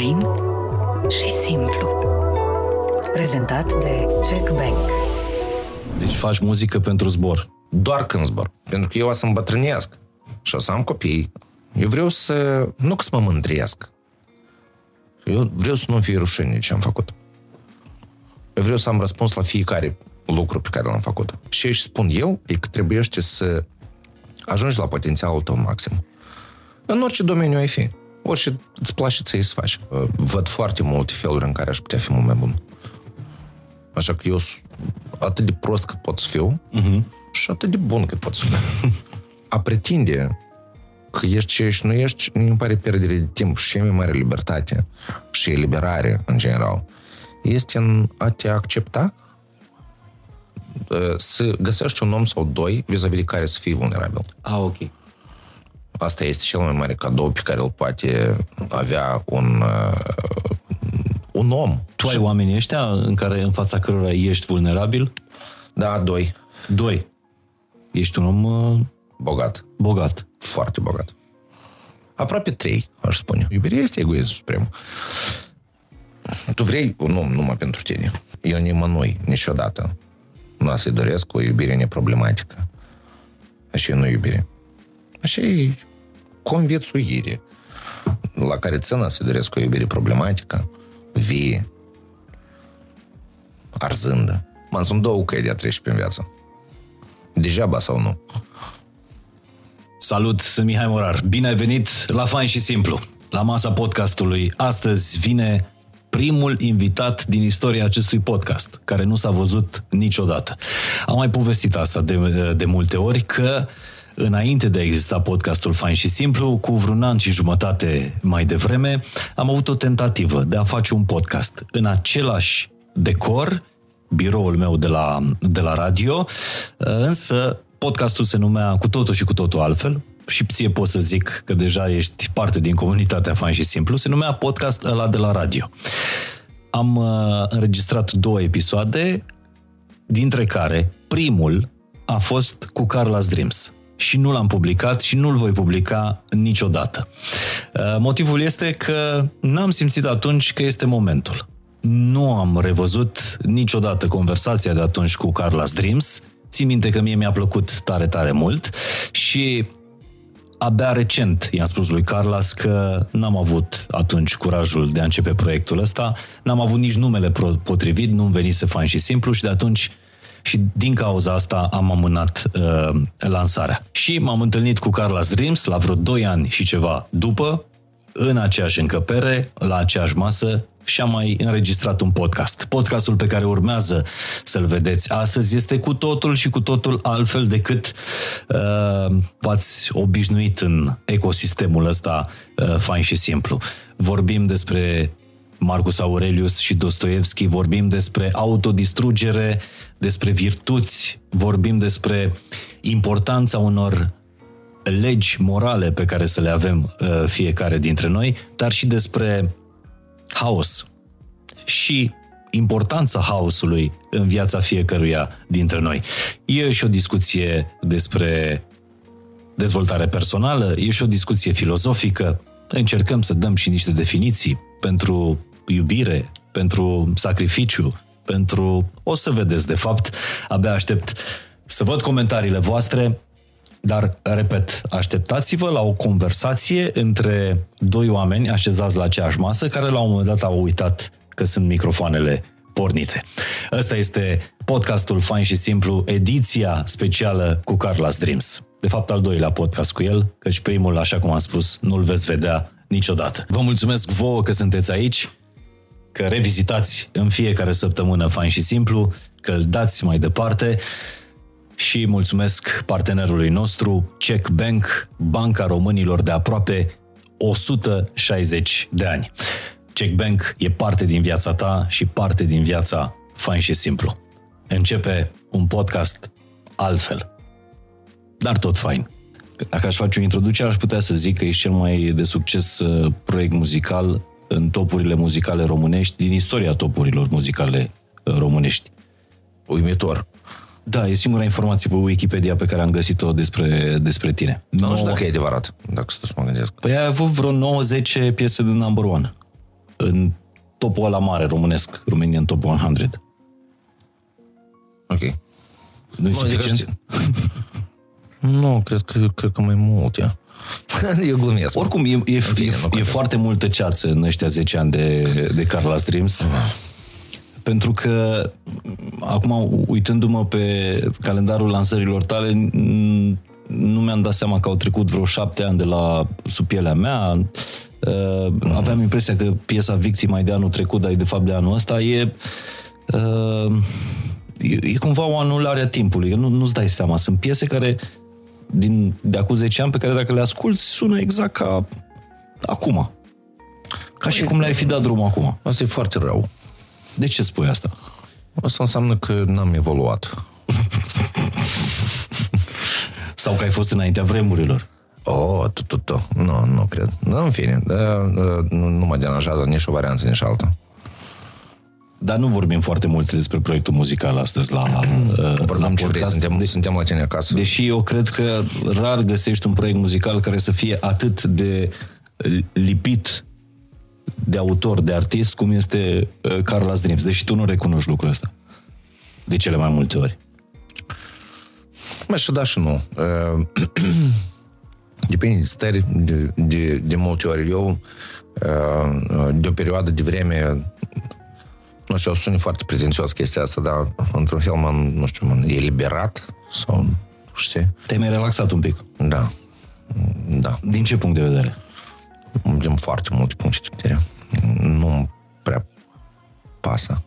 Fain și simplu. Prezentat de Check Bank. Deci faci muzică pentru zbor. Doar când zbor. Pentru că eu o să îmbătrânesc și o să am copii. Eu vreau să... Nu că să mă mândriesc. Eu vreau să nu fie rușine ce am făcut. Eu vreau să am răspuns la fiecare lucru pe care l-am făcut. Și își spun eu e că trebuie să ajungi la potențialul tău maxim. În orice domeniu ai fi. Orice îți place să-i să faci. Văd foarte multe feluri în care aș putea fi mult mai bun. Așa că eu sunt atât de prost cât pot să fiu uh-huh. și atât de bun cât pot să fiu. A pretinde că ești ce ești, nu ești, mi pare pierdere de timp și mai mare libertate și eliberare în general este în a te accepta să găsești un om sau doi vis-a-vis de care să fii vulnerabil. Ah, ok. Asta este cel mai mare cadou pe care îl poate avea un, un om. Tu ai oamenii ăștia în, care, în fața cărora ești vulnerabil? Da, doi. Doi. Ești un om uh, Bogat. bogat. Foarte bogat. Aproape trei, aș spune. Iubirea este egoism suprem. Tu vrei un om numai pentru tine. Eu nimănui, niciodată. Nu să-i doresc o iubire neproblematică. Așa e nu iubire. Așa e conviețuire la care țină să doresc o iubire problematică, vie, arzândă. Mă, sunt două căi de a trece pe viață. Degeaba sau nu. Salut, sunt Mihai Morar. Bine ai venit la Fain și Simplu, la masa podcastului. Astăzi vine primul invitat din istoria acestui podcast, care nu s-a văzut niciodată. Am mai povestit asta de, de multe ori, că înainte de a exista podcastul Fain și Simplu, cu vreun an și jumătate mai devreme, am avut o tentativă de a face un podcast în același decor, biroul meu de la, de la radio, însă podcastul se numea cu totul și cu totul altfel, și ție pot să zic că deja ești parte din comunitatea Fain și Simplu, se numea podcast ăla de la radio. Am uh, înregistrat două episoade, dintre care primul a fost cu Carla's Dreams și nu l-am publicat și nu-l voi publica niciodată. Uh, motivul este că n-am simțit atunci că este momentul. Nu am revăzut niciodată conversația de atunci cu Carla's Dreams. Țin minte că mie mi-a plăcut tare, tare mult și abia recent i-am spus lui Carlas că n-am avut atunci curajul de a începe proiectul ăsta, n-am avut nici numele potrivit, nu-mi venise fain și simplu și de atunci și din cauza asta am amânat uh, lansarea. Și m-am întâlnit cu Carlos Dreams la vreo 2 ani și ceva după, în aceeași încăpere, la aceeași masă și am mai înregistrat un podcast. Podcastul pe care urmează să-l vedeți astăzi este cu totul și cu totul altfel decât uh, v-ați obișnuit în ecosistemul ăsta uh, fain și simplu. Vorbim despre Marcus Aurelius și Dostoevski, vorbim despre autodistrugere, despre virtuți, vorbim despre importanța unor legi morale pe care să le avem uh, fiecare dintre noi, dar și despre haos și importanța haosului în viața fiecăruia dintre noi. E și o discuție despre dezvoltare personală, e și o discuție filozofică. Încercăm să dăm și niște definiții pentru iubire, pentru sacrificiu, pentru... O să vedeți, de fapt, abia aștept să văd comentariile voastre, dar, repet, așteptați-vă la o conversație între doi oameni așezați la aceeași masă, care la un moment dat au uitat că sunt microfoanele pornite. Ăsta este podcastul Fain și Simplu, ediția specială cu Carlos Dreams. De fapt, al doilea podcast cu el, căci primul, așa cum am spus, nu-l veți vedea niciodată. Vă mulțumesc vouă că sunteți aici, că revizitați în fiecare săptămână Fain și Simplu, că îl dați mai departe și mulțumesc partenerului nostru, Check Bank, banca românilor de aproape 160 de ani. Check Bank e parte din viața ta și parte din viața fain și simplu. Începe un podcast altfel, dar tot fain. Dacă aș face o introducere, aș putea să zic că e cel mai de succes uh, proiect muzical în topurile muzicale românești, din istoria topurilor muzicale uh, românești. Uimitor. Da, e singura informație pe Wikipedia pe care am găsit-o despre, despre tine. Nu știu dacă e adevărat, dacă să mă gândesc. Păi ai avut vreo 9-10 piese de number one. în topul ăla mare românesc, Romanian Top 100. Ok. Nu e Nu, adică suficient? Nu, cred că, cred că mai mult, ia. Eu glumesc. Oricum, e, e, fine, e, nu e contează. foarte multă ceață în ăștia 10 ani de, de Carla's Dreams. Pentru că, acum, uitându-mă pe calendarul lansărilor tale, n- nu mi-am dat seama că au trecut vreo șapte ani de la sub pielea mea. Uh, Aveam impresia că piesa Victima e de anul trecut, dar e de fapt de anul ăsta. E, uh, e, e cumva o anulare a timpului. Nu, nu-ți dai seama. Sunt piese care din, de acum 10 ani pe care dacă le asculti sună exact ca acum. Ca și cum le-ai fi dat drumul acum. Asta e foarte rău. De ce spui asta? Asta înseamnă că n-am evoluat. Sau că ai fost înaintea vremurilor? Oh, tu, tu, tu. Nu, nu cred. Nu, în fine, da, nu, nu mă deranjează nici o variantă, nici alta. Dar nu vorbim foarte mult despre proiectul muzical astăzi la, uh, la Vorbim ce vrei, podcast. suntem, suntem la tine acasă. Deși eu cred că rar găsești un proiect muzical care să fie atât de lipit de autor, de artist, cum este uh, Carla's Dreams. Deși tu nu recunoști lucrul ăsta. De cele mai multe ori. Mă, și da și nu. Uh, Depinde de stări, de, de, de multe ori. Eu, uh, de o perioadă de vreme, nu știu, o sună foarte pretențios chestia asta, dar într-un fel m-am, nu știu, m-am eliberat sau, știi? Te-ai mai relaxat un pic. Da. Da. Din ce punct de vedere? Din foarte multe puncte de vedere. Nu prea pasă.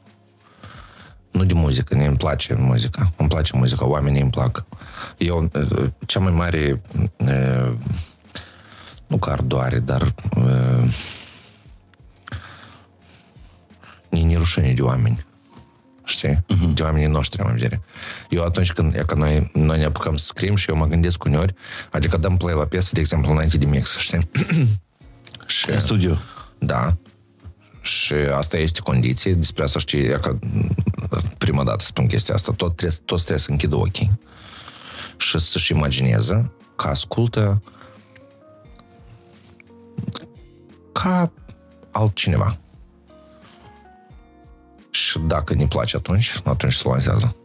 Nu de muzică, ne îmi place muzica. Îmi place muzica, oamenii îmi plac. Eu, eh, cea mai mare, eh, nu că ardoare, dar eh, e nerușenie de oameni. Știi? Uh-huh. De oamenii noștri, am în vedere. Eu atunci când, e că noi, noi ne apucăm să scriem și eu mă gândesc uneori, adică dăm play la piesă, de exemplu, înainte de mix, știi? și, În studio. da. Și asta este condiție, despre asta știi, e că prima dată spun chestia asta, tot trebuie, toți trebuie să închidă ochii și să-și imagineze că ascultă ca altcineva. Și dacă ne place atunci, atunci se lansează.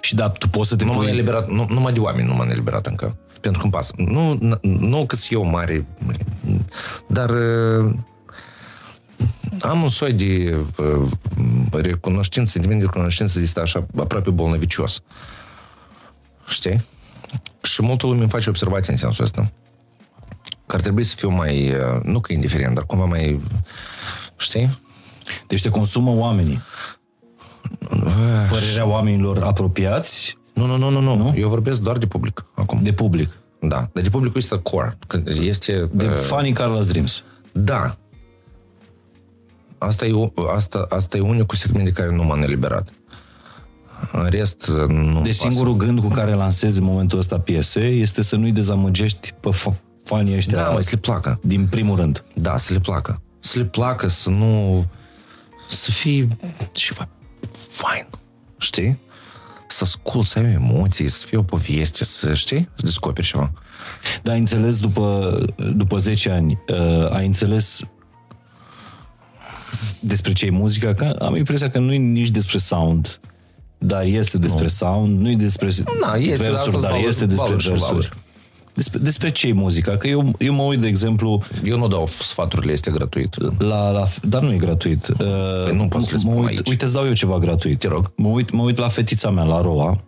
Și da, tu poți să te Nu m-am pui... eliberat, nu, numai de oameni nu m-am eliberat încă. Pentru că îmi pasă. Nu, n- nu că sunt eu mare, dar uh, am un soi de uh, recunoștință, sentiment de recunoștință de asta așa aproape bolnăvicios. Știi? Și multă lume îmi face observații în sensul ăsta. Că ar trebui să fiu mai, uh, nu că indiferent, dar cumva mai, știi? Deci te consumă oamenii. Părerea oamenilor apropiați Nu, nu, nu, nu, nu. nu? Eu vorbesc doar de public acum. de public. Da, dar de publicul este core. Că Este... De uh, fanii Carla's Dreams. Da. Asta e, asta, asta e unicul segment de care nu m-am eliberat. În rest, nu Deci singurul gând cu care lansezi în momentul ăsta piese este să nu-i dezamăgești pe fa- fanii ăștia Da, mă, să le placă. din primul rând. Da, să le placă. Să le placă, să nu... Să fie ceva fain. Știi? Să ascult, să ai emoții, să fie o poveste, să știi? Să descoperi ceva. Dar ai înțeles după, după 10 ani, uh, ai înțeles despre ce e muzica? Că am impresia că nu e nici despre sound, dar este despre sound, nu e despre Na, este, versuri, asta-s dar valuri- este despre valuri și versuri. valuri. Despre, despre ce e muzica? Că eu, eu mă uit, de exemplu, Eu nu dau sfaturile, este gratuit. la, la, dar nu e gratuit. Uh, Păi nu pot să le mă spun uit, aici. Uite, îți dau eu ceva gratuit. Te rog. Mă uit, mă uit la fetița mea, la Roa,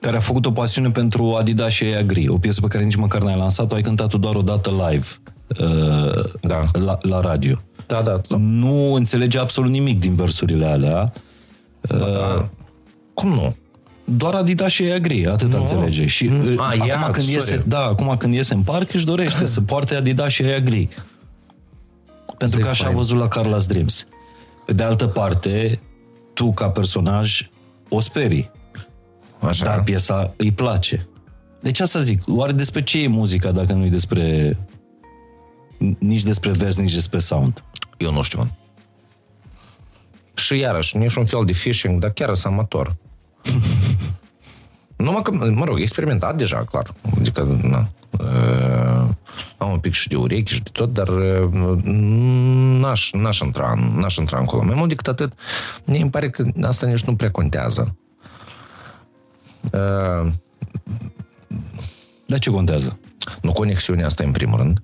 care a făcut o pasiune pentru Adidas și Ea Gri, o piesă pe care nici măcar n-ai lansat-o, ai cântat-o doar o dată live uh, Da. la, la radio. Da, da. da. Nu înțelege absolut nimic din versurile alea, da. Cum nu? Doar Adidas și Ea Gri, atât înțelege. Și uh, A, acum, ea, când sorry. iese, da, acum când iese în parc își dorește să poarte Adidas și Ea Gri. Pentru e că așa a fain. văzut la Carla's Dreams. Pe de altă parte, tu ca personaj o sperii. Așa. Dar piesa îi place. Deci asta zic, oare despre ce e muzica dacă nu e despre nici despre vers, nici despre sound? Eu nu știu. Și iarăși, nici un fel de phishing, dar chiar sunt amator. Numai că, mă rog, experimentat deja, clar. Adică, na. Uh, am Am un pic și de urechi și de tot, dar uh, n-aș, n-aș, intra, n-aș intra încolo. Mai mult decât atât, mie îmi pare că asta nici nu prea contează. Uh, Dar ce contează? nu conexiunea asta în primul rând.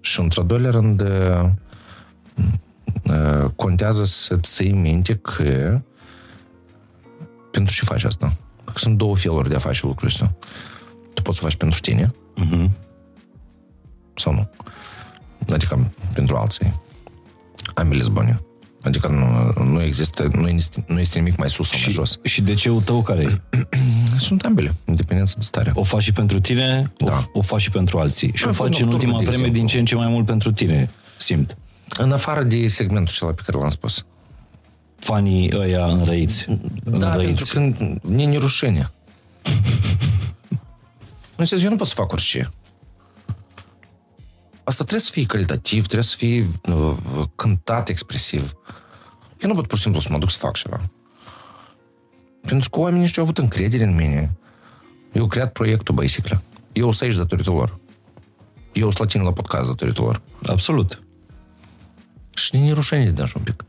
Și într-al doilea rând, uh, uh, contează să ții minte că pentru ce faci asta? Că sunt două feluri de a face lucrul ăsta. Tu poți să faci pentru tine Uh-huh. sau nu. Adică pentru alții. Ambele sunt bune. Adică nu, nu există, nu este, nu este nimic mai sus sau mai Și, jos. și de ce tău care e? Sunt ambele, în dependență de stare. O faci și pentru tine, o, Da. o faci și pentru alții. Și Am o fost faci în nocturnă, ultima de vreme din exemplu. ce în ce mai mult pentru tine, simt. În afară de segmentul acela pe care l-am spus. Fanii ăia înrăiți. Da, înrăiți. pentru că ne e rușine. În sens, eu nu pot să fac orice. Asta trebuie să fie calitativ, trebuie să fie uh, cântat expresiv. Eu nu pot pur și simplu să mă duc să fac ceva. Pentru că oamenii ăștia au avut încredere în mine. Eu au creat proiectul, basically. Eu o să aici datorită lor. Eu o să la tine la podcast datorită lor. Absolut. Și ne e rușine de dânsul un pic.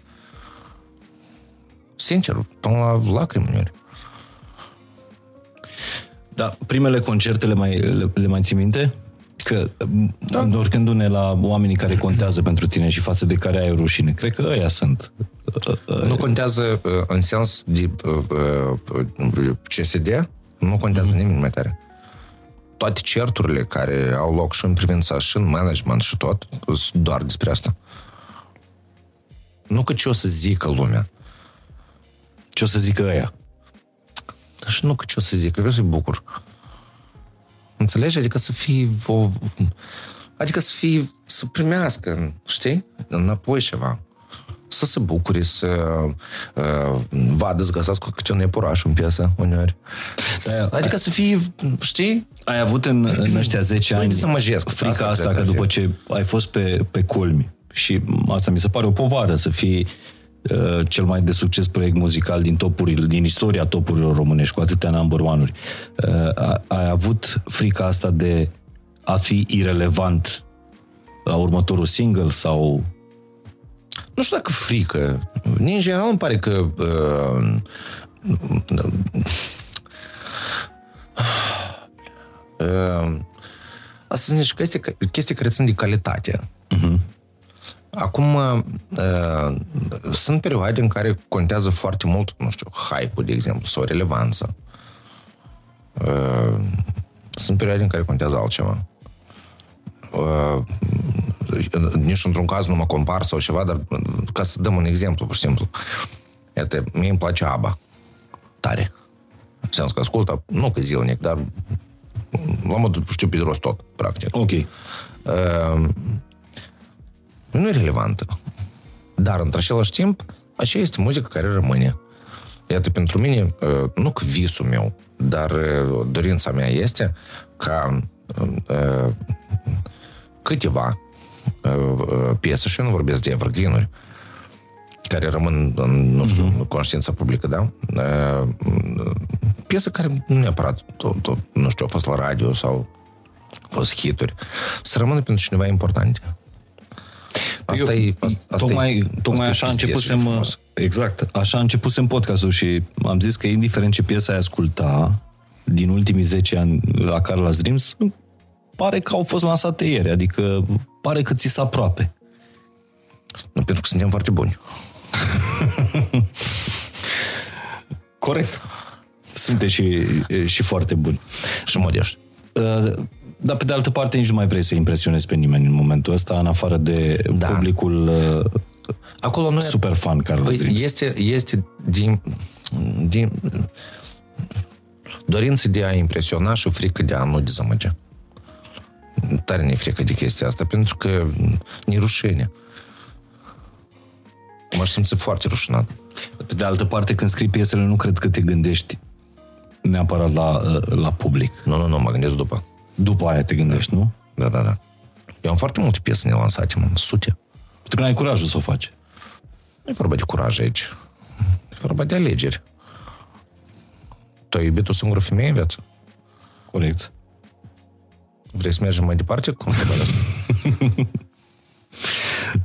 Sincer, până la lacrimi uneori. Da, primele concerte le mai, le, le mai ții minte? Că da. întorcându-ne la oamenii care contează pentru tine și față de care ai rușine, cred că ăia sunt. Nu contează uh, în sens de uh, uh, CSD, nu contează nimeni mai tare. Toate certurile care au loc și în privința și în management și tot, sunt doar despre asta. Nu că ce o să zică lumea. Ce o să zică ăia? Și nu că ce o să zică, vreau să-i bucur. Înțelegi? Adică să fii o... Adică să fii, să primească, știi? Înapoi ceva. Să se bucure, să uh, vadă să găsească câte un epuraș în piesă, uneori. Da, adică să fii, știi? Ai avut în, în ăștia 10 Nu ani să măjesc. frica Asta asta, cred că că ar după fi. ce ai fost pe, pe culmi și asta mi se pare o povară să fii uh, cel mai de succes proiect muzical din topurile, din istoria topurilor românești cu atâtea number one-uri. Uh, a- ai avut frica asta de a fi irelevant la următorul single sau Nu știu dacă frică. Mie, în general, îmi pare că uh, uh, asta sunt niște chestii, chestii care țin de calitate. Acum, uh, sunt perioade în care contează foarte mult, nu știu, hype-ul, de exemplu, sau relevanța. Uh, sunt perioade în care contează altceva. Uh, nici într-un caz nu mă compar sau ceva, dar uh, ca să dăm un exemplu, pur și simplu. Iată, mie îmi place ABBA. Tare. Înseamnă că ascultă, nu că zilnic, dar la modul știu pe de rost tot, practic. Ok. Uh, nu e relevantă. Dar, într același timp, aceea este muzică care rămâne. Iată, pentru mine, uh, nu că visul meu, dar uh, dorința mea este ca uh, câteva uh, uh, piese, și eu nu vorbesc de evergreen-uri, care rămân în, nu știu, în conștiința publică, da? Uh, piese care nu neapărat, tot, tot, nu știu, au fost la radio sau au fost hituri, să rămână pentru cineva importante. Asta Eu, e, asta, asta tocmai, e, tocmai asta așa e pizdeț și începusem, frumos. exact, așa începusem podcastul și am zis că indiferent ce piesă ai asculta din ultimii 10 ani la Carla's Dreams, pare că au fost lansate ieri, adică pare că ți s aproape. Nu, pentru că suntem foarte buni. Corect. Sunteți și, și foarte buni. Și modești. Uh, Dar pe de altă parte nici nu mai vrei să impresionezi pe nimeni în momentul ăsta, în afară de Da. publicul uh, Acolo nu e super fan Carlos Păi, Dreams. este, este din, din dorință de a impresiona și frică de a nu dezamăgi. Tare ne frică de chestia asta, pentru că ne rușine. M-aș simți foarte rușinat. Pe de altă parte, când scrii piesele, nu cred că te gândești neapărat la, uh, la public. Nu, nu, nu, mă gândesc după. După aia te gândești, nu? Da, da, da. Eu am foarte multe piese nelansate, mă, sute. Pentru că n-ai curajul să o faci. Nu e vorba de curaj aici. E vorba de alegeri. Tu ai iubit o singură femeie în viață? Corect. Vrei să mergem mai departe? Cum se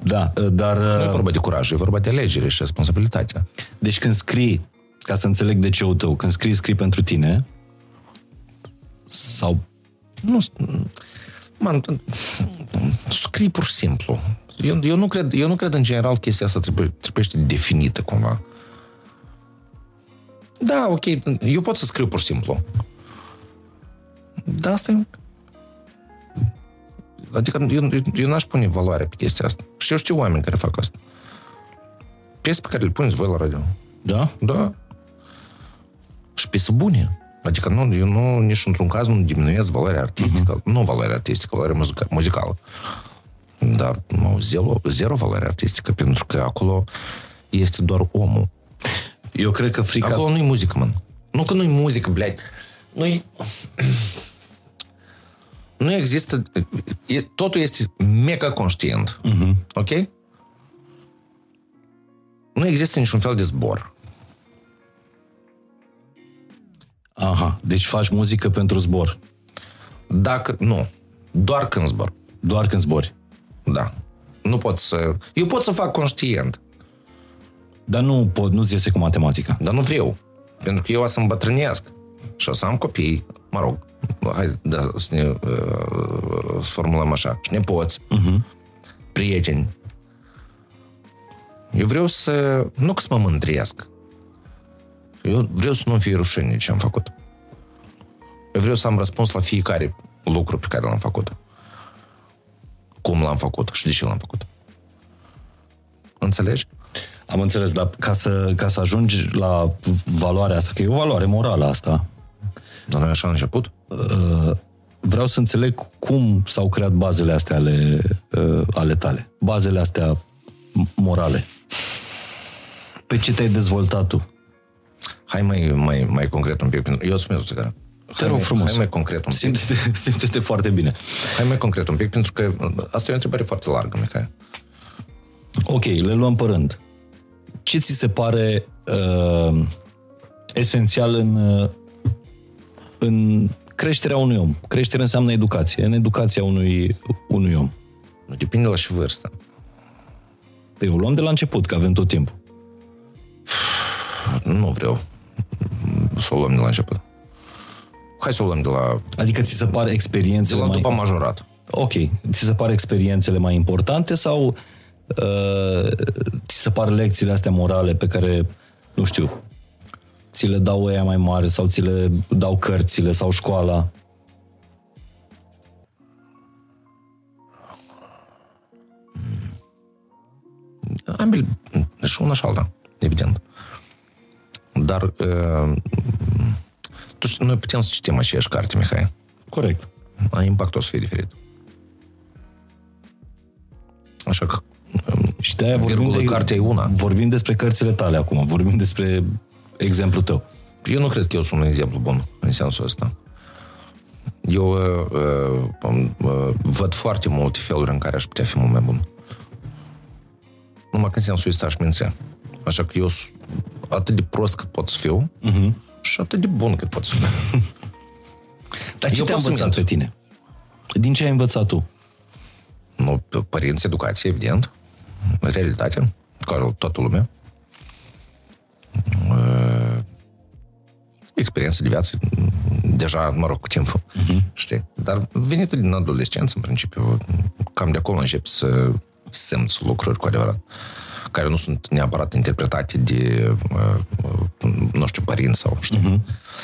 Da, dar... Nu e vorba de curaj, e vorba de alegere și responsabilitate. Deci când scrii, ca să înțeleg de ce tău, când scrii, scrii pentru tine sau... Nu, man, scrii pur și simplu. Eu, eu, nu cred, eu nu cred în general chestia asta trebuie, trebuie definită cumva. Da, ok, eu pot să scriu pur și simplu. Da, asta e... Adică eu, eu n-aș pune valoare pe chestia asta. Și eu știu oameni care fac asta. Piese pe care le puneți voi la radio. Da? Da. Și piese bune. Adică nu, eu nu, nici într-un caz nu diminuez valoarea artistică. Uh-huh. Nu valoarea artistică, valoarea muzica, muzicală. Dar nu, zero, zero valoare artistică, pentru că acolo este doar omul. Eu cred că frica... Acolo nu-i muzică, man. Nu că nu-i muzică, blядь. Nu-i... Nu există... E, totul este mega conștient. Uh-huh. Ok? Nu există niciun fel de zbor. Aha, deci faci muzică pentru zbor. Dacă... Nu. Doar când zbor. Doar când zbori. Da. Nu pot să... Eu pot să fac conștient. Dar nu pot, nu-ți iese cu matematica. Dar nu vreau. Pentru că eu o să îmbătrânesc. Și o să am copii. Mă rog, hai da, să ne uh, să formulăm așa. Și nepoți. Uh-huh. Prieteni. Eu vreau să... Nu că să mă mândresc. Eu vreau să nu fie rușine ce am făcut. Eu vreau să am răspuns la fiecare lucru pe care l-am făcut. Cum l-am făcut și de ce l-am făcut. Înțelegi? Am înțeles, dar ca să, ca să ajungi la valoarea asta, că e o valoare morală asta. Dar noi așa a început? Uh, vreau să înțeleg cum s-au creat bazele astea ale, uh, ale tale. Bazele astea morale. Pe ce te-ai dezvoltat tu? Hai mai, mai, mai concret un pic. Eu sunt o țigară. Te rog frumos. Hai mai concret un pic. Simte-te, simte-te foarte bine. Hai mai concret un pic, pentru că asta e o întrebare foarte largă, Mihai. Ok, le luăm pe rând. Ce ți se pare uh, esențial în, uh, în creșterea unui om? Creștere înseamnă educație. În educația unui, unui om. Nu depinde la și vârstă. Păi o luăm de la început, că avem tot timpul. Nu vreau să o luăm de la început. Hai să o luăm de la... Adică ți se pare experiențele de la mai... după majorat. Ok. Ți se pare experiențele mai importante sau uh, ți se par lecțiile astea morale pe care, nu știu, ți le dau ăia mai mari sau ți le dau cărțile sau școala? Ambele, și una și alta, evident. Dar uh, tu știi, noi putem să citim aceeași carte, Mihai. Corect. A impactul o să fie diferit. Așa că um, și de-aia vorbim, de, cartea e una. vorbim despre cărțile tale acum, vorbim despre exemplul tău. Eu nu cred că eu sunt un exemplu bun în sensul ăsta. Eu uh, uh, uh, văd foarte multe feluri în care aș putea fi mult mai bun. Numai că în sensul ăsta aș mințea. Așa că eu sunt atât de prost cât pot să fiu uh-huh. și atât de bun cât pot să fiu. Dar ce te-a învățat pe tine? Din ce ai învățat tu? Nu, părinți, educație, evident. Realitatea, ca toată lumea. Uh, experiență de viață, deja, mă rog, cu timpul, uh-huh. știi? Dar venit din adolescență, în principiu, cam de acolo încep să simți lucruri cu adevărat care nu sunt neapărat interpretate de, uh, nu știu, părinți sau, știi? Uh-huh.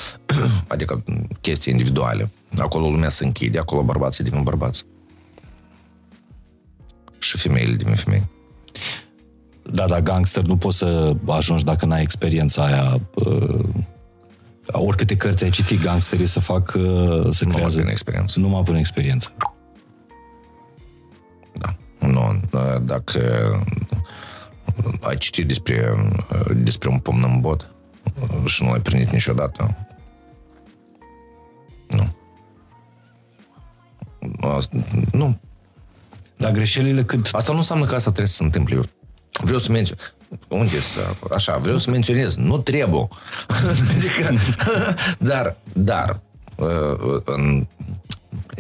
Adică chestii individuale. Acolo lumea se închide, acolo bărbații devin bărbați. Și femeile devin femei. Da, dar gangster nu poți să ajungi dacă n-ai experiența aia uh, oricâte cărți ai citit gangsterii să fac uh, să nu creează... Numai prin experiență. Numai prin experiență. Da. Nu, dacă ai citit despre, despre un pom în bot și nu l-ai primit niciodată, nu. Nu. Dar greșelile cât... Asta nu înseamnă că asta trebuie să se întâmple. Eu vreau să menționez. Unde să... Așa, vreau să menționez. Nu trebuie. adică, dar, dar, în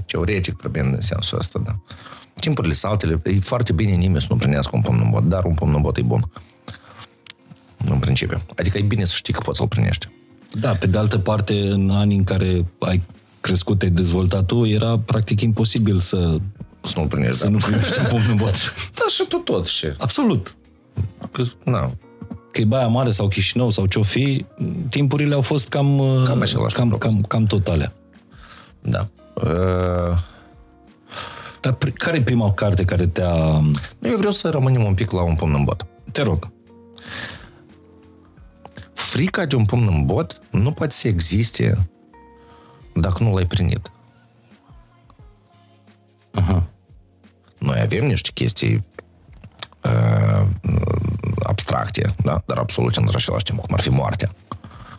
teoretic vorbind în sensul ăsta, da. Timpurile saltele, e foarte bine nimeni să nu prinească un pom bot, dar un pom bot e bun. În principiu. Adică e bine să știi că poți să-l prinești. Da, pe de altă parte, în anii în care ai crescut, ai dezvoltat tu, era practic imposibil să, Să nu-l prinești, să da. nu primești un pom bot. Da, și tu tot și... Absolut. Că, na, Că e Baia Mare sau Chișinău sau ce-o fi, timpurile au fost cam, Cam același, cam, aproape. cam, cam tot alea. da. Uh, Dar pri- care e prima carte care te-a... nu, eu vreau să rămânem un pic la un pumn în bot. Te rog. Frica de un pumn în bot nu poate să existe dacă nu l-ai primit. Aha. Noi avem niște chestii uh, abstracte, da? dar absolut în același timp, cum ar fi moartea.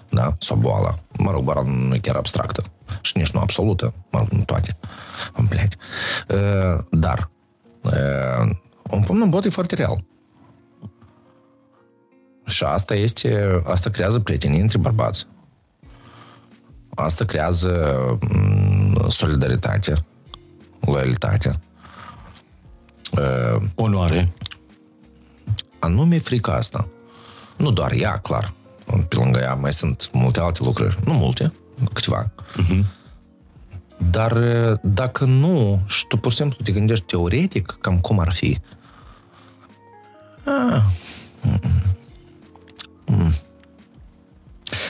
Da? Sau boala. Mă rog, boala nu e chiar abstractă Și nici nu absolută. Mă rog, nu toate. Blядь. Uh, dar uh, un pumn în bot e foarte real. Și asta este, asta creează prietenii între bărbați. Asta creează mm, solidaritate, loialitate. Uh, Onoare. anume frica asta. Nu doar ea, clar. Pe lângă ea mai sunt multe alte lucruri. Nu multe, câteva. Uh-huh. Dar uh, dacă nu, și tu pur și simplu te gândești teoretic cam cum ar fi,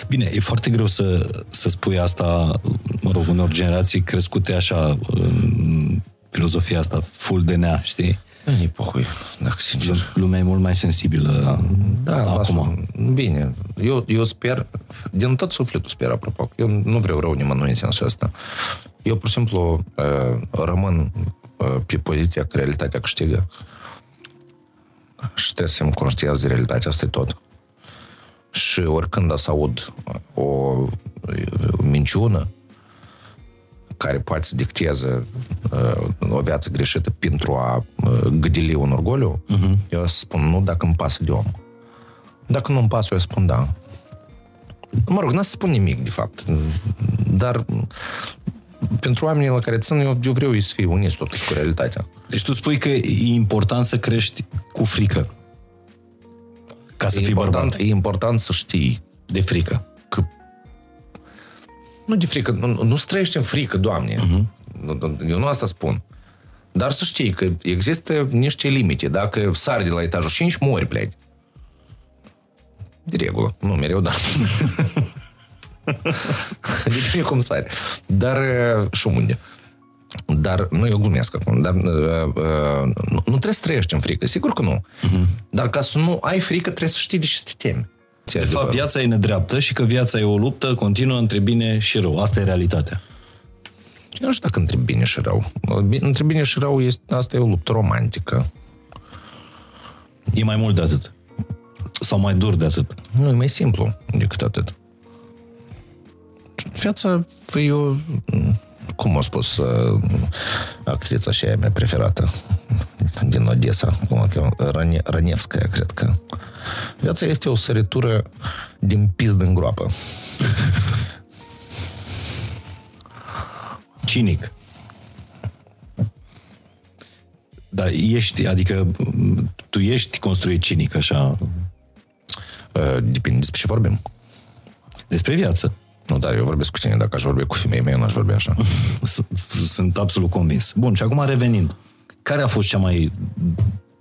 Bine, e foarte greu să, să spui asta, mă rog, unor generații crescute așa, în filozofia asta full de nea, știi? E pohui, dacă sincer. Lumea e mult mai sensibilă Da, acum. acum. Bine, eu, eu sper, din tot sufletul sper, apropo, că eu nu vreau rău nimănui în sensul ăsta. Eu, pur și simplu, uh, rămân uh, pe poziția că realitatea câștigă. Și trebuie să-mi conștiez de realitatea asta e tot. Și oricând să aud o, o minciună care poate să dicteze uh, o viață greșită pentru a uh, gâdili un orgoliu, uh-huh. eu spun nu dacă îmi pasă de om. Dacă nu îmi pasă, eu spun da. Mă rog, n-am să spun nimic, de fapt. Dar pentru oamenii la care țin, eu, eu vreau să fie unii totuși cu realitatea. Deci tu spui că e important să crești cu frică. Ca să E fii important, bărbat. e important să știi De frică. Că nu de frică, nu, nu străiești în frică, Doamne. Uh-huh. Eu nu asta spun. Dar să știi că există niște limite. Dacă sari de la etajul 5, mori, pleci. De regulă. Nu mereu, dar... Depinde cum sari. Dar uh, și unde. Dar, nu, eu glumesc acum, dar uh, uh, nu, nu trebuie să trăiești în frică. Sigur că nu. Uh-huh. Dar ca să nu ai frică, trebuie să știi de ce să te temi. De fapt, viața e nedreaptă și că viața e o luptă continuă între bine și rău. Asta e realitatea. Eu nu știu dacă între bine și rău. Între bine și rău este, asta e o luptă romantică. E mai mult de atât. Sau mai dur de atât. Nu, e mai simplu decât atât. Viața e o... Cum a spus uh, actrița aceea mea preferată din Odessa, cum o cheamă? Rane, Ranevskaya, cred că. Viața este o săritură din pizdă în groapă. Cinic. Dar ești, adică m, tu ești construit cinic, așa, Uh, Depinde despre ce vorbim. despre viață. Nu, dar eu vorbesc cu tine. Dacă aș vorbi cu femeia mea, eu n-aș vorbi așa. S- Sunt absolut convins. Bun, și acum revenind. Care a fost cea mai,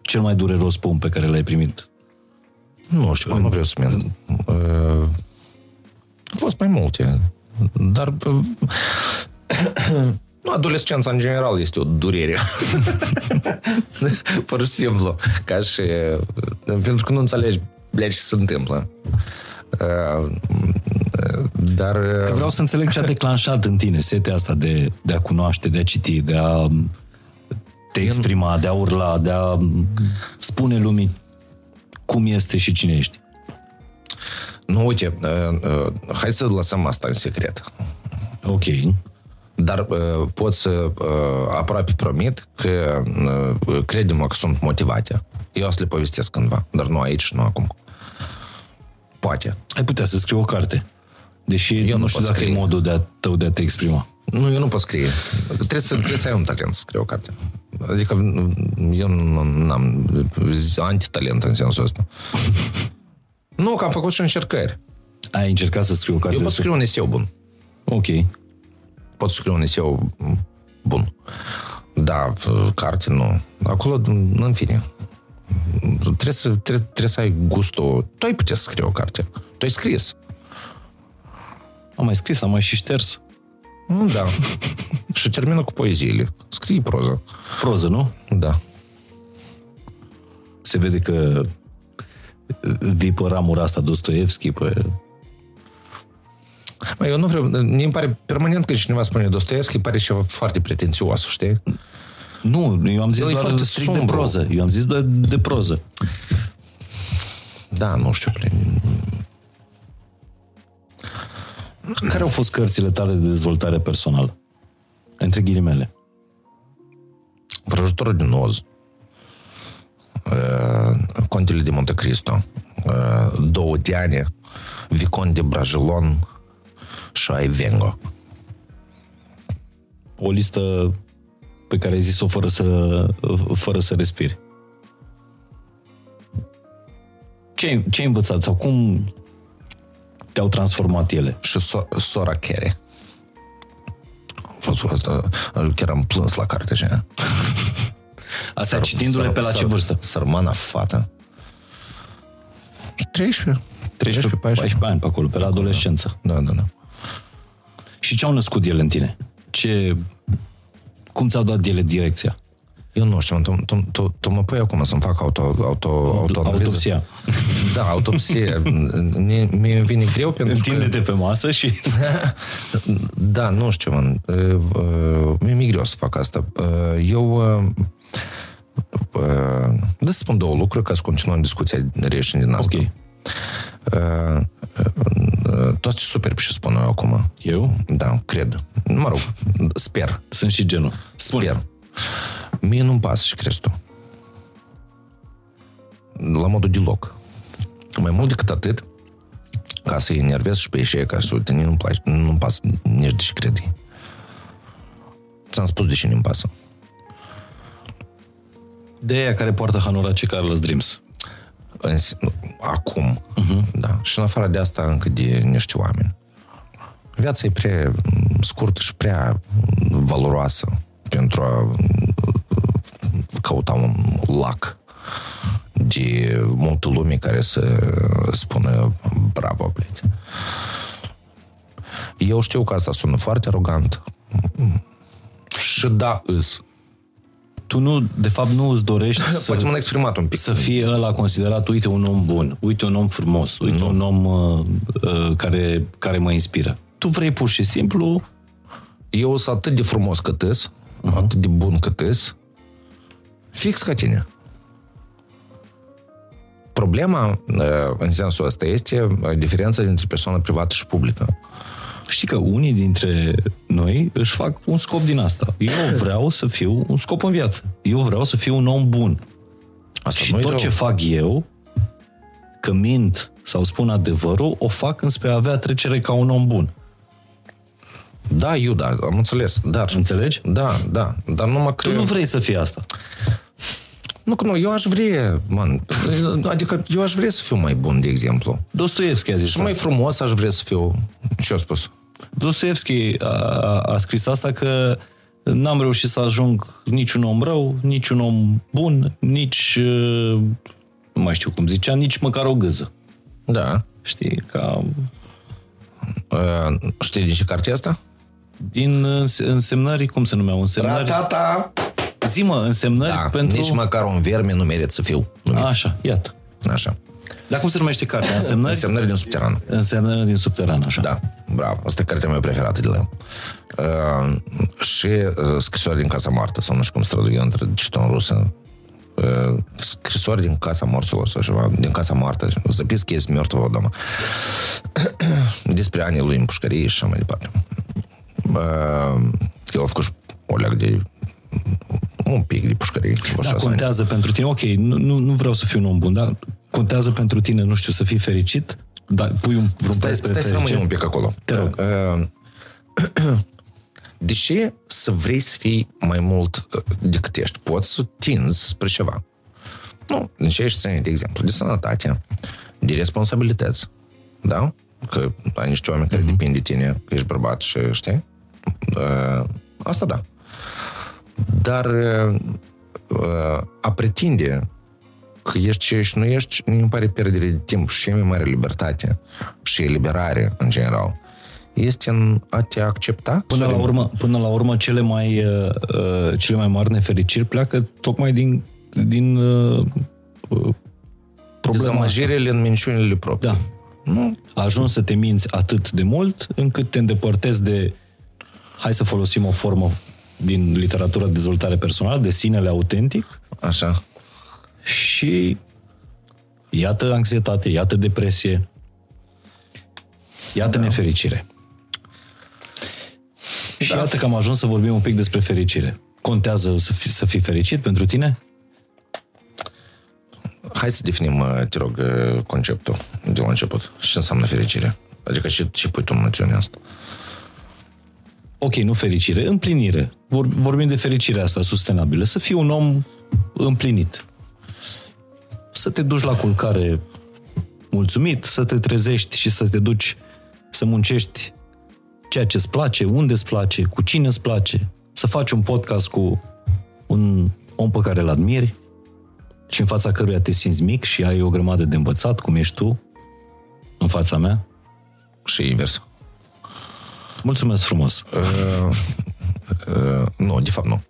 cel mai dureros pom pe care l-ai primit? Nu știu, nu vreau să mint. Uh, Au fost mai multe. Dar uh, nu, adolescența în general este o durere. Pur și simplu. Ca și... uh, Pentru că nu înțelegi bleci ce se întâmplă. Uh, Dar... uh, Că vreau să înțeleg ce a declanșat în tine setea asta de, de a cunoaște, de a citi, de a te exprima, de a urla, de a spune lumii cum este și cine ești. Nu, uite, uh, uh, hai să lăsăm asta în secret. Ok. Dar uh, pot să uh, aproape promit că uh, credem că sunt motivate. Eu o să le povestesc cândva, dar nu aici și nu acum. Poate. Ai putea să scrii o carte. Deși Eu Eu nu nu știu pot dacă scrie. e modul de a, tău de a te exprima. Nu, eu nu pot scrie. Trebuie să, trebuie să ai un talent să scrie o carte. Adică eu nu am antitalent în sensul ăsta. Nu, că am făcut și încercări. Ai încercat să scrii o carte? Eu pot scrie un eseu bun. Ok. Pot scrie un eseu bun. Da, carte nu. Acolo, în fine. Trebuie să, trebuie, trebuie să ai gustul. Tu ai putea să scrie o carte. Tu ai scris. Am mai scris, am mai și șters. Da. și termină cu poeziile. Scrii proză. Proză, nu? Da. Se vede că vii pe ramura asta Dostoevski, pe... Mă, eu nu vreau... mi pare permanent când cineva spune Dostoevski, pare ceva foarte pretențios, știi? Nu, eu am zis El e doar foarte strict de sombru. proză. Eu am zis doar de proză. Da, nu știu. Pre... Care au fost cărțile tale de dezvoltare personală? Între ghilimele. Vrăjitorul din Oz. Uh, Contele de Monte Cristo. Uh, Două Diane. Vicon de Bragelon și Aivengo. O listă pe care ai zis-o fără să, fără să respiri. Ce ai, ce ai învățat sau cum te-au transformat ele? Și so- sora Chere. A fost, fost, uh, chiar am plâns la carte așa. Asta Săr- citindu-le săr- pe la ce săr- vârstă? Sărmana fată. 13. 13, 14 ani pe acolo, pe la adolescență. Da, da, da. Și ce au născut ele în tine? Ce... Cum ți-au dat ele direcția? Eu nu știu, tu, tu, tu, tu mă pui acum să-mi fac auto, auto, autoanaliză. Autopsia. Da, autopsie. Mie, mie îmi vine greu pentru Întinde-te că... pe masă și... Da, nu știu, man. Uh, uh, Mie mi-e greu să fac asta. Uh, Eu... uh, uh, Da să spun două lucruri ca să continuăm discuția reieșind din asta. Ok. Uh, uh, uh, Tu ești super pe ce spun eu acum. Eu? Da, cred. Mă rog, sper. Sunt și genul. Sper. Mie nu-mi pasă și crezi tu. La modul deloc. Mai mult decât atât, ca să-i enervez și pe ei ca să uite, nu-mi place, nu-mi pasă nici de ce crede. Ți-am spus de ce nu-mi pasă. De aia care poartă Hanorace Carlos Dreams. În, si- acum, uh-huh. da. Și în afară de asta încă de niște oameni. Viața e prea scurtă și prea valoroasă pentru a căuta un lac de multă lume care să spună bravo, blядь. Eu știu că asta sună foarte arogant. Și da, îs. Tu nu, de fapt, nu îți dorești să, Poate m-am exprimat un pic. să fie ăla considerat, uite, un om bun, uite, un om frumos, uite, nu. un om uh, uh, care, care mă inspiră. Tu vrei pur și simplu Eu sunt atât de frumos cât îs, uh-huh. atât de bun cât îs, fix ca tine. Problema, uh, în sensul ăsta, este uh, diferența dintre persoană privată și publică. Știi că unii dintre noi își fac un scop din asta. Eu vreau să fiu un scop în viață. Eu vreau să fiu un om bun. Asta și nu-i tot rău. ce fac eu, că mint sau spun adevărul, o fac înspre a avea trecere ca un om bun. Da, Iuda, am înțeles, dar... Înțelegi? Da, da, dar numai că... Tu nu vrei să fii asta. Nu, că nu, eu aș vrea, man, adică eu aș vrea să fiu mai bun, de exemplu. Dostoevski a zis Și mai asta. frumos aș vrea să fiu... Ce-a spus? Dostoevski a, a, a scris asta că n-am reușit să ajung niciun om rău, niciun om bun, nici, uh, nu mai știu cum zicea, nici măcar o gâză. Da. Știi, ca Uh, știi din ce carte e asta? din înse- însemnări, cum se numeau, însemnări? Ratata! Zi-mă, însemnări Da, pentru... nici măcar un verme nu merit să fiu. numit. Așa, iată. Așa. Dar cum se numește cartea? Însemnări? Însemnări din subteran. Însemnări din subteran, așa. Da, bravo. Asta e cartea mea preferată de la el. Uh, și uh, scrisoare din Casa Moartă, sau nu știu cum se traduce între citul în rusă. Uh, scrisoare din Casa Morților sau ceva, din Casa Moartă. Записки из мертвого дома. Despre anii lui în pușcărie și așa mai departe. Uh, el a făcut și o leagă de un pic de pușcărie. vreo Da, șase ani. contează pentru tine. Ok, nu, nu, nu vreau să fiu un om bun, dar contează pentru tine, nu știu, să fii fericit? Da, pui un vreun Stai, preț pe stai să fericire? rămânem un pic acolo. Te rog. Uh, De ce să vrei să fii mai mult uh, decât ești? Poți să tinzi spre ceva. Nu, din ce ești ține, de exemplu, de sănătate, de responsabilități, da? Că ai niște oameni care depind de tine, că ești bărbat și știi? Uh, asta da. Dar uh, uh, a pretinde că ești ce ești, nu ești, mi pare pierdere de timp și cea mai mare libertate și eliberare în general este în a te accepta. Până la urmă, până la urmă cele mai uh, uh, cele mai mari nefericiri pleacă tocmai din din uh, uh problema Dezamăgirile în minciunile proprii. Da. Nu? Ajuns să te minți atât de mult încât te îndepărtezi de hai să folosim o formă din literatura de dezvoltare personală, de sinele autentic. Așa. Și iată anxietate, iată depresie, iată da. nefericire. Și da. iată că am ajuns să vorbim un pic despre fericire. Contează să fii, să fii fericit pentru tine? Hai să definim, te rog, uh, conceptul de la început. Ce înseamnă fericire? Adică ce, ce pui tu în noțiunea asta? Ok, nu fericire, împlinire. Vorbim de fericirea asta sustenabilă. Să fii un om împlinit. Să te duci la culcare mulțumit, să te trezești și să te duci să muncești ceea ce îți place, unde îți place, cu cine îți place, să faci un podcast cu un om pe care îl admiri și în fața căruia te simți mic și ai o grămadă de învățat, cum ești tu, în fața mea. Și invers. Mulțumesc frumos. Uh, uh, nu, de fapt nu.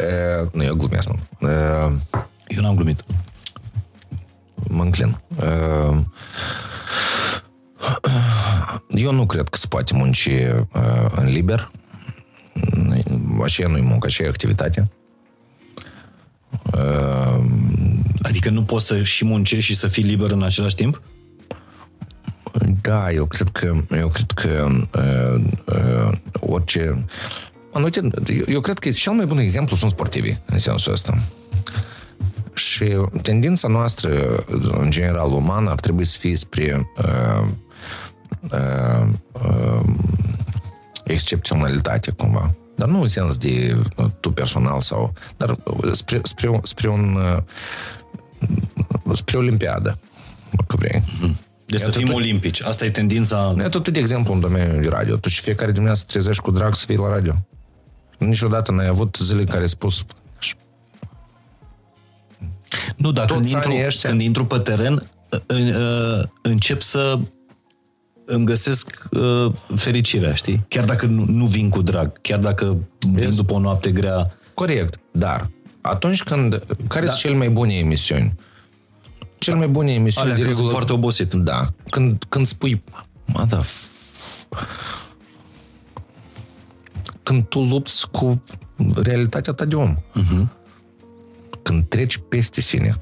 uh, nu, eu glumesc, nu. Uh, eu n-am glumit. Mă înclin. Uh, eu nu cred că se poate munci uh, în liber. Așa nu-i muncă, așa e activitate. Uh, adică nu poți să și muncești și să fii liber în același timp? Da, eu cred că, eu cred că uh, uh, orice... Uite, eu, eu cred că cel mai bun exemplu sunt sportivii, în sensul ăsta. Și tendința noastră, în general, umană, ar trebui să fie spre uh, uh, uh, excepționalitate, cumva. Dar nu în sens de uh, tu personal sau... Dar uh, spre, spre, spre un... Uh, spre olimpiadă, dacă vrei. Mm-hmm. Deci să fim olimpici. Asta e tendința... E tot de exemplu în domeniul de radio. Tu și fiecare dimineață trezești cu drag să fii la radio. Niciodată n-ai avut zile care ai spus nu, dar când intru, când intru pe teren, încep să îmi găsesc uh, fericirea, știi? Chiar dacă nu, nu vin cu drag, chiar dacă vin yes. după o noapte grea. Corect, dar atunci când... Care da. sunt cele mai bune emisiuni? Cel mai bune emisiuni Alea de regulă... foarte obosit. Da. Când, când spui, mă, da, când tu lupți cu realitatea ta de om. Uh-huh. Când treci peste sine.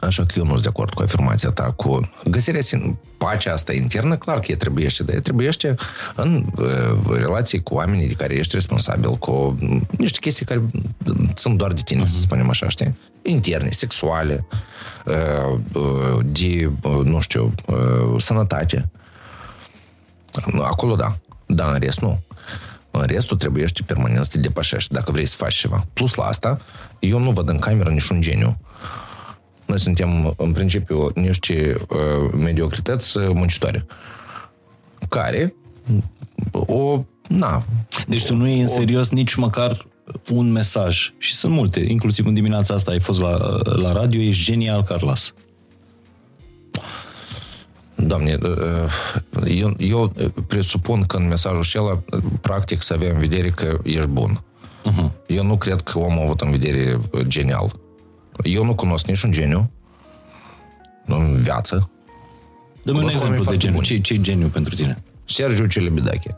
Așa că eu nu sunt de acord cu afirmația ta, cu găsirea sin- pacea asta internă, clar că e trebuiește, dar e trebuiește în uh, relații cu oamenii de care ești responsabil, cu niște chestii care sunt doar de tine, uh-huh. să mhm. spunem așa, știi? Interne, sexuale, uh, uh, de, uh, nu știu, uh, sănătate. Acolo da, dar în rest nu. În restul trebuie permanent să te depășești dacă vrei să faci ceva. Plus la asta, eu nu văd în cameră niciun geniu. Noi suntem, în principiu, niște uh, mediocrități muncitoare care o... Na, deci tu nu e în o, serios nici măcar un mesaj. Și sunt multe, inclusiv în dimineața asta ai fost la, la radio, ești genial, Carlos. Doamne, eu, eu presupun că în mesajul acela, practic, să avem în vedere că ești bun. Uh-huh. Eu nu cred că omul a avut în vedere genial. Eu nu cunosc niciun geniu în viață. Dă-mi un exemplu de geniu. Ce, ce geniu pentru tine? Sergiu Celebidache.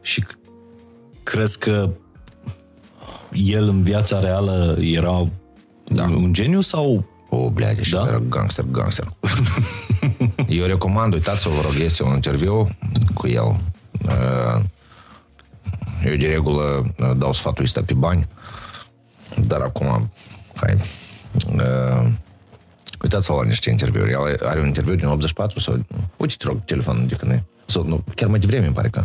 Și crezi că el în viața reală era da. un geniu sau... O, bleade, și da? era gangster, gangster. Eu recomand, uitați-vă, vă rog, este un interviu cu el. Uh, eu de regulă uh, dau sfatul ăsta pe bani, dar acum, hai, uh, uitați-vă la niște interviuri. El are un interviu din 84 sau... Uite, te rog, telefonul de când e. sau nu, chiar mai devreme, îmi pare că,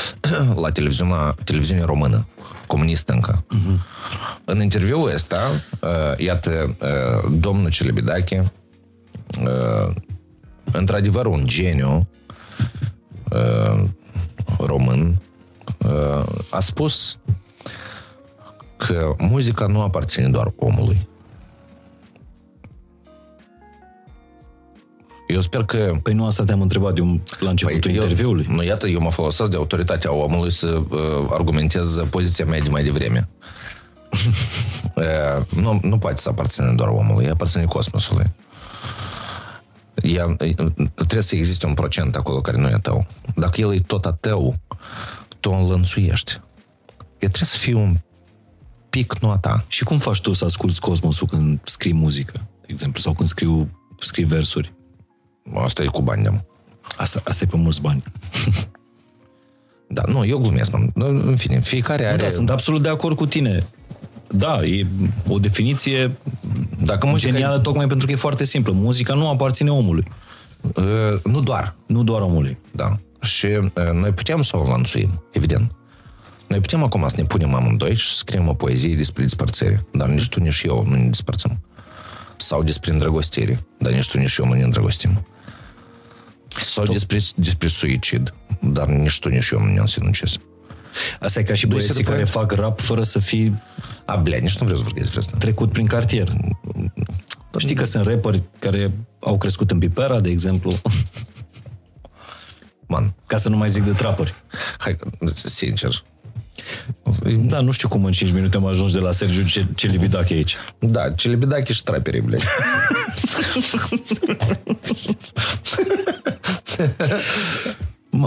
la televiziunea, televiziunea română, comunistă încă. Uh-huh. În interviul ăsta, uh, iată, uh, domnul Celebidache, uh, într-adevăr un geniu uh, român, uh, a spus că muzica nu aparține doar omului. Eu sper că... Păi nu asta te-am întrebat eu la începutul păi interviului. Eu, nu, iată, eu mă folosesc de autoritatea omului să uh, argumentez poziția mea de mai devreme. uh, nu, nu poate să aparține doar omului, ea aparține cosmosului. Ea, trebuie să existe un procent acolo care nu e tău. Dacă el e tot a tău, tu o înlănțuiești. El trebuie să fie un pic nu a ta. Și cum faci tu să asculti cosmosul când scrii muzică, de exemplu, sau când scriu, scrii versuri? Asta e cu bani, da. Asta, asta e pe mulți bani. da, nu, eu glumesc. În fine, fiecare are... Da, sunt absolut de acord cu tine. Da, e o definiție Dacă muzica genială e... tocmai pentru că e foarte simplă. Muzica nu aparține omului. Uh, nu doar. Nu doar omului. Da. Și uh, noi putem să o lanțuim, evident. Noi putem acum să ne punem amândoi și să scriem o poezie despre despărțire, dar nici tu, nici eu nu ne despărțim. Sau despre îndrăgostire, dar nici tu, nici eu nu ne îndrăgostim. Sau Tot. despre, despre suicid, dar nici tu, nici eu nu ne însinucesc. Asta e ca și băieții care fac rap fără să fii... A, blea, nici nu vreau să vorbesc despre asta. Trecut prin cartier. Dar Știi că sunt rapperi care au crescut în Pipera, de exemplu. Man. Ca să nu mai zic de trapări. Hai, sincer, da, nu știu cum în 5 minute am ajuns de la Sergiu ce, Celibidache aici. Da, Celibidache și traperii, blei.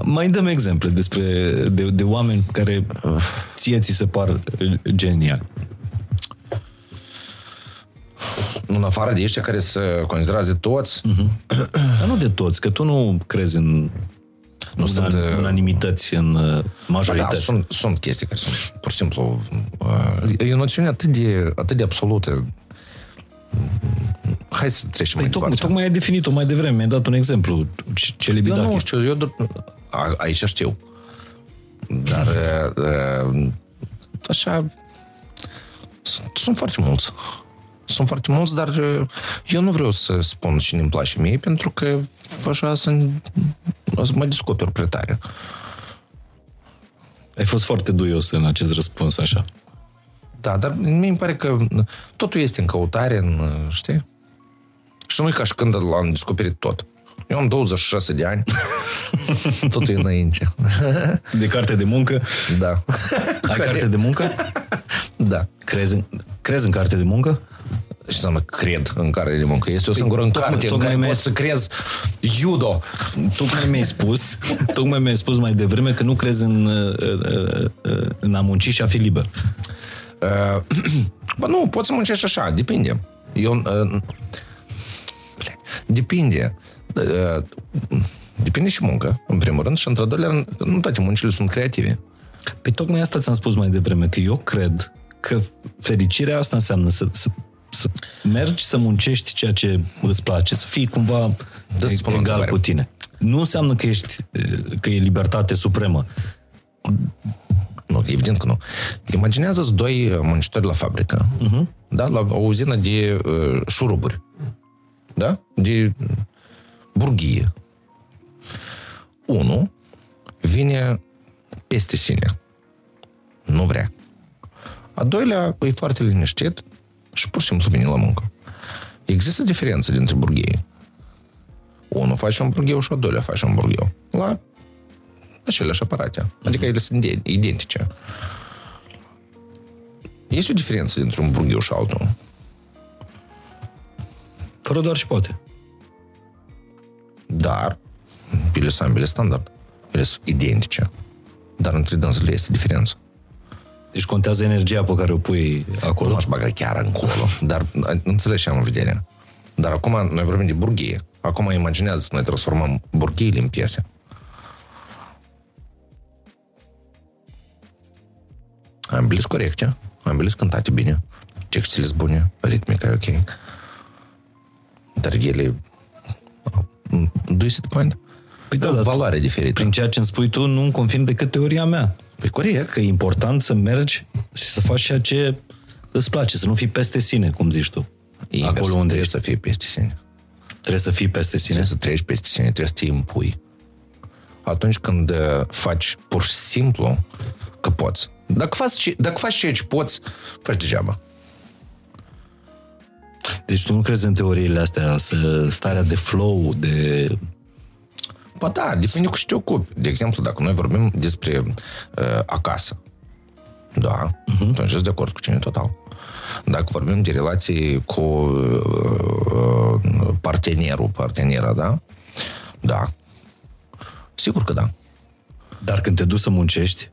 Mai dăm exemple despre de, de oameni care ție ți se par genial. În afară de ăștia care se considerează toți. Uh-huh. Dar nu de toți, că tu nu crezi în nu una, sunt uh, unanimități în uh, majoritate. Da, sunt, sunt chestii care sunt pur și simplu uh, e o noțiune atât de, atât de absolută Hai să trecem păi mai tocmai, tocmai ai definit-o mai devreme, mi-ai dat un exemplu. Celibidache. Eu nu știu, eu a, aici știu. Dar așa sunt, sunt foarte mulți. Sunt foarte mulți, dar eu nu vreau să spun cine îmi place mie, pentru că așa să, să mă descoper prea tare. Ai fost foarte duios în acest răspuns, așa. Da, dar mi mi pare că totul este în căutare, în, știi? Și nu e ca și când l-am descoperit tot. Eu am 26 de ani. Totul e înainte. De carte de muncă? Da. Ai carte de muncă? Da. Crezi în, crezi în carte de muncă? Ce înseamnă cred în care de muncă? Este o păi, singură în carte în care poți să crezi judo. Tocmai mi-ai spus, tocmai mi-ai spus mai devreme că nu crezi în, uh, uh, uh, în a munci și a fi liber. Bă, nu, poți să muncești așa, depinde. Eu... Depinde. Depinde și muncă, în primul rând, și într-al doilea rând, nu toate muncile sunt creative. Păi tocmai asta ți-am spus mai devreme, că eu cred că fericirea asta înseamnă să, să să mergi să muncești ceea ce îți place, să fii cumva Dă egal cu tine. Nu înseamnă că, ești, că e libertate supremă. Nu, evident că nu. Imaginează-ți doi muncitori la fabrică, uh-huh. da? la o uzină de uh, șuruburi, da? de burghie. Unul vine peste sine. Nu vrea. A doilea e foarte liniștit, și pur și simplu vine la muncă. Există diferență dintre burghei. Unul face un burgheu și al doilea face un burgheu. La aceleași aparate. Adică ele sunt identice. Este o diferență dintre un burgheu și altul. Fără doar și poate. Dar, ele sunt ambele standard. Ele sunt identice. Dar între dânsele este diferență. Deci contează energia pe care o pui acolo. Nu aș baga chiar încolo, dar înțelegi ce am în vedere. Dar acum noi vorbim de burghie. Acum imaginează că noi transformăm burghiile în piese. Ambele sunt corecte, ambele sunt cântate bine, textile sunt bune, ritmica e ok. Dar ele... Do you see the point? Păi da, o dar valoare diferită. prin ceea ce îmi spui tu, nu confirm decât teoria mea. Păi corect. Că e important să mergi și să faci ceea ce îți place, să nu fii peste sine, cum zici tu. Invers, Acolo unde trebuie ești. să fii peste sine. Trebuie să fii peste sine. Trebuie să treci peste sine, trebuie să te impui. Atunci când uh, faci pur și simplu că poți. Dacă faci, ce- dacă faci ceea ce poți, faci degeaba. Deci tu nu crezi în teoriile astea, să, starea de flow, de... Ba da, depinde cu ce te ocupi. De exemplu, dacă noi vorbim despre uh, acasă, da, uh-huh. atunci sunt de acord cu cine total. Dacă vorbim de relații cu uh, partenerul, partenera, da? Da. Sigur că da. Dar când te duci să muncești,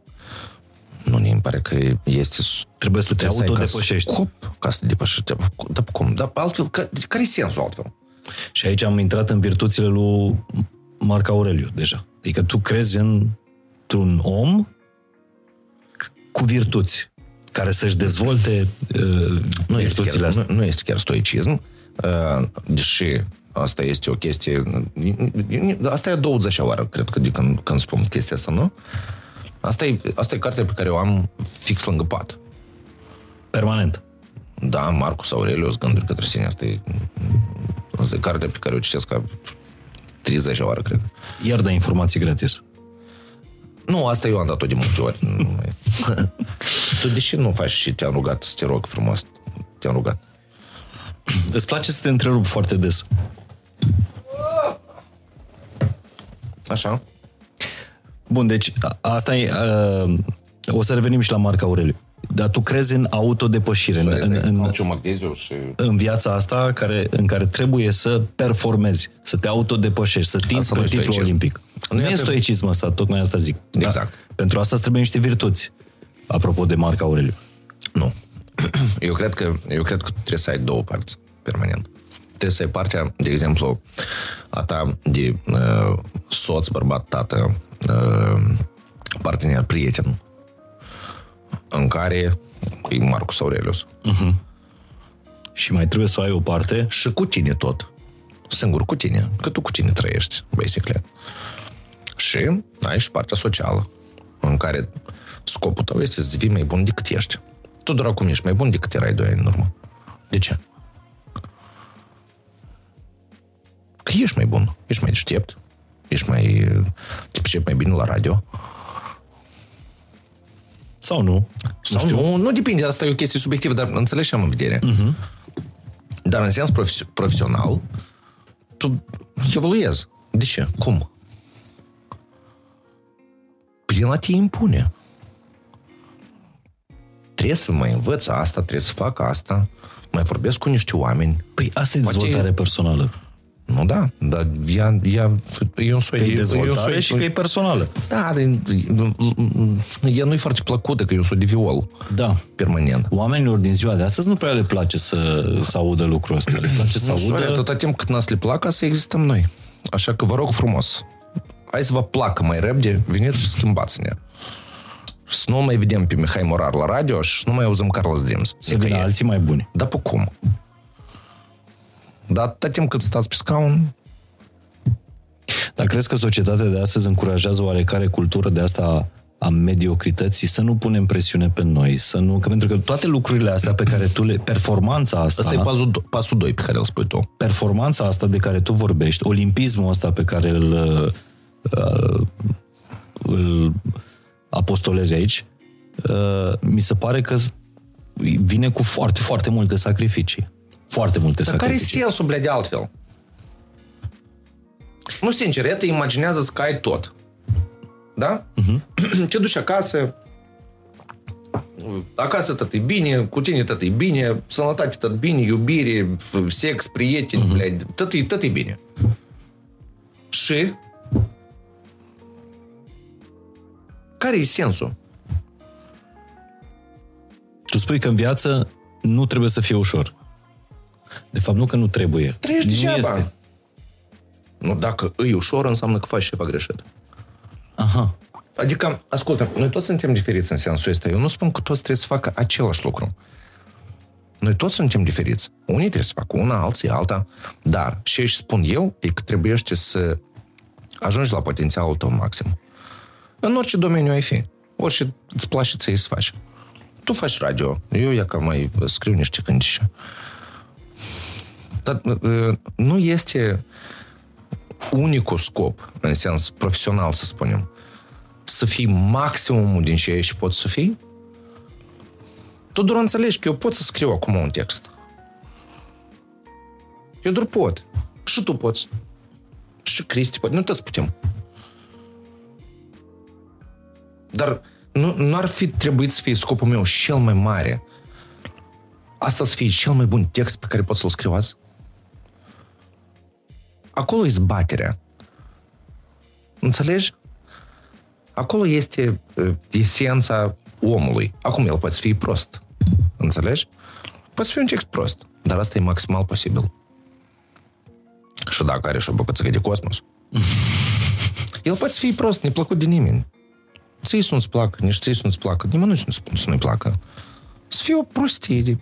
Nu, mi pare că este... trebuie să te trebuie să ai ca autodepășești. Scop ca să te depășești. Dar cum? Dar altfel, ca, care e sensul altfel? Și aici am intrat în virtuțile lui Marc Aureliu deja. Adică tu crezi în- într-un om c- cu virtuți, care să-și dezvolte uh, Nu este, virtuțile chiar, astea. nu, nu este chiar stoicism, uh, deși asta este o chestie... Asta e a 20 oară, cred că, de când, când spun chestia asta, nu? Asta e, asta e cartea pe care o am fix lângă pat. Permanent. Da, Marcus Aurelius, Gânduri către sine, asta e, asta e cartea pe care o citesc ca 30 oară, cred. Iar de informații gratis. Nu, asta eu am dat-o de multe ori. Nu mai- tu de ce nu faci și te-am rugat să te rog frumos? Te-am rugat. Îți place să te întrerup foarte des. Așa? Bun, deci a- asta e... Uh, o să revenim și la Marc Aureliu. Dar tu crezi în autodepășire, în, în, în, Am ce magneziu și... în viața asta care, în care trebuie să performezi, să te autodepășești, să tinzi Asta pe nu e titlul stoicism. olimpic. Nu Nu, e e atât- stoicism asta, tocmai asta zic. Exact. pentru asta îți trebuie niște virtuți. Apropo de Marc Aureliu. Nu. Eu cred că, eu cred că trebuie să ai două părți, permanent. Trebuie să ai partea, de exemplu, a ta de uh, soț, bărbat, tată, uh, partener, prieten, în care e Marcus Aurelius. Și mai trebuie să ai o parte Și cu tine tot. Singur cu tine. Că tu cu tine trăiești, basically. Și ai și partea socială, în care scopul tău este să devii mai bun decât ești. Tu doar acum ești mai bun decât erai doi ani în urmă. De ce? Că ești mai bun, ești mai deștept, ești mai... te pricepi mai bine la radio. Sau nu. Sau nu, nu depinde, asta e o chestie subiectivă, dar înțelegi ce am în vedere. Uh-huh. Dar în sens profes- profesional, tu evoluezi. De ce? Cum? Prin a te impune. Trebuie să mai învăț asta, trebuie să fac asta, mai vorbesc cu niște oameni. Păi asta e Poate- dezvoltare personală. Nu, da, dar ea, ea, e un soi Că de... e e un dezvoltare soi- și că e personală. Da, dar ea nu e foarte plăcută, că e un soi de viol Da. permanent. Oamenilor din ziua de astăzi nu prea le place să, să audă lucrul ăsta. Le place să Nu, sorry, audă... atâta timp cât n-ați le placă, să existăm noi. Așa că vă rog frumos, hai să vă placă mai repede, veniți și schimbați-ne. Să nu mai vedem pe Mihai Morar la radio și să nu mai auzim Carlos Dreams. Să vină Nicăieri. alții mai buni. Dar pe cum? Dar atâta timp cât stați pe scaun, Dar crezi că societatea de astăzi încurajează oarecare cultură de asta a mediocrității, să nu punem presiune pe noi, să nu, că pentru că toate lucrurile astea pe care tu le, performanța asta, ăsta e pasul, do- pasul 2 pe care îl spui tu. performanța asta de care tu vorbești, olimpismul ăsta pe care îl, uh, îl apostolezi aici, uh, mi se pare că vine cu foarte, foarte multe sacrificii. Foarte multe Dar care e sacrificii. sensul, ble, de altfel? Nu, sincer, ea te imaginează că ai tot. Da? Uh-huh. Te duci acasă, acasă tot e bine, cu tine tot e bine, sănătate tot bine, iubire, f- sex, prieteni, uh-huh. blядь, tot e, tot e bine. Și? Care e sensul? Tu spui că în viață nu trebuie să fie ușor. De fapt, nu că nu trebuie. Trăiești nu degeaba. Este. Nu, dacă îi ușor, înseamnă că faci ceva greșit. Aha. Adică, ascultă, noi toți suntem diferiți în sensul ăsta. Eu nu spun că toți trebuie să facă același lucru. Noi toți suntem diferiți. Unii trebuie să facă una, alții alta. Dar ce își spun eu e că trebuie să ajungi la potențialul tău maxim. În orice domeniu ai fi. Orice îți place ție să faci. Tu faci radio. Eu ia că mai scriu niște cântice. Dar uh, nu este unicul scop, în sens profesional, să spunem, să fii maximumul din ce ești poți să fii? Tu doar înțelegi că eu pot să scriu acum un text. Eu doar pot. Și tu poți. Și Cristi poate. Nu toți putem. Dar nu, nu ar fi trebuit să fie scopul meu cel mai mare asta să fie cel mai bun text pe care pot să-l scriu azi? Acolo e zbaterea. Înțelegi? Acolo este uh, esența omului. Acum el poate fi prost. Înțelegi? Poate fi un text prost, dar asta e maximal posibil. Și dacă are și o bucățică de cosmos. El poate fi prost, neplăcut de nimeni. Ție să nu-ți placă, nici ție să nu-ți placă, nimeni nu să nu-i placă. Să fie o prostie,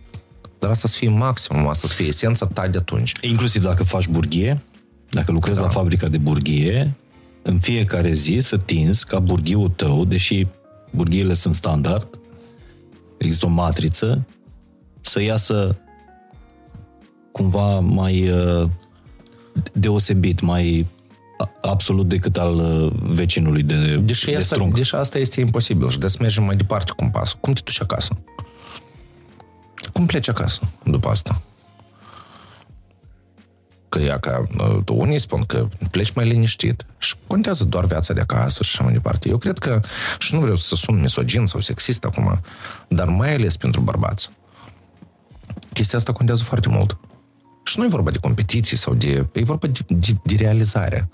dar asta să fie maximum, asta să fie esența ta de atunci. Inclusiv dacă faci burghie, dacă lucrezi da. la fabrica de burghie, în fiecare zi să tinzi ca burghiul tău, deși burghiile sunt standard, există o matriță, să iasă cumva mai uh, deosebit, mai absolut decât al uh, vecinului de, deși de asta, strung. Deși asta este imposibil și de să mergem mai departe cu un pas. Cum te duci acasă? Cum pleci acasă după asta? Că ea ca uh, unii spun că pleci mai liniștit și contează doar viața de acasă și așa mai departe. Eu cred că, și nu vreau să sun misogin sau sexist acum, dar mai ales pentru bărbați, chestia asta contează foarte mult. Și nu e vorba de competiții sau de... E vorba de, de, de realizare.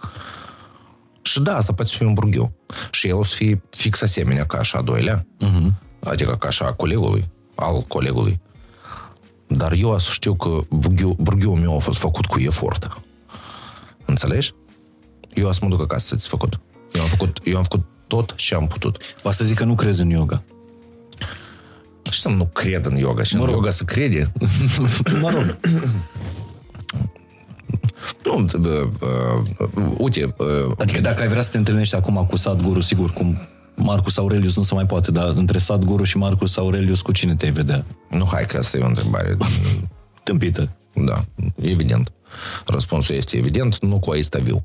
Și da, asta poate fi un burghiu. Și el o să fie fix asemenea ca așa a doilea. Uh-huh. Adică ca așa a colegului, al colegului. Dar eu să știu că burghiul, burghiul meu a fost făcut cu efort. Înțelegi? Eu să mă duc acasă să-ți făcut. Eu am făcut, eu am făcut tot ce am putut. Asta zic că nu crezi în yoga. Și să nu cred în yoga și mă rog. în yoga să crede. mă rog. Nu, uh, uh, uite... Uh, adică dacă ai vrea să te întâlnești acum cu Sadguru, sigur, cum Marcus Aurelius nu se mai poate, dar între Sadguru și Marcus Aurelius, cu cine te-ai vedea? Nu, hai că asta e o întrebare. Tâmpită. Da, evident. Răspunsul este evident, nu cu aici viu.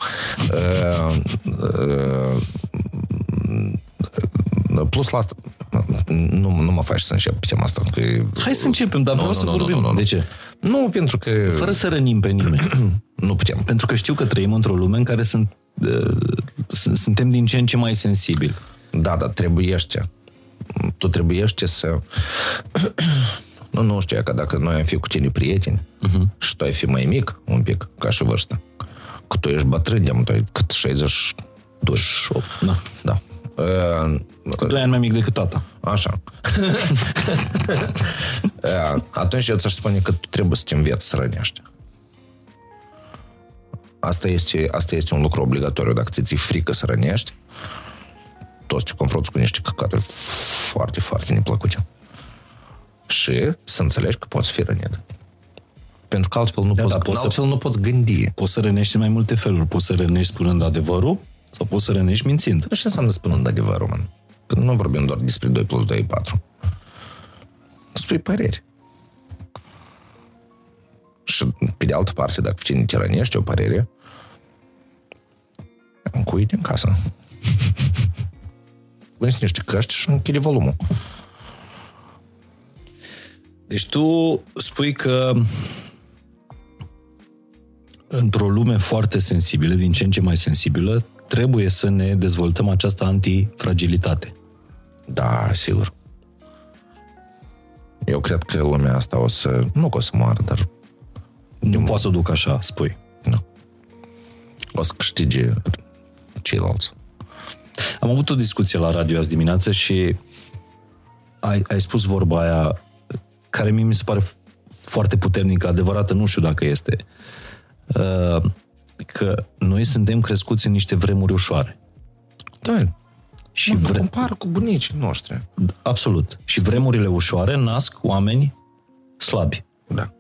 Uh, uh, plus la asta, nu, nu mă faci să încep pe tema asta. Că... Hai să începem, dar vreau nu, să nu, vorbim. Nu, nu, nu. De ce? Nu, pentru că... Fără să rănim pe nimeni. nu putem. Pentru că știu că trăim într-o lume în care sunt, uh, suntem din ce în ce mai sensibili. Da, dar trebuiește. Tu trebuiește să... nu, nu știu, că dacă noi am fi cu tine prieteni uh-huh. și tu ai fi mai mic un pic, ca și vârstă, că tu ești bătrân, de tu ai cât 60 28. Da. Da. Uh, cu doi ani mai mic decât tata. Așa. uh, atunci eu ți-aș spune că tu trebuie să te înveți să rănești. Asta este, asta este un lucru obligatoriu. Dacă ți-ți frică să rănești, toți te confrunți cu niște căcaturi foarte, foarte neplăcute. Și să înțelegi că poți fi rănit. Pentru că altfel nu, da, poți, da, poți, altfel să, nu poți gândi. Poți să rănești în mai multe feluri. Poți să rănești spunând adevărul sau poți să rănești mințind. Nu ce înseamnă spunând adevărul, man. Că nu vorbim doar despre 2 plus 2 e 4. Spui păreri. Și pe de altă parte, dacă cine te rănește o părere, încuite în casă. Vânzi niște căști și închide volumul. Deci tu spui că într-o lume foarte sensibilă, din ce în ce mai sensibilă, trebuie să ne dezvoltăm această antifragilitate. Da, sigur. Eu cred că lumea asta o să... Nu că o să moară, dar... Nu poate să o duc așa, spui. Nu. O să câștige ceilalți. Am avut o discuție la radio azi dimineață și ai, ai spus vorba aia care mie mi se pare foarte puternică, adevărată, nu știu dacă este. Uh, că noi suntem crescuți în niște vremuri ușoare. Da. Și mă, vre... compar cu bunicii noștri. Absolut. Și vremurile ușoare nasc oameni slabi. Da.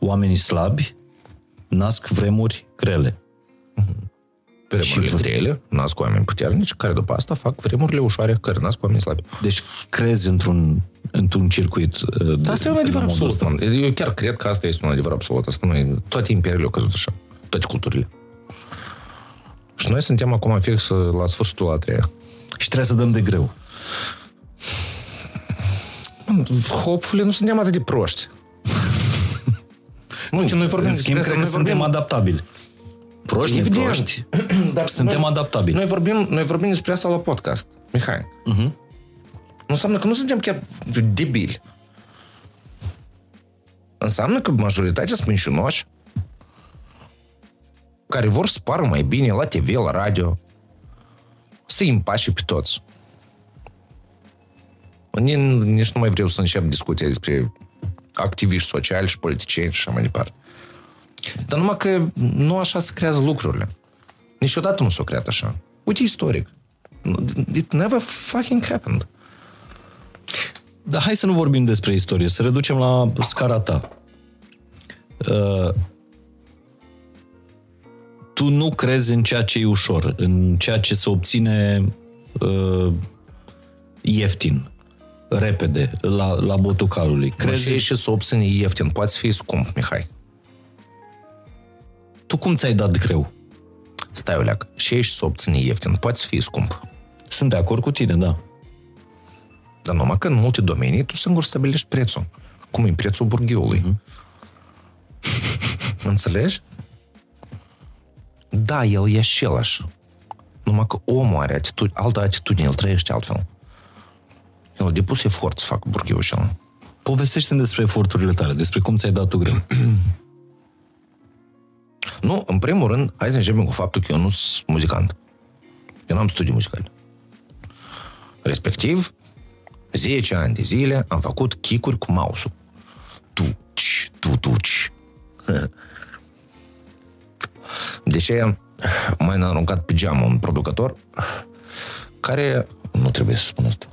Oamenii slabi nasc vremuri grele. Uh-huh. Vremurile Și- grele, nasc oameni puternici, care după asta fac vremurile ușoare, care nasc oameni slabi. Deci crezi într-un, într-un circuit uh, Dar asta e un adevăr la modul absolut. ăsta. man. Eu chiar cred că asta este un adevăr absolut. Asta nu e... Toate imperiile au căzut așa. Toate culturile. Și noi suntem acum fix la sfârșitul a treia. Și trebuie să dăm de greu. Man, Hopefully, nu suntem atât de proști. nu, ce noi vorbim În schimb, despre cred că asta, noi suntem vorbim- adaptabili. Proști, Evident. neproști. Dar Suntem noi, adaptabili. Noi vorbim, noi vorbim despre asta la podcast, Mihai. Mhm. Uh-huh. Nu înseamnă că nu suntem chiar debili. Înseamnă că majoritatea sunt mincinoși care vor să pară mai bine la TV, la radio, să îi împace pe toți. Ni- Nici nu mai vreau să încep discuția despre activiști sociali și politicieni și așa mai departe. Dar numai că nu așa se creează lucrurile. Niciodată nu s-a creat așa. Uite istoric. It never fucking happened. Dar hai să nu vorbim despre istorie, să reducem la scara ta. Uh, tu nu crezi în ceea ce e ușor, în ceea ce se obține uh, ieftin, repede, la, la botul calului. Crezi Crezi, și să obține ieftin. Poate fi scump, Mihai. Tu cum ți-ai dat greu? Stai, Oleac. Și ești să obține ieftin. Poate fi scump. Sunt de acord cu tine, da. Dar numai că în multe domenii tu singur stabilești prețul. Cum e prețul burghiului. Înțelegi? Da, el e același. Numai că omul are atitudine, altă atitudine, el trăiește altfel. El a depus efort să facă burghiul ăla. Povestește-mi despre eforturile tale, despre cum ți-ai dat tu greu. Nu, în primul rând, hai să începem cu faptul că eu nu sunt muzicant. Eu n-am studii muzicale. Respectiv, 10 ani de zile am făcut chicuri cu mouse-ul. Tuci, tu, tuci. De ce mai n-a aruncat pe geamă un producător care, nu trebuie să spun asta,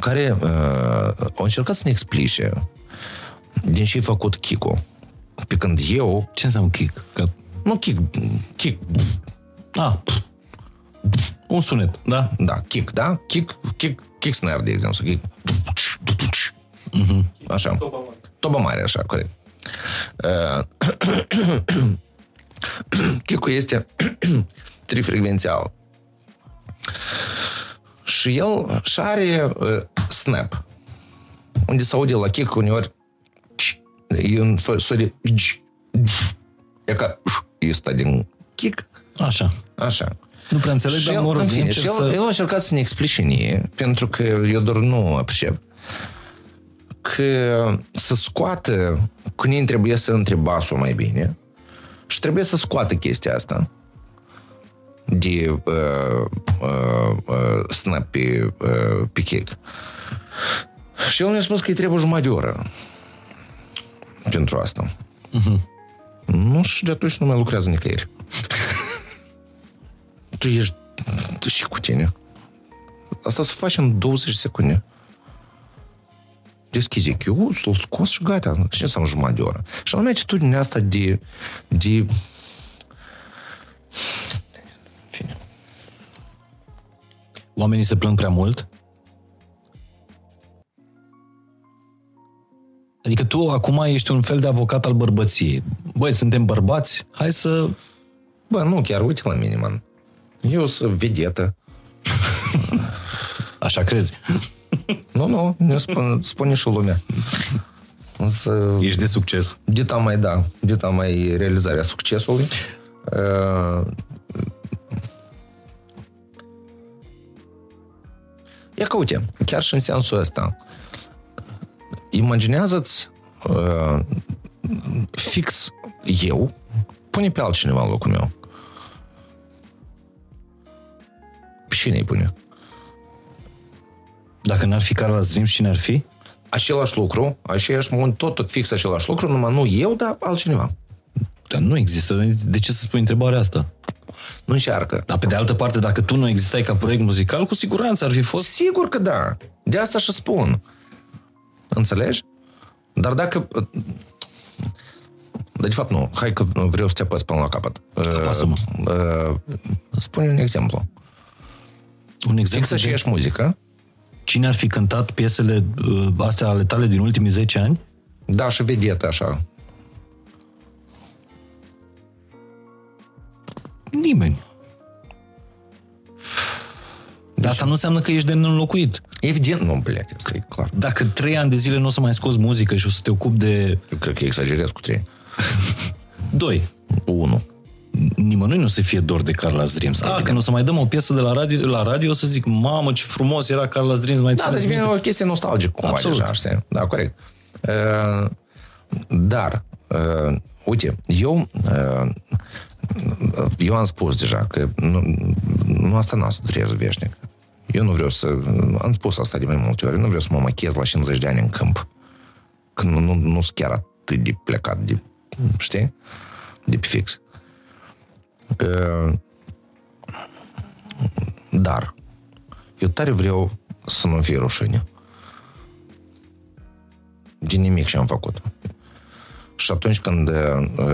care uh, a încercat să ne explice din ce e făcut Kiko. Pe când eu Ce înseamnă kick? Că... nu kick, kick, A, un sunet, da? da, kick, da? Kick, kick, kick snare, de exemplu. Kick. Așa. Toba mare, așa, corect. Uh, Kick-ul este trifrecvențial. Și el și are uh, snap. Unde se aude la kick uneori e un fel de e ca ăsta din kick, Așa. așa. Nu prea înțeleg, Și dar el, mă rog, în fine, încerc și el, să... el a încercat să ne explice nie, pentru că eu doar nu apreciep, că să scoată, când ei trebuie să între basul mai bine, și trebuie să scoată chestia asta de uh, uh, uh, snap pe, uh, pe kick. Și el mi-a spus că îi trebuie jumătate de oră pentru asta. Uh-huh. Nu, și de atunci nu mai lucrează nicăieri. tu ești tu și cu tine. Asta se face în 20 secunde. Deschizi chiul, îl scos și gata. Ce înseamnă jumătate de oră? Și anume atitudinea asta de... de Fine. Oamenii se plâng prea mult? Adică tu acum ești un fel de avocat al bărbăției. Băi, suntem bărbați, hai să... Bă, nu chiar, uite la mine, man. Eu sunt vedetă. Așa crezi. Nu, nu, ne spun, spune și lumea. Să, Ești de succes. dita mai da, dita mai realizarea succesului. Uh, Ia că uite, chiar și în sensul ăsta, imaginează-ți uh, fix eu, pune pe altcineva în locul meu. Pe cine îi pune? Dacă n-ar fi Carla Dreams, cine ar fi? Același lucru, aceeași mult, tot fix același lucru, numai nu eu, dar altcineva. Dar nu există. De ce să spui întrebarea asta? Nu încearcă. Dar pe de altă parte, dacă tu nu existai ca proiect muzical, cu siguranță ar fi fost... Sigur că da. De asta și spun. Înțelegi? Dar dacă... Dar de fapt nu. Hai că vreau să te apăs până la capăt. Apasă-mă. Uh, spune un exemplu. Un exemplu Fixă și de ești muzică. cine ar fi cântat piesele uh, astea ale tale din ultimii 10 ani? Da, și vedetă așa. Nimeni. Dar asta nu înseamnă că ești de neînlocuit. Evident, nu, blядь, asta e clar. Dacă trei ani de zile nu o să mai scoți muzică și o să te ocupi de Eu cred că exagerez cu trei. doi, Unu. nimănui nu o să fie dor de Carla's Dreams. A, când o să mai dăm o piesă de la radio, la radio o să zic, mamă, ce frumos era Carla's Dreams, mai Da, dar țineți devine minte?" o chestie nostalgică cumva Absolut. deja, știi? Da, corect. Uh, dar, uh, uite, eu uh, eu am spus deja că nu, nu asta n-a să dureze veșnic. Eu nu vreau să... Am spus asta de mai multe ori. Nu vreau să mă machez la 50 de ani în câmp. Că nu, nu, nu sunt chiar atât de plecat de... Știi? De pe fix. Uh, dar eu tare vreau să nu fie rușine. Din nimic ce am făcut. Și atunci când uh,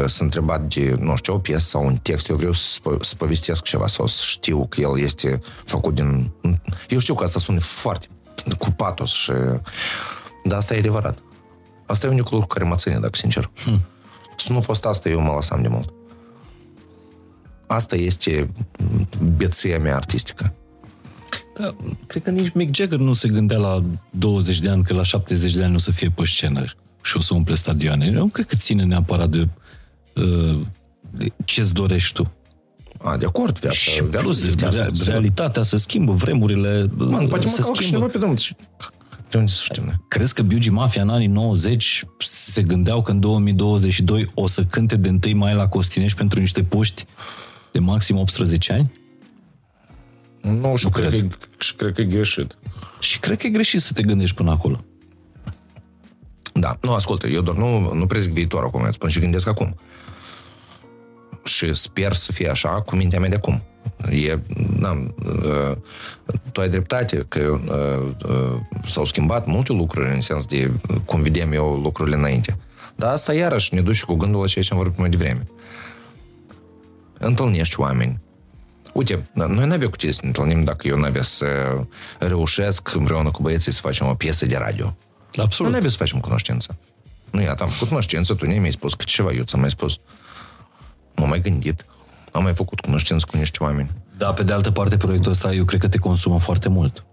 sunt întrebat de, nu știu, o piesă sau un text, eu vreau să, spo- să povestesc ceva sau să știu că el este făcut din... Eu știu că asta sună foarte cu patos și... Dar asta e adevărat. Asta e unicul lucru care mă ține, dacă sincer. Hmm. Să nu fost asta, eu mă lăsam de mult. Asta este beția mea artistică. Da, cred că nici Mick Jagger nu se gândea la 20 de ani că la 70 de ani nu o să fie pe scenă și o să umple stadioane. Eu nu cred că ține neapărat de, uh, de ce-ți dorești tu. A, de acord, viața, Și viața plus, se dictează. rea- realitatea se schimbă, vremurile Man, poate mă se calc schimbă. cineva pe drum. Deci, De unde să știm noi? Crezi că Biugi Mafia în anii 90 se gândeau că în 2022 o să cânte de 1 mai la Costinești pentru niște puști de maxim 18 ani? Nu, și Nu cred, cred. Că, e- și cred că e greșit. Și cred că e greșit să te gândești până acolo. Da, nu, ascultă, eu doar nu, nu prezic viitorul acum, eu îți spun și gândesc acum. Și sper să fie așa cu mintea mea de acum. E, n-am, uh, tu ai dreptate că uh, uh, s-au schimbat multe lucruri în sens de cum vedem eu lucrurile înainte. Dar asta iarăși ne duce cu gândul la ceea ce am vorbit mai devreme. Întâlnești oameni. Uite, noi n-avem cu tine să ne întâlnim dacă eu n-avea să reușesc împreună cu băieții să facem o piesă de radio. Nu Absolut. trebuie să facem cunoștință. Nu, iată, am făcut cunoștință, tu mi-ai spus că ceva, eu ți-am mai spus. M-am mai gândit. Am mai făcut cunoștință cu niște oameni. Da, pe de altă parte, proiectul ăsta eu cred că te consumă foarte mult.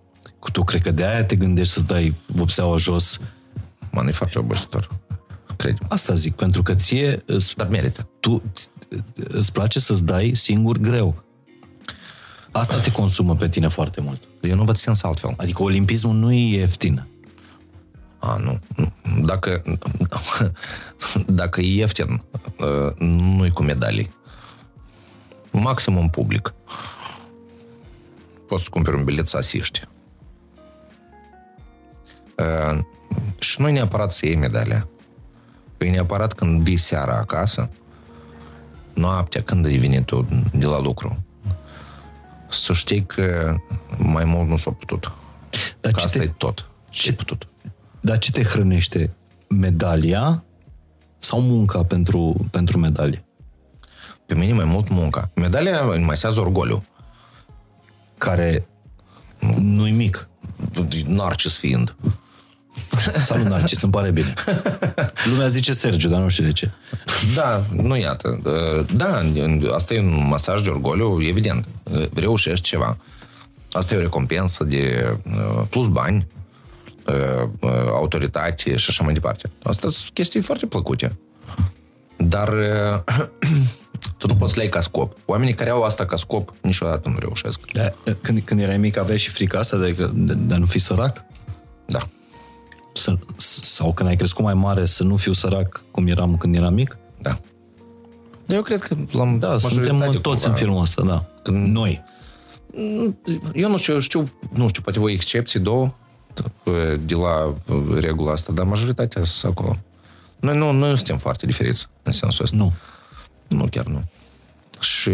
Tu cred că de aia te gândești să dai vopseaua jos. Man, e foarte obositor. Cred. Asta zic, pentru că ție îți, Dar merită. tu, îți place să-ți dai singur greu. Asta te consumă pe tine foarte mult. Eu nu văd sens altfel. Adică olimpismul nu e ieftin. A, nu. Dacă, dacă e ieftin, uh, nu-i cu medalii. Maxim în public. Poți să cumperi un bilet să asiști. Uh, Și nu e neapărat să iei medalia. E neapărat când vii seara acasă, noaptea, când ai venit tu de la lucru, să știi că mai mult nu s-a putut. Dar Că ce asta te- e tot. Ce ai putut. Dar ce te hrănește? Medalia sau munca pentru, pentru medalie? Pe mine mai mult munca. Medalia îmi masează orgoliu. Care nu-i mic. Narcis fiind. Salut, Narcis, îmi pare bine. Lumea zice Sergiu, dar nu știu de ce. Da, nu iată. Da, asta e un masaj de orgoliu, evident. Reușești ceva. Asta e o recompensă de uh, plus bani, uh, uh, autoritate și așa mai departe. Asta sunt chestii foarte plăcute. Dar uh, tu nu poți să le ai ca scop. Oamenii care au asta ca scop niciodată nu reușesc. Da, când, când erai mic aveai și frica asta de, că- de, de a nu fi sărac? Da. Să, sau când ai crescut mai mare să nu fiu sărac cum eram când eram mic? Da. Dar eu cred că la Da, suntem majoritate toți cumva- în filmul ăsta, da. Când noi. Eu nu știu, eu știu, nu știu, poate voi excepții două de la regula asta, dar majoritatea sunt acolo. Noi nu, noi nu suntem foarte diferiți în sensul ăsta. Nu. Nu, chiar nu. Și,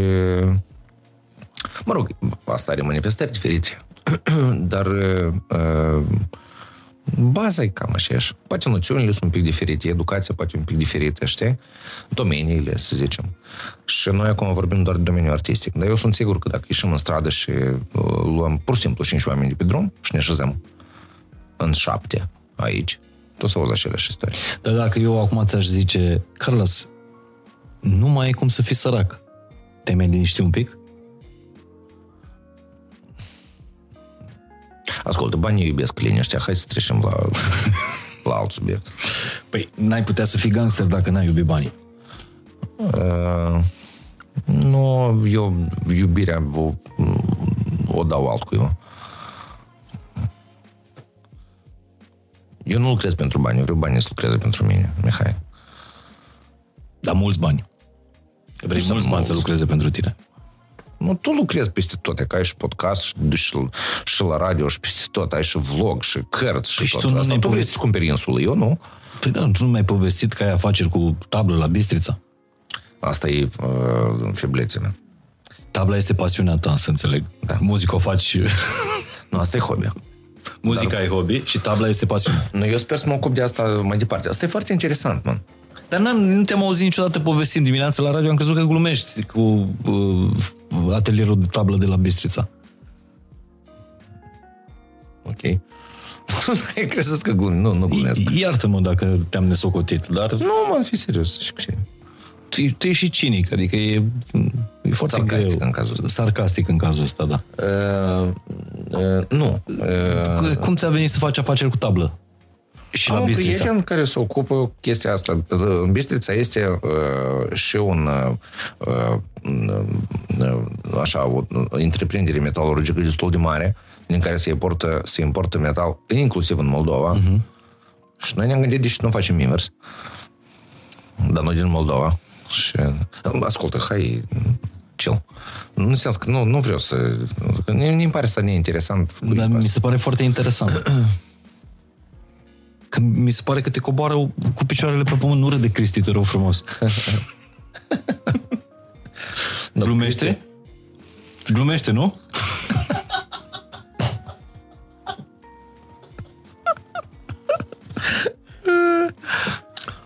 mă rog, asta are manifestări diferite. Dar uh, Baza e cam așa. Poate noțiunile sunt un pic diferite, educația poate un pic diferită, știi? Domeniile, să zicem. Și noi acum vorbim doar de domeniul artistic. Dar eu sunt sigur că dacă ieșim în stradă și uh, luăm pur și simplu cinci oameni de pe drum și ne așezăm în șapte aici, tot să auzi aceleași istorii. Dar dacă eu acum ți-aș zice, Carlos, nu mai e cum să fii sărac. Te mai liniști un pic? Ascultă, banii iubesc liniștea, hai să trecem la, la alt subiect. Păi, n-ai putea să fii gangster dacă n-ai iubi banii. Uh, nu, eu iubirea o, o dau altcuiva. Eu nu lucrez pentru bani, eu vreau banii să lucreze pentru mine, Mihai. Dar mulți bani. Vrei Nu mulți sunt bani să mulți. lucreze pentru tine. Nu, tu lucrezi peste tot, e că ai și podcast, și, și, și la radio, și peste tot, ai și vlog, și cărți, și Păi și tot. tu nu Asta ne-ai tu vrei povestit- să cumperi insulă, eu nu. Păi da, tu nu mi-ai povestit că ai afaceri cu tablă la Bistrița. Asta e uh, fiblețele. Tabla este pasiunea ta, să înțeleg. Da. Muzica o faci... Nu, asta e hobby. Muzica e hobby și tabla este pasiune. Nu, eu sper să mă ocup de asta mai departe. Asta e foarte interesant, man. Dar n-am, nu te-am auzit niciodată povestind dimineața la radio, am crezut că glumești cu uh, atelierul de tablă de la Bistrița. Ok. Ai crezut că glumi. Nu, nu glumesc. I- Iartă-mă dacă te-am nesocotit, dar Nu, mă, fi serios. Și cu ce? Tu, tu ești și cinic, adică e, e foarte Sarcastic greu. în cazul ăsta. Sarcastic în cazul ăsta, da. Uh, uh, nu. Uh, C- Cum ți-a venit să faci afaceri cu tablă? Și am la un Bistrița? prieten care se ocupă cu chestia asta. În Bistrița este uh, și un uh, uh, așa, o întreprindere metalurgică destul de mare din care se importă, se importă metal, inclusiv în Moldova. Uh-huh. Și noi ne-am gândit de ce nu facem invers. Dar nu din Moldova. Și ascultă, hai, chill. Nu înseamnă că nu, nu vreau să... Mi pare să neinteresant. cu Dar asta. mi se pare foarte interesant. Că mi se pare că te coboară cu picioarele pe pământ, nu râde Cristi, te rog frumos. Glumește? Glumește, nu?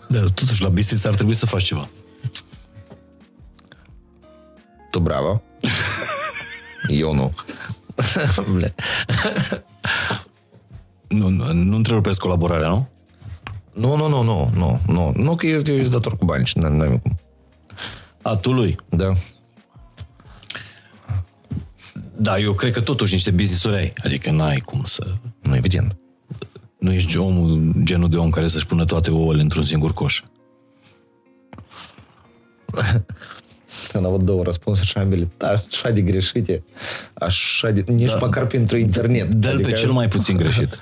Dar totuși la Bistrița ar trebui să faci ceva. Tu bravo. Eu nu. Ble. Nu, nu, nu întrerupesc colaborarea, nu? nu, nu, nu, nu, nu, nu, nu, că eu, eu sunt dator cu bani și nu am cum. A, tu lui. Da. Da, eu cred că totuși niște business-uri ai. Adică n-ai cum să... Nu, evident. Nu ești omul, genul de om care să-și pună toate ouăle într-un singur coș. Când aud două răspunsuri și ambele așa de greșite, așa de... Nici da. măcar pentru internet. Dă-l adică... pe cel mai puțin greșit.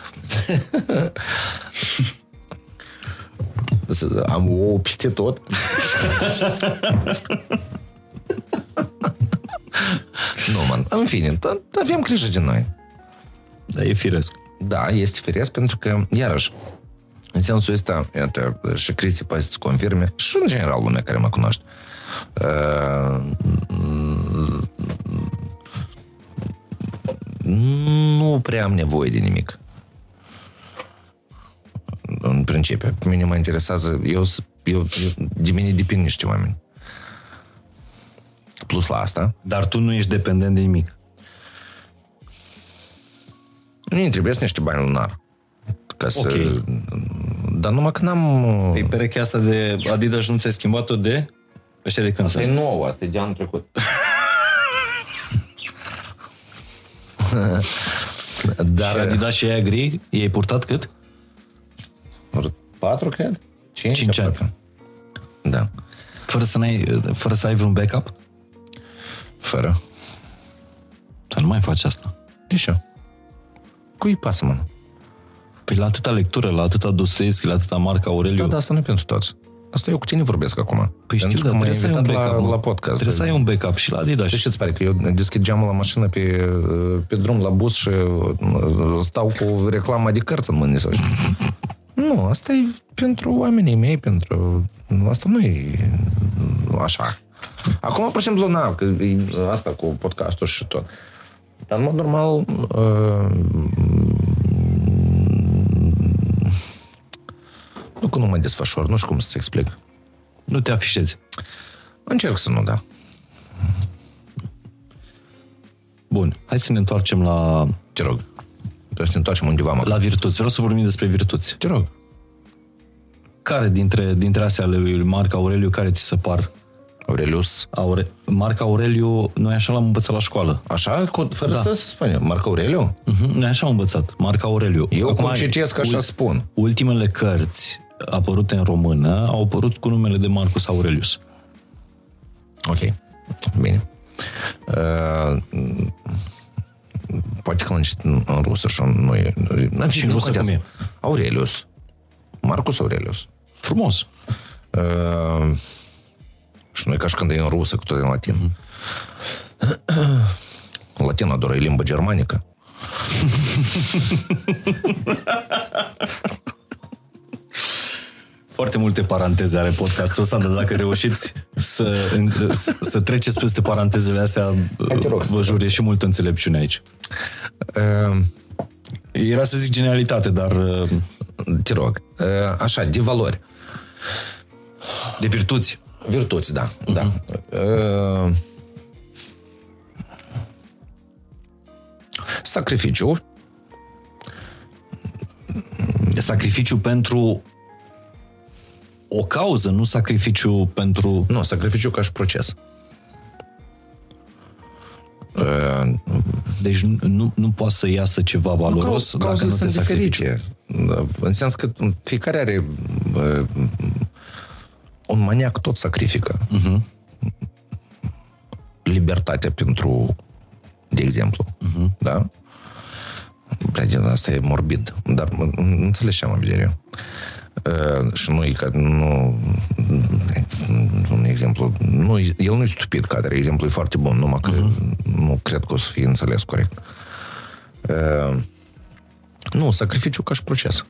Să- Am ouă peste tot. nu, man. În fine, da, avem grijă de noi. Dar e firesc. Da, este firesc pentru că, iarăși, în sensul ăsta, iată, și Cristi poate să-ți confirme, și în general lumea care mă cunoaște, uh, nu prea am nevoie de nimic. În principiu. Pe mine mă interesează, eu, s- eu, eu de mine depind niște oameni. Plus la asta, Dar tu nu ești dependent de nimic. nu trebuie să niște bani lunar. Ca să... Ok. Dar numai că n-am... Păi perechea asta de Adidas nu ți-ai schimbat-o de... Ăștia de când Asta e sunt? nou, asta e de anul trecut. Dar... Și Adidas și aia gri, i-ai purtat cât? Patru, cred? Cinci? Cinci ani. aproape. Da. Fără să, n-ai, fără să ai vreun backup? Fără. Să nu mai faci asta. De ce? Cui pasă, mă? Păi la atâta lectură, la atâta Dostoevski, la atâta Marca Aureliu. Da, dar asta nu e pentru toți. Asta eu cu tine vorbesc acum. Păi știu, Pentru dar că m-ai trebuie să ai un invitat backup. la, mă. la podcast. Trebuie să ai un backup și la Adidas. Ce îți pare? Că eu deschid geamul la mașină pe, pe drum la bus și uh, stau cu reclama de cărți în mâini sau așa. Nu, asta e pentru oamenii mei, pentru... Asta nu e așa. Acum, pur și simplu, na, că e asta cu podcastul și tot. Dar, în mod normal, uh, Nu că nu mă desfășor, nu știu cum să-ți explic. Nu te afișezi. Încerc să nu, da. Bun, hai să ne întoarcem la, Te rog. Trebuie să ne întoarcem undeva, mă. la virtuți. Vreau să vorbim despre virtuți. Te rog. Care dintre, dintre astea ale lui Marc Aureliu, care ți se par? Aurelius. Aure... Marc Aureliu, noi așa l-am învățat la școală. Așa, cu- fără da. să se spune. Marco Aureliu? Uh-huh. Noi așa am învățat. Marc Aureliu. Eu cum ai- citesc, așa ul- spun. Ultimele cărți apărute în română au apărut cu numele de Marcus Aurelius. Ok. Bine. Uh, poate că l-am citit în, în rusă și nu e... Nu, Și în rusă cum e? Aurelius. Marcus Aurelius. Frumos. Uh, și nu e ca și când e în rusă, cu tot în latin. Mm-hmm. Latina doar e limba germanică. Foarte multe paranteze are podcastul ăsta, dar dacă reușiți să, în- să, să treceți peste parantezele astea, Hai, te rog să vă jur, e și multă înțelepciune aici. Uh, Era să zic genialitate, dar uh, te rog. Uh, așa, de valori. de virtuți. Virtuți, da. da. Uh, sacrificiu. Sacrificiu pentru o cauză, nu sacrificiu pentru... Nu, sacrificiu ca și proces. Uh, Deci nu, nu, nu poate să iasă ceva valoros Cau- dacă cauzele nu te sunt sacrifici. diferite. Da, în sens că fiecare are uh, un maniac tot sacrifică. Uh-huh. Libertatea pentru, de exemplu. Uh-huh. Da? Bля, din asta e morbid. Dar mă- înțelegi ce am în vedere. Uh, și nu e ca, nu, un exemplu, nu, el nu e stupid, ca de exemplu, e foarte bun, numai că uh-huh. nu cred că o să fie înțeles corect. Uh, nu, sacrificiu ca și proces.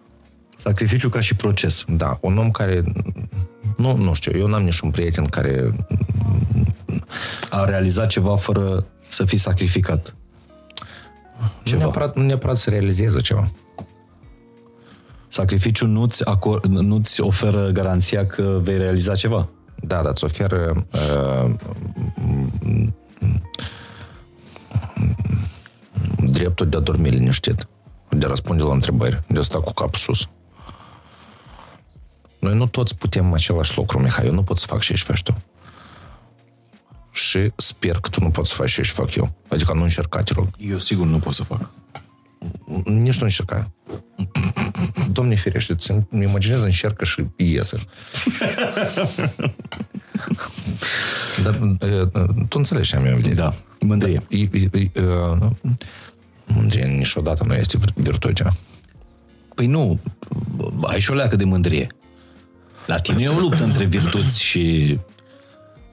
Sacrificiu ca și proces. Da, un om care... Nu, nu știu, eu n-am niciun prieten care... A realizat ceva fără să fii sacrificat. Nu neapărat, nu neapărat să realizeze ceva. Sacrificiul nu-ți, acor- nu-ți oferă garanția că vei realiza ceva. Da, dar îți oferă uh, dreptul de a dormi liniștit, de a răspunde la întrebări, de a sta cu capul sus. Noi nu toți putem același lucru, Mihai. Eu nu pot să fac ce faci tu. Și sper că tu nu poți să faci ce fac eu. Adică nu încerca, te rog. Eu sigur nu pot să fac. Nici nu încerca. Domne ferește, îți imaginez încercă și iese. Dar e, tu înțelegi ce am eu vedere. Da, mândrie. E, e, e, e, Mândrie niciodată nu este vir- virtutea. Păi nu, ai și o leacă de mândrie. La tine e o luptă între virtuți și...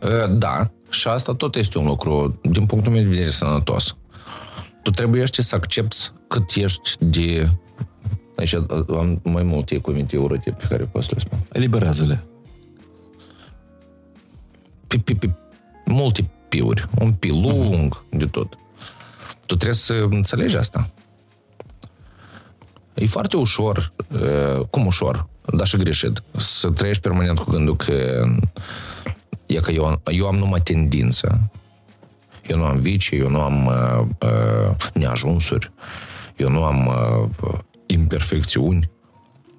E, Da, și asta tot este un lucru, din punctul meu de vedere, sănătos. Tu trebuie să accepti cât ești de... Aici am mai multe cuvinte urâte pe care pot să le spun. Eliberează-le. pe, pe, pe multe piuri, un pi lung, de tot. Tu trebuie să înțelegi asta. E foarte ușor, uh, cum ușor, dar și greșit, să trăiești permanent cu gândul că e că eu, am- eu am numai tendință. Eu nu am vicii, eu nu am uh, uh, neajunsuri, eu nu am uh, imperfecțiuni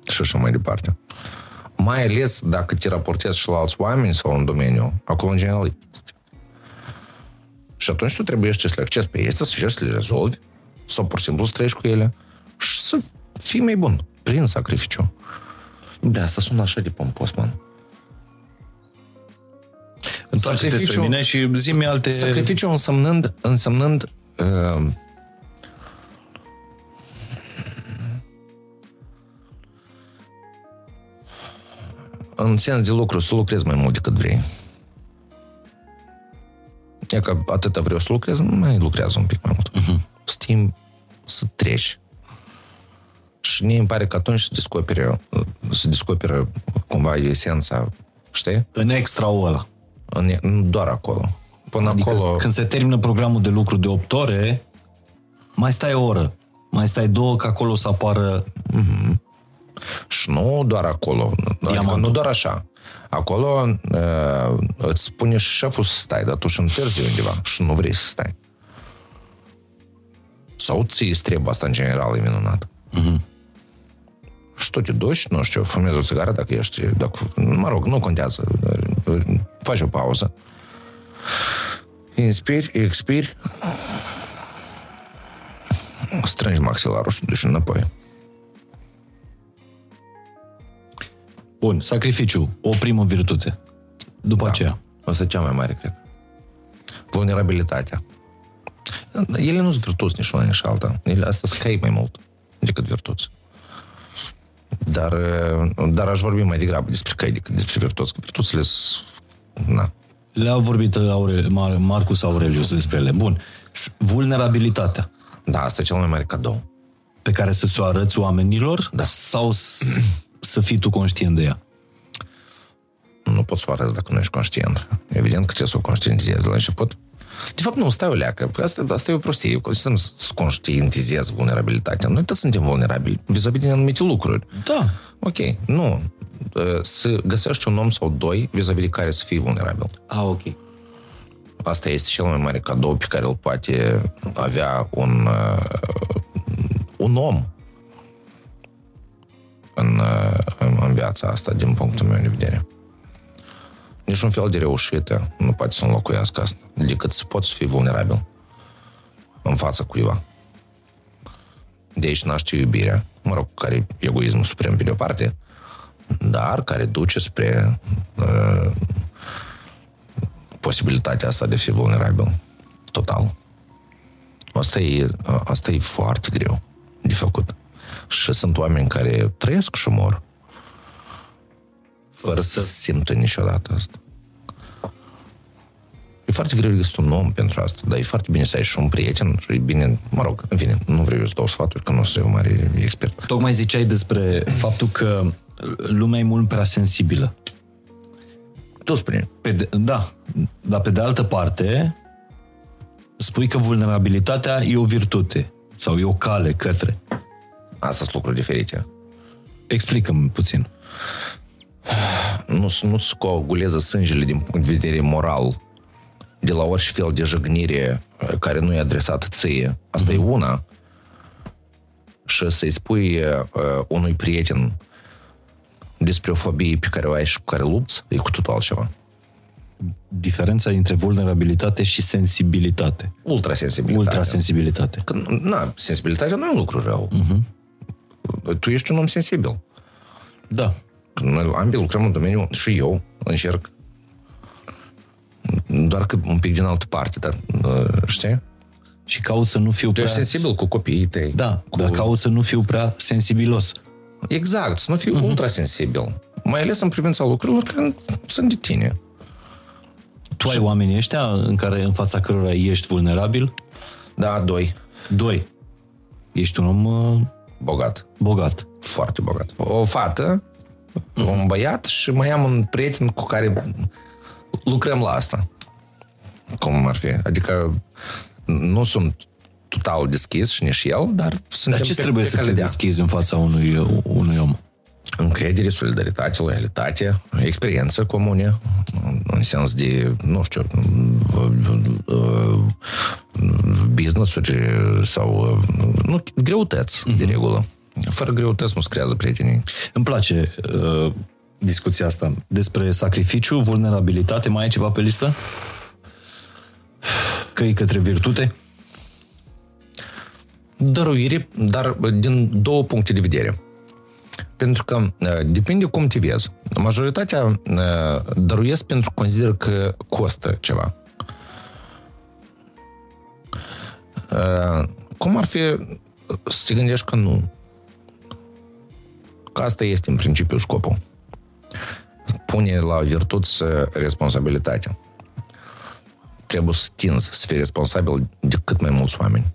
și așa mai departe. Mai ales dacă te raportezi și la alți oameni sau în domeniu, acolo în general este. Și atunci tu trebuie să le acces pe este, să încerci să le rezolvi, sau pur și simplu să trăiești cu ele și să fii mai bun, prin sacrificiu. De asta sună așa de pompos, man. Întoarce-te spre Sacrificiu- mine și zi-mi alte... Sacrificiu însemnând, însemnând uh, în sens de lucru, să lucrezi mai mult decât vrei. E că atâta vreau să lucrez, mai lucrează un pic mai mult. Uh-huh. Stim să treci. Și mie îmi pare că atunci se descoperă, se descoperă cumva esența, știi? În extra-ul ăla. În, nu doar acolo. Până Adică acolo... când se termină programul de lucru de 8 ore, mai stai o oră. Mai stai două, că acolo să apară Și nu doar acolo, adică Diamantul. nu doar așa. Acolo uh, îți spune și șeful să stai, dar tu și întârzi undeva și nu vrei să stai. Sau ți îți trebuie asta în general, e minunat. Și tu te duci, nu știu, fumezi o țigară dacă ești, dacă, mă rog, nu contează, faci o pauză. Inspiri, expiri, strângi maxilarul și te duci înapoi. Bun, sacrificiu, o primă virtute. După da. aceea. Asta e cea mai mare, cred. Vulnerabilitatea. Ele nu sunt virtuți nici una, nici alta. Ele, asta sunt cai mai mult decât virtuți. Dar, dar aș vorbi mai degrabă despre cai decât despre virtuți. Că virtuțile sunt... Na. Le-a vorbit Aure, Mar- Marcus Aurelius despre ele. Bun. S- Vulnerabilitatea Da, asta e cel mai mare cadou. pe care să ți-o arăți oamenilor da. sau s- să fii tu conștient de ea? Nu poți să o arăți dacă nu ești conștient. Evident că trebuie să o conștientizezi de la început. De fapt, nu, stai o leacă. Că Asta, asta e o prostie. Eu consider să conștientizez vulnerabilitatea. Noi toți suntem vulnerabili vis-a-vis de anumite lucruri. Da. Ok, nu. Să găsești un om sau doi vis-a-vis de care să fii vulnerabil. A, ok. Asta este cel mai mare cadou pe care îl poate avea un, uh, un om în, uh, în, în viața asta, din punctul meu de vedere. Niciun fel de reușită nu poate să înlocuiască asta, decât să poți fi vulnerabil în fața cuiva. De aici naște iubirea, mă rog, care e egoismul suprem pe de-o parte, dar care duce spre uh, posibilitatea asta de a fi vulnerabil. Total. Asta e, asta e foarte greu de făcut. Și sunt oameni care trăiesc și mor fără să simtă niciodată asta. E foarte greu de găsit un om pentru asta, dar e foarte bine să ai și un prieten și e bine, mă rog, în fine, nu vreau eu să dau sfaturi, că nu sunt eu mare expert. Tocmai ziceai despre faptul că lumea e mult prea sensibilă. Tu spune. Pe de, da, dar pe de altă parte, spui că vulnerabilitatea e o virtute sau e o cale către. Asta sunt lucruri diferite. Explică-mi puțin. Nu, nu-ți coaguleze sângele din punct de vedere moral de la orice fel de jignire uh, care nu e adresată ție. Asta mm-hmm. e una. Și să-i spui uh, unui prieten despre o fobie pe care o ai și cu care lupți, e cu totul altceva. Diferența dintre vulnerabilitate și sensibilitate. Ultrasensibilitate. Ultrasensibilitate. Că, na, sensibilitatea nu e un lucru rău. Mm-hmm. Tu ești un om sensibil. Da. Că Noi ambii lucrăm în domeniu și eu încerc doar că un pic din altă parte, dar uh, știi? Și caut să nu fiu Tu prea... ești sensibil cu copiii tăi. Da, cu... dar caut să nu fiu prea sensibilos. Exact, să nu fii uh-huh. ultrasensibil. Mai ales în privința lucrurilor care sunt de tine. Tu ai oamenii ăștia în care în fața cărora ești vulnerabil? Da, doi. Doi. Ești un om uh, Bogat. bogat. Foarte bogat. O fată, uh-huh. un băiat și mai am un prieten cu care lucrăm la asta. Cum ar fi? Adică nu sunt total deschis și nici el, dar suntem Dar ce pe, trebuie pe să te cale de a. deschizi în fața unui, unui om? Încredere, solidaritate, loialitate, experiență comune, în sens de, nu știu, business-uri sau, nu, greutăți, uh-huh. de regulă. Fără greutăți nu se creează prietenii. Îmi place uh, discuția asta despre sacrificiu, vulnerabilitate. Mai ai ceva pe listă? Căi către virtute? Dăruire, dar din două puncte de vedere. Pentru că uh, depinde cum te vezi. Majoritatea uh, dăruiesc pentru că consideră că costă ceva. Uh, Cum ar fi să te gândești că nu? Că asta este în principiu scopul. Pune la virtuți responsabilitatea. Trebuie să tinzi să fii responsabil de cât mai mulți oameni.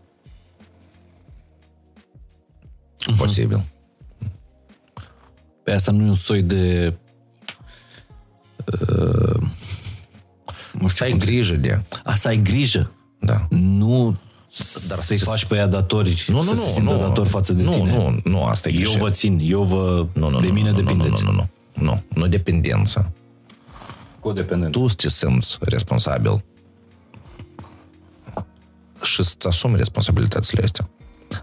Posibil. Pe asta nu e un soi de... Uh, nu Să ai grijă de... A, să ai grijă. Da. Nu dar să-i faci pe ea datori, Nu, nu, să nu, se simtă nu, dator față de nu, tine. Nu, nu, asta e Eu greșit. vă țin, eu vă... nu, nu, de nu, mine nu, nu, depindeți. Nu, nu, nu, nu, nu, nu dependență. Codependență. Tu te simți responsabil și să-ți asumi responsabilitățile astea.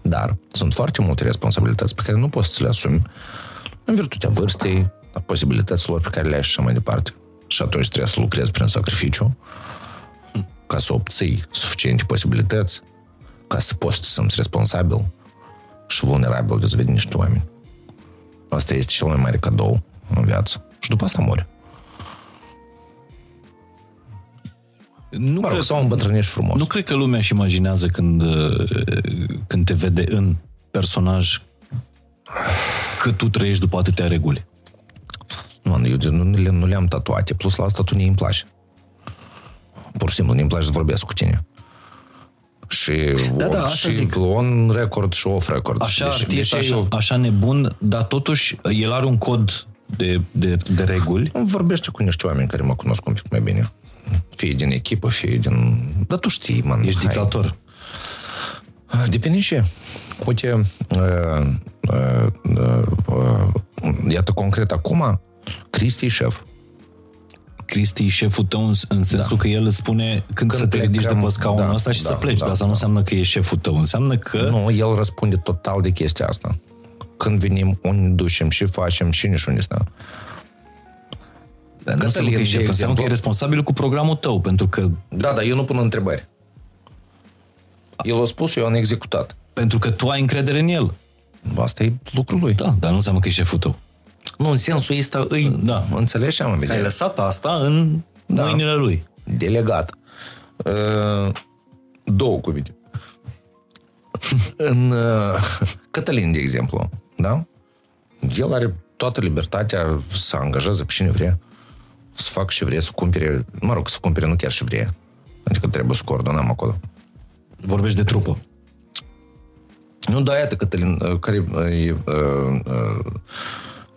Dar sunt foarte multe responsabilități pe care nu poți să le asumi în virtutea vârstei, a posibilităților pe care le ai și așa mai departe. Și atunci trebuie să lucrezi prin sacrificiu ca să obții suficiente posibilități ca să poți să te simți responsabil și vulnerabil vis-a-vis de niște oameni. Asta este cel mai mare cadou în viață. Și după asta mori. Nu Mă rog, cred, sau îmbătrânești frumos. nu cred că lumea își imaginează când, uh, când te vede în personaj că tu trăiești după atâtea reguli. Man, eu de- nu, le, nu le-am tatuate. Plus la asta tu ne îmi place. Pur și simplu, ne îmi place să vorbesc cu tine. Și, Da, da, on, asta și zic. on record și off record. Așa Deși- artist, deși așa, eu- așa nebun, dar totuși el are un cod de, de, de reguli. Vorbește cu niște oameni care mă cunosc un pic mai bine. Fie din echipă, fie din... Dar tu știi, man. Ești hai. dictator. Depinde și. Uite, uh, uh, uh, uh, iată concret acum, Cristi e șef. Cristi e șeful tău în, în sensul Da. că el îți spune când, să te plecăm, ridici de pe scaunul da, ăsta și da, să pleci. da, dar asta nu da. înseamnă că e șeful tău. Înseamnă că... Nu, el răspunde total de chestia asta. Când venim, unde ducem, ce facem, cine și unde stă. Dar nu înseamnă că e de șef, înseamnă că e exemplu- responsabil cu programul tău, pentru că, Da, dar eu nu pun întrebări. El a spus, eu am executat. pentru că tu ai încredere în el. Asta e lucrul lui. Da, dar nu înseamnă că e șeful tău. Nu, în sensul ăsta îi... Da. Înțelegi ce am în Ai vedere? lăsat asta în Da. mâinile lui. Delegat. Uh, două cuvinte. în uh, Cătălin, de exemplu, da? El are toată libertatea să angajeze pe cine vrea, să facă ce vrea, să cumpere, mă rog, să cumpere nu chiar ce vrea. Adică trebuie să coordonăm acolo. Vorbești de trupă. Nu, da, iată Cătălin, uh, care uh, e uh, uh,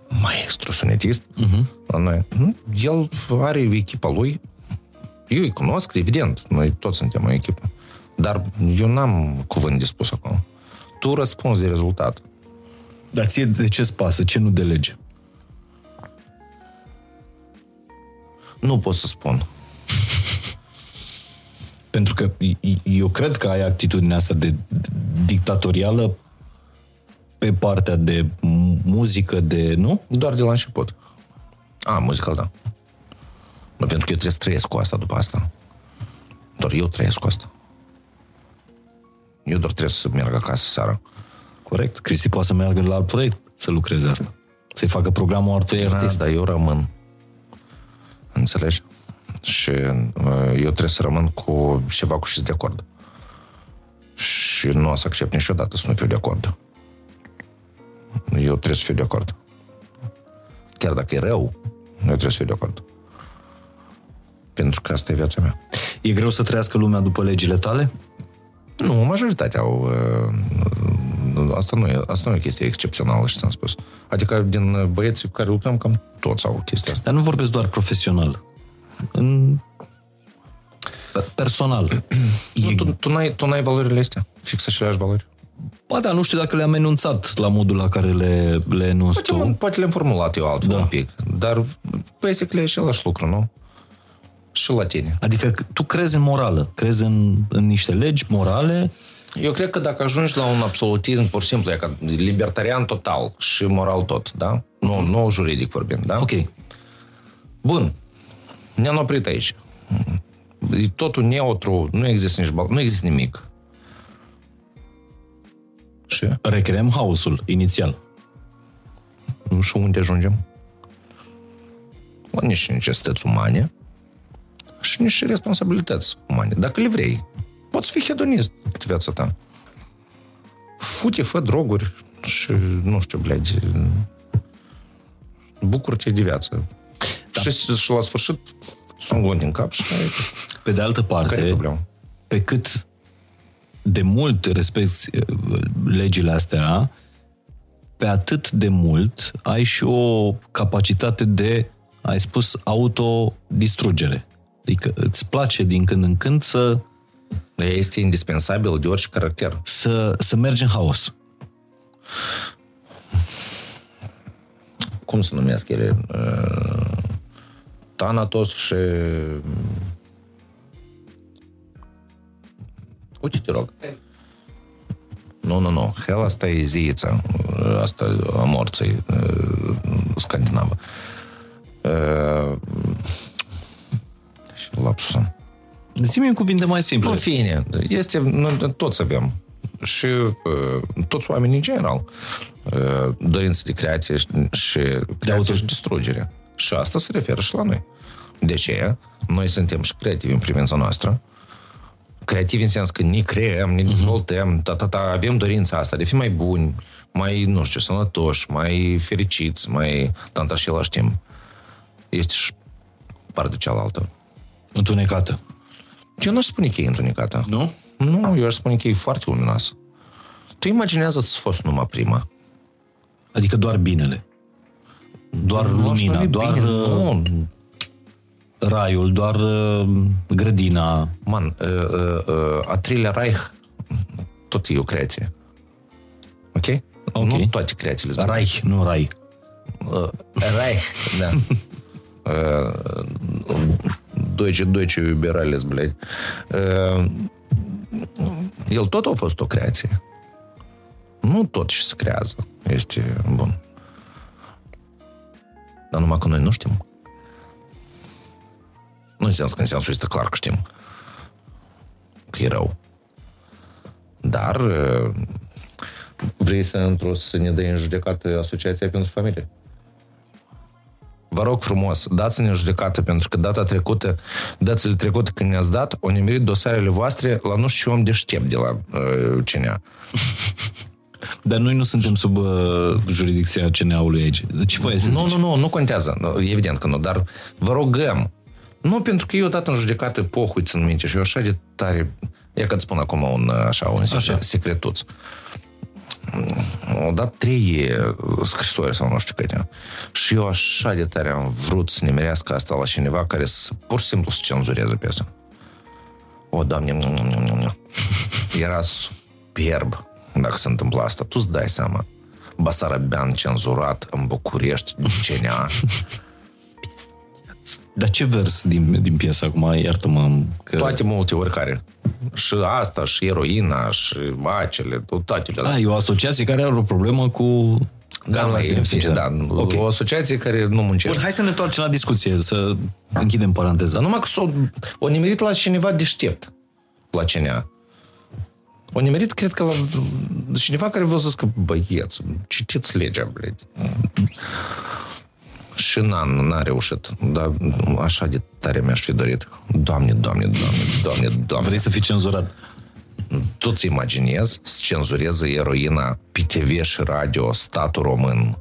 maestru sunetist uh-huh. la noi. Mhm. El are echipa lui. Eu îi cunosc, evident. Noi toți suntem o echipă. Dar eu n-am cuvânt de spus acolo. Tu răspunzi de rezultat. Dar ție de ce-ți pasă? Ce nu de lege? Nu pot să spun. Pentru că eu cred că ai atitudinea asta de dictatorială pe partea de muzică, de... nu? Doar de la început. A, muzical, da. Nu, pentru că eu trebuie să trăiesc cu asta după asta. Doar eu trăiesc cu asta. Eu doar trebuie să merg acasă seara. Corect. Cristi poate să meargă la alt proiect să lucreze asta. Să-i facă programul altui Da, artist. dar eu rămân. Înțelegi? Și uh, eu trebuie să rămân cu ceva cu și de acord. Și nu o să accept niciodată să nu fiu de acord. Eu trebuie să fiu de acord. Chiar dacă e rău, eu trebuie să fiu de acord. Pentru că asta e viața mea. E greu să trăiască lumea după legile tale? Nu, majoritatea au... Uh, asta, nu e, asta nu e o chestie excepțională, și ți-am spus. Adică din băieții cu care lucrăm, cam toți au chestia asta. Dar nu vorbesc doar profesional. În... pe- Personal. Nu, tu, tu, n-ai, tu n-ai valorile astea? Fix aceleași valori? Ba da, nu știu dacă le-am enunțat la modul la care le, le enunți Poate, tu. mă, poate le-am formulat eu altfel Da. un pic. Dar basically e același lucru, nu? Și la tine. Adică tu crezi în morală, crezi în, în niște legi morale. Eu cred că dacă ajungi la un absolutism, pur și simplu, e ca libertarian total și moral tot, da? Nu, nu juridic vorbind, da? Ok. Bun. Ne-am oprit aici. E totul neutru, nu există nici bal, nu există nimic. Și? Recreăm haosul inițial. Nu știu unde ajungem. La niște necesități umane și niște responsabilități umane. Dacă le vrei, poți fi hedonist în viața ta. Fute, fă droguri și, nu știu, blядь, bucură-te de viață. Da. Și, și la sfârșit sunt gând din cap și Pe de altă care e parte, problema? pe cât de mult respecti uh, legile astea, pe atât de mult ai și o capacitate de, ai spus, autodistrugere. Adică îți place din când în când să Este indispensabil de orice caracter. Să, să mergi în haos. Cum se numesc ele? Uh, Thanatos și... Uite, te rog. Nu, nu, nu. Hell asta e ziița. Asta a morții uh, scandinavă. Uh, Și lapsusul. Zi-mi un cuvinte mai simple. În fine, este, noi toți avem și uh, toți oamenii în general uh, dorință de creație și, și creație și distrugere. Și asta se referă și la noi. De ce? Noi suntem și creativi în privința noastră. Creativi în sens că ne creăm, ne dezvoltăm, ta, ta, ta, avem dorința asta de a fi mai buni, mai, nu știu, sănătoși, mai fericiți, mai... Dar în același timp este și partea cealaltă. Întunecată. Eu nu aș spune că e întunecată. Nu? Nu, eu aș spune că e foarte luminoasă. Tu imaginează-ți fost numai prima. Adică doar binele. Doar Nu aș lumina, numi doar bine, uh, Nu, raiul, doar uh, grădina. man, uh, uh, uh, a treilea Reich, tot e o creație. Ok? Ok. Nu toate creațiile sunt. Reich, nu rai. Uh, Reich, da. Uh, Deutsche, Deutsche Liberales, blядь. Uh, el tot a fost o creație. Nu tot ce se creează este bun. Dar numai că noi nu știm. Nu în sens că în sensul este clar că știm că e rău. Dar uh, vrei să într-o să ne dai în judecată Asociația pentru Familie? Vă rog frumos, dați-ne în judecată, pentru că data trecută, datele trecute când ne-ați dat, au nimerit dosarele voastre la nu știu om deștept de la uh, CNA. Dar noi nu suntem sub uh, jurisdicția CNA-ului aici. Ce voie să Nu, zici? nu, nu, nu contează. Nu, Evident că nu, dar vă rogăm. Nu, pentru că eu dat în judecată pohui țin minte și eu așa de tare... E că îți spun acum un, așa, un Așa. secretuț. Au dat trei uh, scrisori sau nu știu câte. Și eu așa de tare am vrut să nimerească asta la cineva care să, pur și simplu să cenzureze piesa. O, Doamne, nu, nu, nu, nu, nu. Era superb dacă se întâmpla asta. Tu îți dai seama. Basarabean cenzurat în București, CNA. Dar ce vers din, din piesa acum? Iartă-mă că... Toate multe, oricare. Și asta, și eroina, și acele, toate. De ah, e o asociație care are o problemă cu da, la e, sincer, da. Okay. O asociație care nu muncește. Bun, hai să ne întoarcem la discuție, să închidem paranteza. Numai că s-o, o nimerit la cineva deștept la CNA. O nimerit, cred că, la cineva care vă să zică, băieți, citiți legea, bled. Și n-a, n-a reușit. Dar așa de tare mi-aș fi dorit. Doamne, doamne, doamne, doamne, doamne. Vrei să fii cenzurat? Tu ți imaginezi să cenzureze eroina pe TV și radio statul român.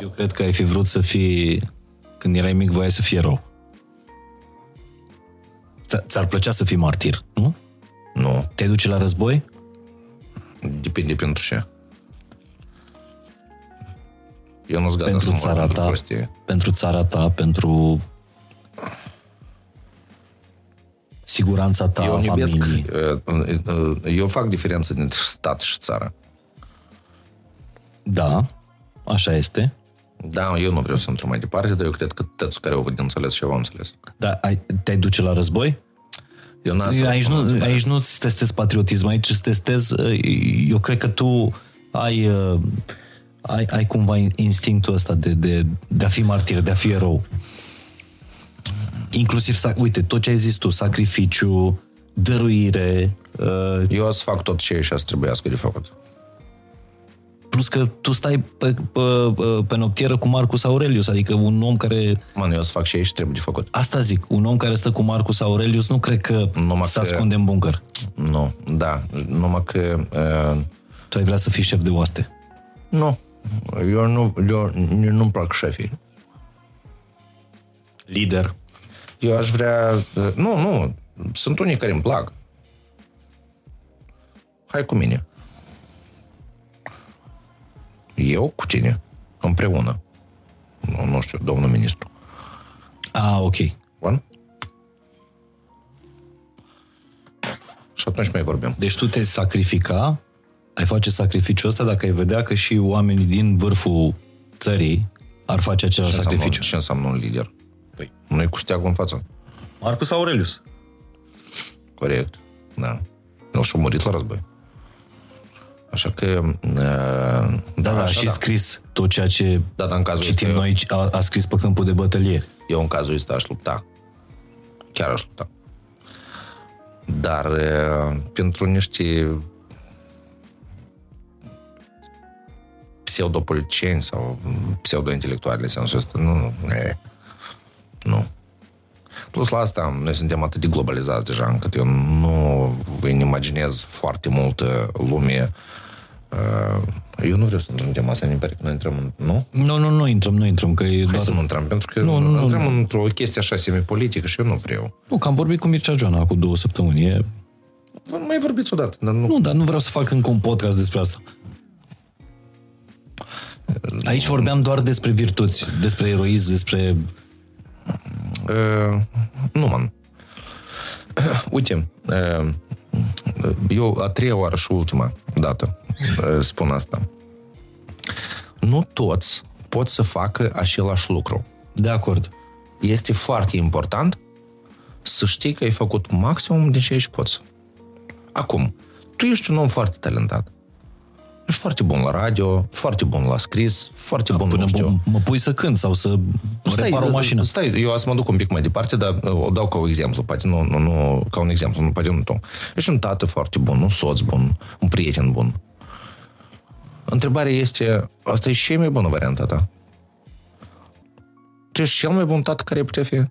Eu cred că ai fi vrut să fii... Când erai mic, voiai să fii erou. Ți- Ți-ar plăcea să fii martir, nu? Nu, Te duce la război? depinde pentru ce. Eu nu-s gata pentru să mor țara pentru ta, prostie. pentru țara ta, pentru siguranța ta, Eu a iubesc, familiei. uh, uh, eu fac diferență dintre stat și țară. Da, așa este. Da, eu nu vreau să intru mai departe, dar eu cred că toți care au avut de înțeles și eu am înțeles. Dar ai, te-ai duce la război? Eu n-am să Aici răspund la nu, întrebare. aici nu-ți testezi patriotism, aici îți testezi... uh, Eu cred că tu ai, uh, ai, ai cumva instinctul ăsta de, de, de a fi martir, de a fi erou. Inclusiv, sac- uite, tot ce ai zis tu, sacrificiu, dăruire, uh, Eu o să fac tot ce și să trebuiască de făcut. plus că tu stai pe, pe, pe noptieră cu Marcus Aurelius, adică un om care... Man, eu o să fac ce și trebuie de făcut. Asta zic, un om care stă cu Marcus Aurelius nu cred că Numai se că- ascunde în bunker. Nu, da, numai că... Uh, Tu ai vrea să fii șef de oaste. nu, eu nu, eu, eu nu-mi plac șefii. Lider. Eu aș vrea... uh, Nu, nu, sunt unii care îmi plac. Hai cu mine. Eu cu tine, împreună. Nu, nu știu, domnul ministru. Ah, ok. Bun? atunci mai vorbim. Deci tu te sacrifica, ai face sacrificiul ăsta dacă ai vedea că și oamenii din vârful țării ar face același Ce înseamnă, sacrificiu. ce înseamnă un lider? Păi. Noi cu steagul în față. Marcus Aurelius. Corect. Da. El și-a murit la război. Așa că... Uh, Da, da, așa și scris tot ceea ce Da, dar în cazul citim ăsta, noi, a, a scris pe câmpul de bătălie. Eu în cazul ăsta aș lupta. Chiar aș lupta. Dar uh, pentru niște pseudopoliticieni sau pseudo-intelectuali în sensul ăsta, nu, nu, e, nu. Plus la asta, noi suntem atât de globalizați deja, încât eu nu vă imaginez foarte multă lume. Uh, Eu nu vreau să intrăm în tema asta, mi pare că noi intrăm în... Nu? Nu, nu, nu intrăm, nu intrăm, că e Hai doar... să nu intrăm, pentru că Nu, nu, nu. intrăm într-o chestie așa semi-politică și eu nu vreau. Nu, că am vorbit cu Mircea Joana cu două săptămâni. E... Vă mai vorbiți odată, dar nu... Nu, dar nu vreau să fac încă un podcast despre asta. Aici vorbeam doar despre virtuți, despre eroism, despre... Uh, nu, man. Uite, uh, eu a treia oară și ultima dată uh, spun asta. Nu toți pot să facă același lucru. De acord. Este foarte important să știi că ai făcut maximum de ce ești poți. Acum, tu ești un om foarte talentat. Ești foarte bun la radio, foarte bun la scris, foarte bun, Până nu știu. mă, mă pui să cânt sau să repar o mașină. Stai, eu o să mă duc un pic mai departe, dar uh, o dau ca un exemplu, poate nu, nu, nu ca un exemplu, nu, poate nu tu. Ești un tată foarte bun, un soț bun, un prieten bun. Întrebarea este, asta e și mai bună varianta ta. Tu ești cel mai bun tată care ai putea fi?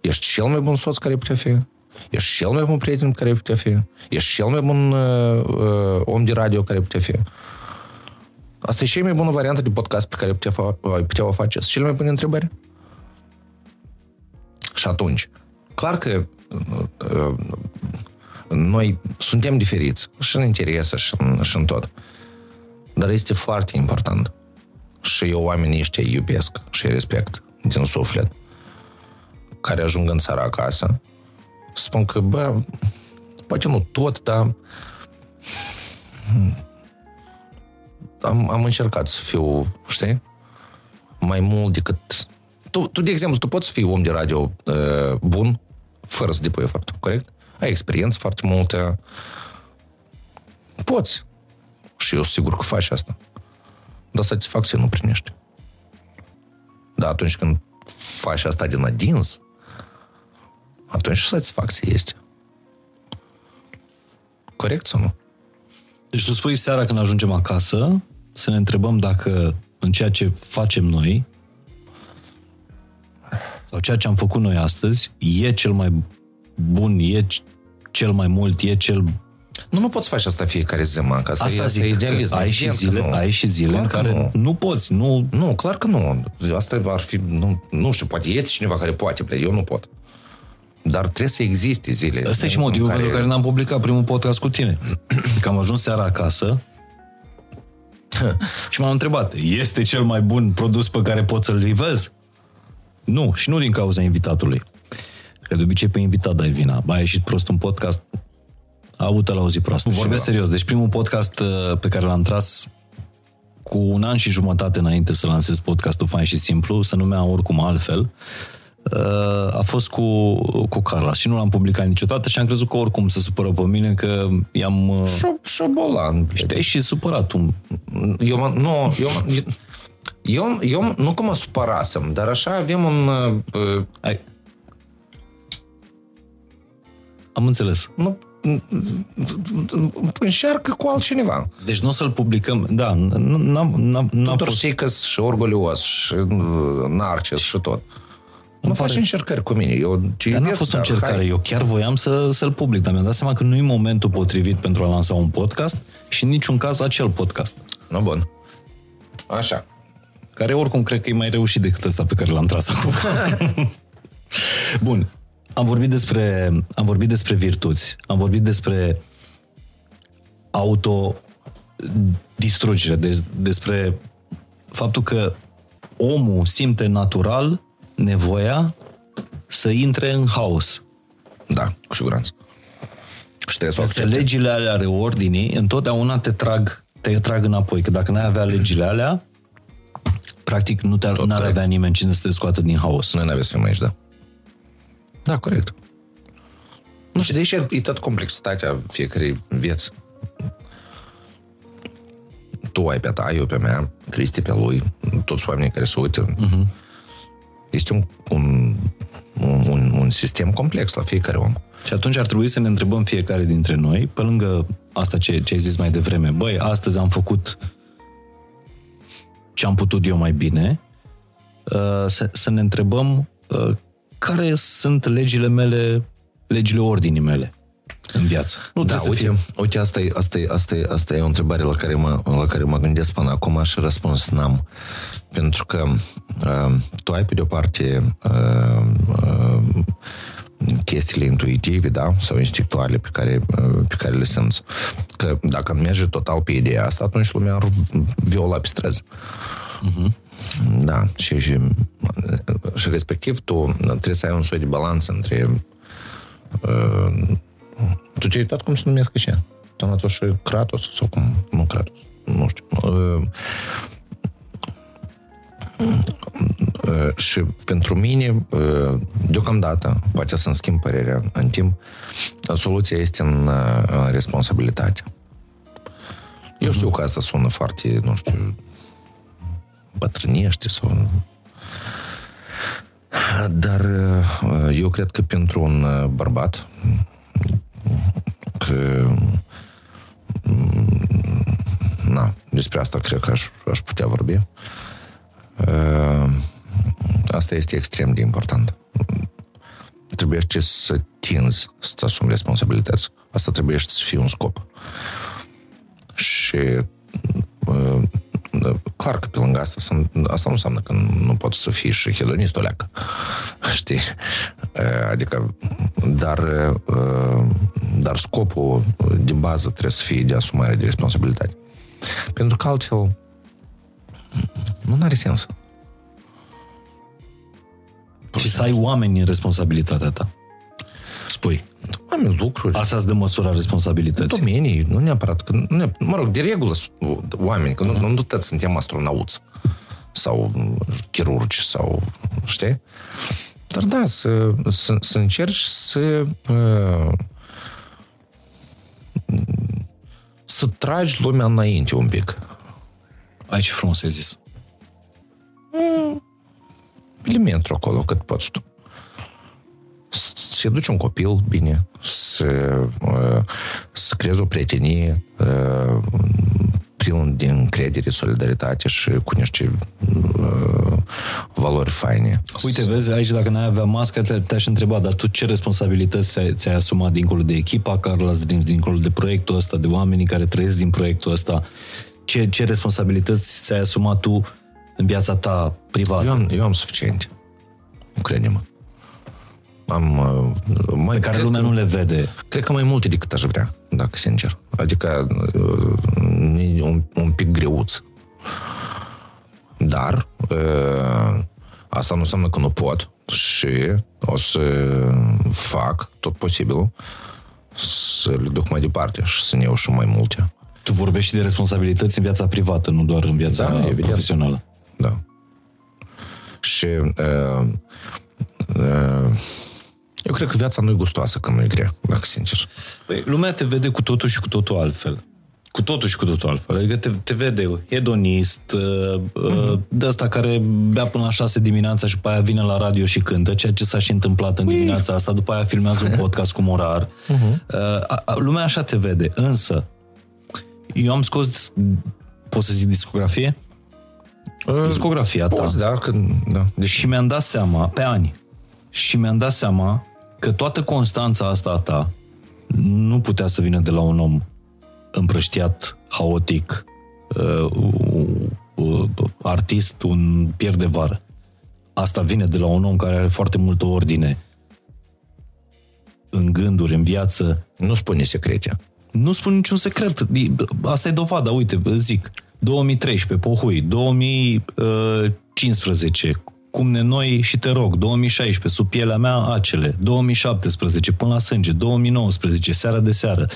Ești cel mai bun soț care ai putea fi? Ești cel mai bun prieten care ai putea fi? Ești cel mai bun uh, uh, om de radio care ai putea fi? Asta e cea mai bună variantă de podcast pe care ai putea, fa- ai putea o face. Sunt cele mai bune întrebări? Și atunci, clar că uh, noi suntem diferiți și în interese și în, și în tot. Dar este foarte important. Și eu oamenii ăștia îi iubesc și îi respect din suflet. Care ajung în țara acasă, spun că, bă, poate nu tot, dar am, am încercat să fiu, știi, mai mult decât... Tu, tu, de exemplu, tu poți fi om de radio uh, bun, fără să depui efort, corect? Ai experiență foarte multă. Poți. Și eu sigur că faci asta. Dar satisfacție nu primești. Dar atunci când faci asta din adins, atunci și satisfacție este. Corect sau nu? Deci tu spui seara când ajungem acasă să ne întrebăm dacă în ceea ce facem noi sau ceea ce am făcut noi astăzi e cel mai bun, e c- cel mai mult, e cel... Nu, nu poți face asta fiecare zi, man, că asta, Asta e, asta e zic, idealism. că ai și, evident că zile, nu. ai și zile Clar în că care nu. nu poți, nu... Nu, clar că nu. Asta ar fi, nu, nu știu, poate este cineva care poate, ble, eu nu pot. Dar trebuie să existe zile. Ăsta e și în motivul pentru care n-am publicat primul podcast cu tine. Că am ajuns seara acasă și m-am întrebat, este cel mai bun produs pe care pot să-l rivez? Nu, și nu din cauza invitatului. Că de obicei pe invitat dai vina. Ba, a ieșit prost un podcast, a avut la o zi proastă. Vorbesc serios. Deci primul podcast uh, pe care l-am tras cu un an și jumătate înainte să lansez podcastul Fain și Simplu, se numea oricum altfel, uh, a fost cu, cu Carla și nu l-am publicat niciodată și am crezut că oricum se supără pe mine că i-am... uh, Șo- Șobolan. ble. Te-ai și supărat un... Eu, mă- nu, eu, mă- eu, eu, nu că mă supărasem, dar așa avem un... uh, Ai... Am înțeles. Nu, încearcă cu altcineva. Deci nu o să-l publicăm. Da, n- n-am, n-am, n-am Tudor fost... Sicăs și orgolios și uh, narcis și tot. Nu faci pare- încercări cu mine. Eu te Dar n-a iubesc, fost o dar încercare. hai. Eu chiar voiam să, să-l public, dar mi-am dat seama că nu e momentul potrivit pentru a lansa un podcast și în niciun caz acel podcast. Nu, bun. Așa. Care oricum cred că e mai reușit decât ăsta pe care l-am tras acum. Bun. Am vorbit despre, am vorbit despre virtuți, am vorbit despre autodistrugere, de, despre faptul că omul simte natural nevoia să intre în haos. Da, cu siguranță. Și trebuie să o Însă accepte. legile alea ale ordinii întotdeauna te trag, te trag înapoi. Că dacă n-ai avea legile alea, practic nu te-ar, n-ar corect. avea nimeni cine să te scoată din haos. Noi n-aveți să fim aici, da. Da, corect. Nu știu, de aici e tot complexitatea fiecarei vieți. Tu ai pe a ta, eu pe a mea, Cristi pe a lui, toți oamenii care se uită. Uh-huh. Este un, un, un, un sistem complex la fiecare om. Și atunci ar trebui să ne întrebăm fiecare dintre noi, pe lângă asta ce, ce ai zis mai devreme, băi, astăzi am făcut ce am putut eu mai bine, uh, să, să ne întrebăm uh, care sunt legile mele, legile ordinii mele în viață. Nu Da, uite, fie... uite asta, e, asta, e, asta, e, asta e o întrebare la care, mă, la care mă gândesc până acum și răspuns n-am. Pentru că uh, tu ai pe de-o parte uh, uh, chestiile intuitive, da, sau instinctuale pe care, pe care le simți. Că dacă merge total pe ideea asta, atunci lumea ar viola pe străzi. Da, și, și, și respectiv tu trebuie să ai un soi de balanță între uh, tu ți-ai uitat cum se numesc așa? Thanatos și Kratos? Sau cum? Nu Kratos. Nu știu. Uh, uh, și pentru mine, uh, deocamdată, poate să-mi schimb părerea în timp, soluția este în, uh, în responsabilitate. Eu știu că asta sună foarte, nu știu, bătrânește sau... Dar uh, eu cred că pentru un uh, bărbat că mm, na, despre asta cred că aș, aș putea vorbi. Uh, Asta este extrem de important. Trebuie să tinzi să-ți asumi responsabilități. Asta trebuie să fie un scop. Și uh, clar că pe lângă asta sunt, asta nu înseamnă că nu poți să fii și hedonist o leacă. Știi? Uh, Adică, dar, uh, dar scopul de bază trebuie să fie de asumare de responsabilitate. Pentru că altfel nu are sens. Și să ai oameni în responsabilitatea ta. Spui. Oameni, lucruri, Asta îți dă măsura responsabilității. domenii, nu neapărat, că, nu neap- mă rog, de regulă sunt oameni, că nu, nu toți suntem astronauți sau chirurgi sau, știi? Dar da, să, să, să încerci să uh, să tragi lumea înainte un pic. Aici frumos ai zis. Milimetru acolo cât poți tu. Să educi un copil bine, să, uh, să creezi o prietenie uh, plin de încredere, solidaritate și cu niște uh, valori faine. Uite, vezi, aici dacă n-ai avea mască, te- te-aș întreba, dar tu ce responsabilități ți-ai, ți-ai asumat dincolo de echipa Carlos, din, dincolo de proiectul ăsta, de oamenii care trăiesc din proiectul ăsta? Ce, ce responsabilități ți-ai asumat tu în viața ta privată? Eu am, eu am suficiente. Crede-mă. Am, uh, mai, pe care cred lumea că- nu le vede. Cred că mai multe decât aș vrea, dacă sincer. Adică uh, e un, un pic greuț. Dar uh, asta nu înseamnă că nu pot și o să fac tot posibilul să le duc mai departe și să ne iau și mai multe. Tu vorbești de responsabilități în viața privată, nu doar în viața Da, evident. profesională. Da. Și uh, uh, eu cred că viața nu e gustoasă când nu e grea, dacă sincer. Păi, lumea te vede cu totul și cu totul altfel. Cu totul și cu totul altfel. Adică te, te vede hedonist, uh, uh, de asta care bea până la șase dimineața și după aia vine la radio și cântă, ceea ce s-a și întâmplat în dimineața asta, după aia filmează un podcast cu Morar. Uh, a- a- lumea așa te vede, însă eu am scos, pot să zic discografie? Discografia ta. Poți, da, că, da. Deci, Și mi-am dat seama, pe ani, și mi-am dat seama că toată constanța asta a ta nu putea să vină de la un om împrăștiat, haotic, uh, uh, artist, un pier de vară. Asta vine de la un om care are foarte multă ordine în gânduri, în viață. nu spune secrete. Nu spun niciun secret. E- Asta e dovada. Uite, zic. 2013, Pohui. 2015, cum ne noi și te rog, 2016, sub pielea mea acele, 2017, până la sânge, 2019, seara de seară,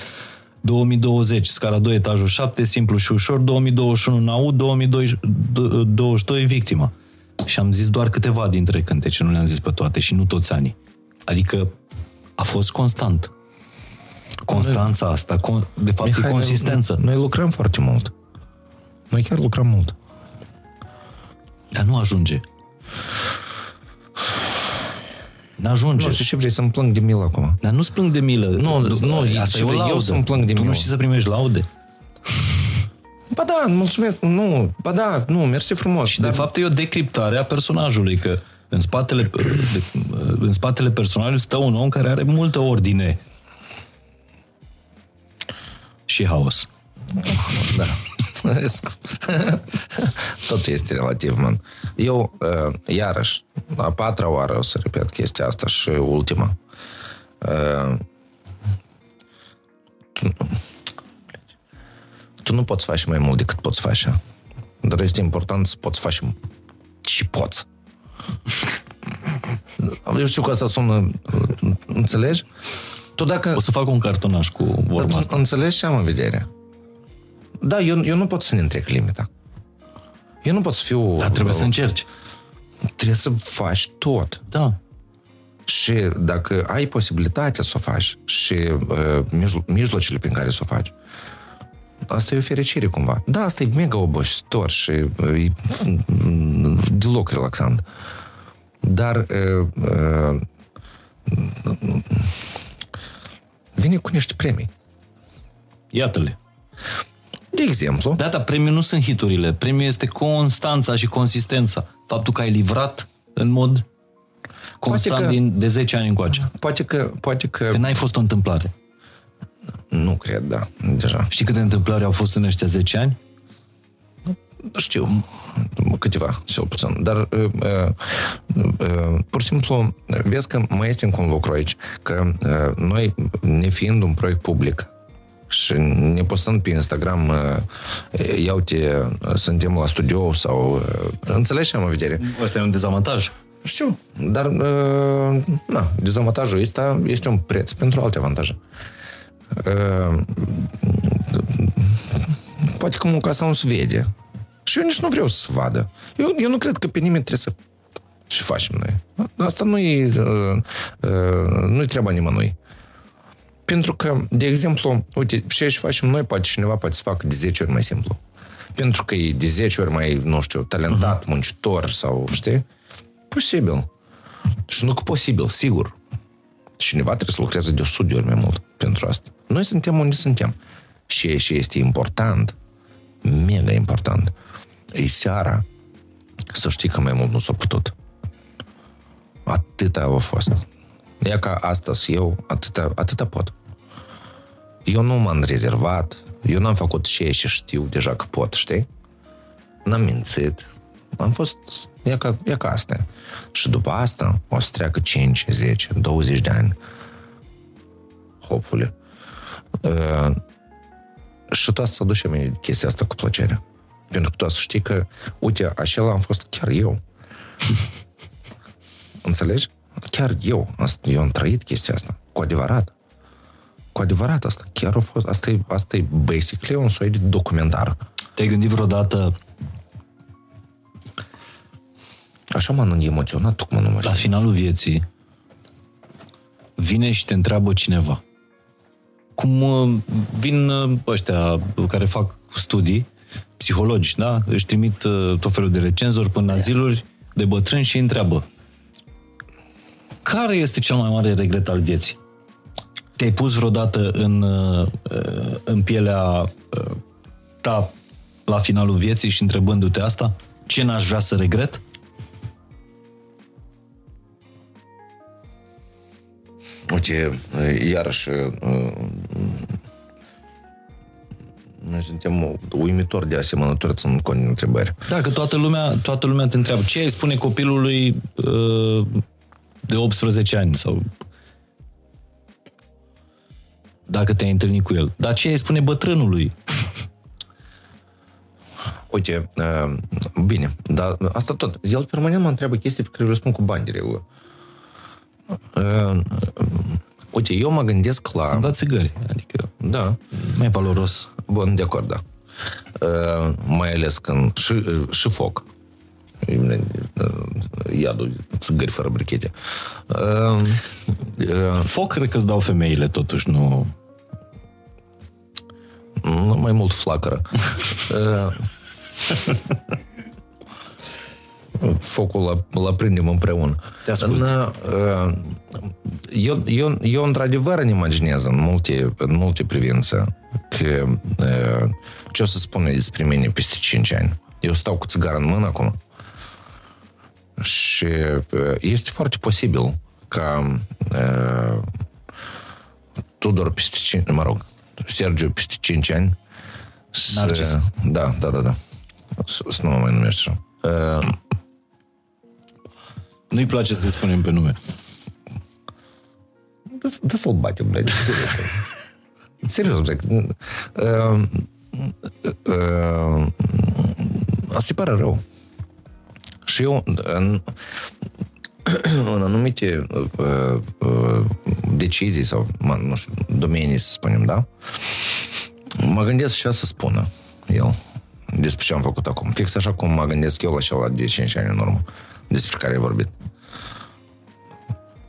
2020, scara 2, etajul 7, simplu și ușor, 2021, nau, 2022, victima. Și am zis doar câteva dintre cântece, nu le-am zis pe toate și nu toți anii. Adică a fost constant. Constanța asta, de fapt Mihai, e consistență. Noi, noi lucrăm foarte mult. Noi chiar lucrăm mult. Dar nu ajunge. N-ajunge. Nu știu ce vrei să-mi plâng de milă acum. Dar nu-ți plâng de milă. Nu, nu, nu asta e eu să-mi plâng de milă. Tu nu știi să primești laude? Ba da, mulțumesc, nu, ba da, nu, mersi frumos. Și dar... de fapt e o decriptare a personajului, că în spatele, de, în spatele personajului stă un om care are multă ordine și haos. Da. Totul este relativ, man. Eu, uh, iarăși, a patra oară o să repet chestia asta și ultima. Uh, tu, tu nu poți face mai mult decât poți face. Dar este important să poți face și poți. Eu știu că asta sună... Înțelegi? Tu dacă... O să fac un cartonaș cu vorba asta. Înțelegi ce am în vedere? Da, eu, eu nu pot să ne întrec limita. Eu nu pot să fiu... Dar trebuie să încerci. Trebuie să faci tot. Da. Și dacă ai posibilitatea să o faci și uh, mijlocele prin care să o faci, asta e o fericire cumva. Da, asta e mega obositor și uh, e deloc relaxant. Dar uh, uh, vine cu niște premii. Iată-le. De exemplu. Da, dar premiul nu sunt hiturile. Premiul este constanța și consistența. Faptul că ai livrat în mod constant că, din, de 10 ani încoace. Poate că, poate că... Că n-ai fost o întâmplare. Nu cred, da, deja. Știi câte întâmplări au fost în ăștia 10 ani? Știu, câteva, cel puțin. Dar, uh, uh, uh, pur și simplu, vezi că mai este încă un lucru aici, că uh, noi, ne fiind un proiect public, și ne postăm pe Instagram iau te, suntem la studio sau înțelegi ce am în vedere? Asta e un dezavantaj. Știu, dar na, dezavantajul ăsta este un preț pentru alte avantaje. Poate că munca asta nu se vede. Și eu nici nu vreau să vadă. Eu, eu nu cred că pe nimeni trebuie să și facem noi. Asta nu e, uh, uh, nu-i treaba nimănui. Pentru că, de exemplu, uite, ce și facem noi, poate cineva poate să facă de 10 ori mai simplu. Pentru că e de 10 ori mai, nu știu, talentat, uh-huh. muncitor sau, știi? Posibil. Și nu că posibil, sigur. Cineva trebuie să lucreze de 100 de ori mai mult pentru asta. Noi suntem unde suntem. Și ce este important, mega important, e seara să știi că mai mult nu s-a putut. Atâta a fost. E ca astăzi eu atâta, atâta pot. Eu nu m-am rezervat, eu n-am făcut ce și știu deja că pot, știi? N-am mințit. Am fost, e ca, e ca asta. Și după asta o să treacă 5, 10, 20 de ani. Hopefully. Uh, și tu să duci mine chestia asta cu plăcere. Pentru că tu să știi că, uite, acela am fost chiar eu. Înțelegi? Chiar eu. Asta, eu am trăit chestia asta. Cu adevărat. Cu adevărat asta. Chiar a fost... Asta e, asta e basically un soi de documentar. Te-ai gândit vreodată Așa m-am emoționat, tocmai nu mă La finalul vieții vine și te întreabă cineva. Cum uh, vin uh, ăștia care fac studii, psihologi, da? Își trimit uh, tot felul de recenzori până la ziluri de bătrâni și îi întreabă care este cel mai mare regret al vieții? Te-ai pus vreodată în, uh, în pielea uh, ta la finalul vieții și întrebându-te asta? Ce n-aș vrea să regret? Uite, iarăși noi suntem uimitori de asemănători în cont de întrebări. Da, că toată lumea, toată lumea te întreabă ce îi spune copilului uh, de 18 ani sau dacă te-ai întâlnit cu el. Dar ce îi spune bătrânului? uite, uh, bine, dar asta tot. El permanent mă întreabă chestii pe care le spun cu bani de regulă. Uh, uite, eu mă gândesc la... Am dat țigări, adică Da, mai valoros. bun, de acord, da. Uh, mai ales când... Și, și foc. Uh, Iadul, țigări fără brichete. Uh, uh, Foc cred că îți dau femeile totuși, nu... Nu, mai mult flacără. Uh, Focul la, la prindem împreună. Te ascult. În, uh, eu, eu, eu, într-adevăr, îmi imaginez în multe, în multe privințe că uh, ce o să spună despre mine peste 5 ani. Eu stau cu țigară în mână acum și uh, este foarte posibil ca uh, Tudor peste 5, mă rog, Sergiu peste 5 ani să- Narcis. Da, da, da, da. Să să nu mă mai numești așa. Uh, Nu-i place să-i spunem pe nume. Da, da să-l batem, blядь, serios. Serios, blядь. Uh, uh, asta se pare rău. Și eu, în, în anumite uh, uh, decizii sau, mă, nu știu, domenii, să spunem, da? Mă gândesc și să spună el despre ce am făcut acum. Fix așa cum mă gândesc eu la cel de 5 ani în urmă, despre care ai vorbit.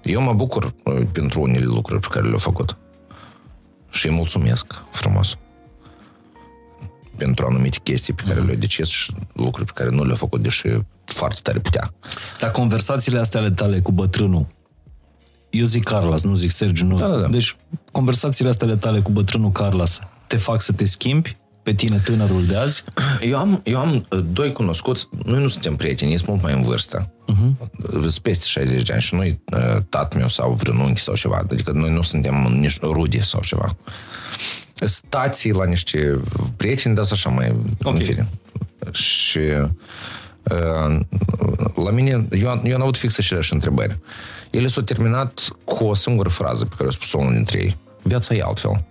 Eu mă bucur uh, pentru unele lucruri pe care le-au făcut. Și îi mulțumesc frumos. Pentru anumite chestii pe care le-au decis și lucruri pe care nu le-au făcut, deși foarte tare putea. Dar conversațiile astea ale tale cu bătrânul, eu zic Carlos, nu zic Sergiu, nu. Da, da, da. Deci, conversațiile astea ale tale cu bătrânul Carlos te fac să te schimbi pe tine, tânărul de azi? Eu am, eu am uh, doi cunoscuți, noi nu suntem prieteni, ei sunt mult mai în vârstă. Uh-huh. Sunt peste 60 de ani și noi, uh, tat meu sau vreun unchi sau ceva, adică noi nu suntem nici rude sau ceva. Stații la niște prieteni, dar sunt așa mai Ok. în fine. Și uh, la mine, eu, eu am avut fix aceleași întrebări. Ele s-au terminat cu o singură frază pe care o spus unul dintre ei. Viața e altfel.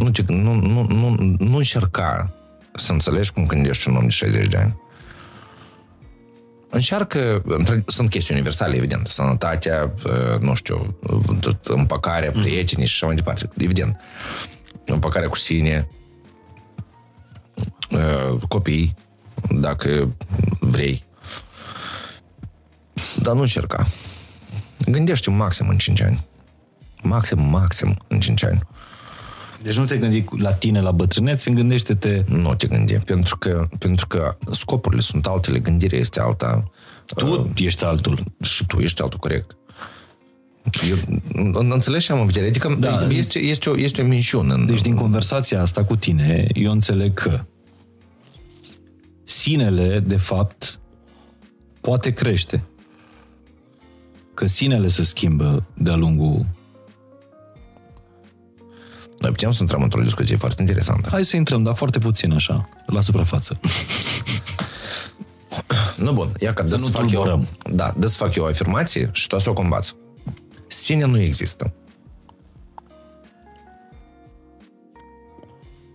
Nu, te- nu, nu, nu, nu încerca să înțelegi cum gândești un om de 60 de ani. Încearcă, între- sunt chestii universale, evident, sănătatea, uh, nu știu, împăcarea, prietenii și așa mai departe, evident. Împăcarea cu sine, uh, copii, dacă vrei. Dar nu încerca. Gândește maxim în 5 ani. Maxim, maxim în 5 ani. Deci nu te gândi la tine, la bătrânețe, gândește-te... Nu te gândi, pentru că, pentru că scopurile sunt altele, gândirea este alta Tu ești altul. și tu ești altul corect. Eu, în- înțelegi ce am în vedere? Adică Da. este, este, o, este o minciună. În, Deci din conversația asta cu tine, eu înțeleg că sinele, de fapt, poate crește. Că sinele se schimbă de-a lungul... Noi putem să intrăm într-o discuție foarte interesantă. Hai să intrăm, dar foarte puțin așa, la suprafață. Nu, bun, ia ca Să să nu fac eu, tulburăm. da, dă să fac eu o afirmație și tu să o combați. Sine nu există.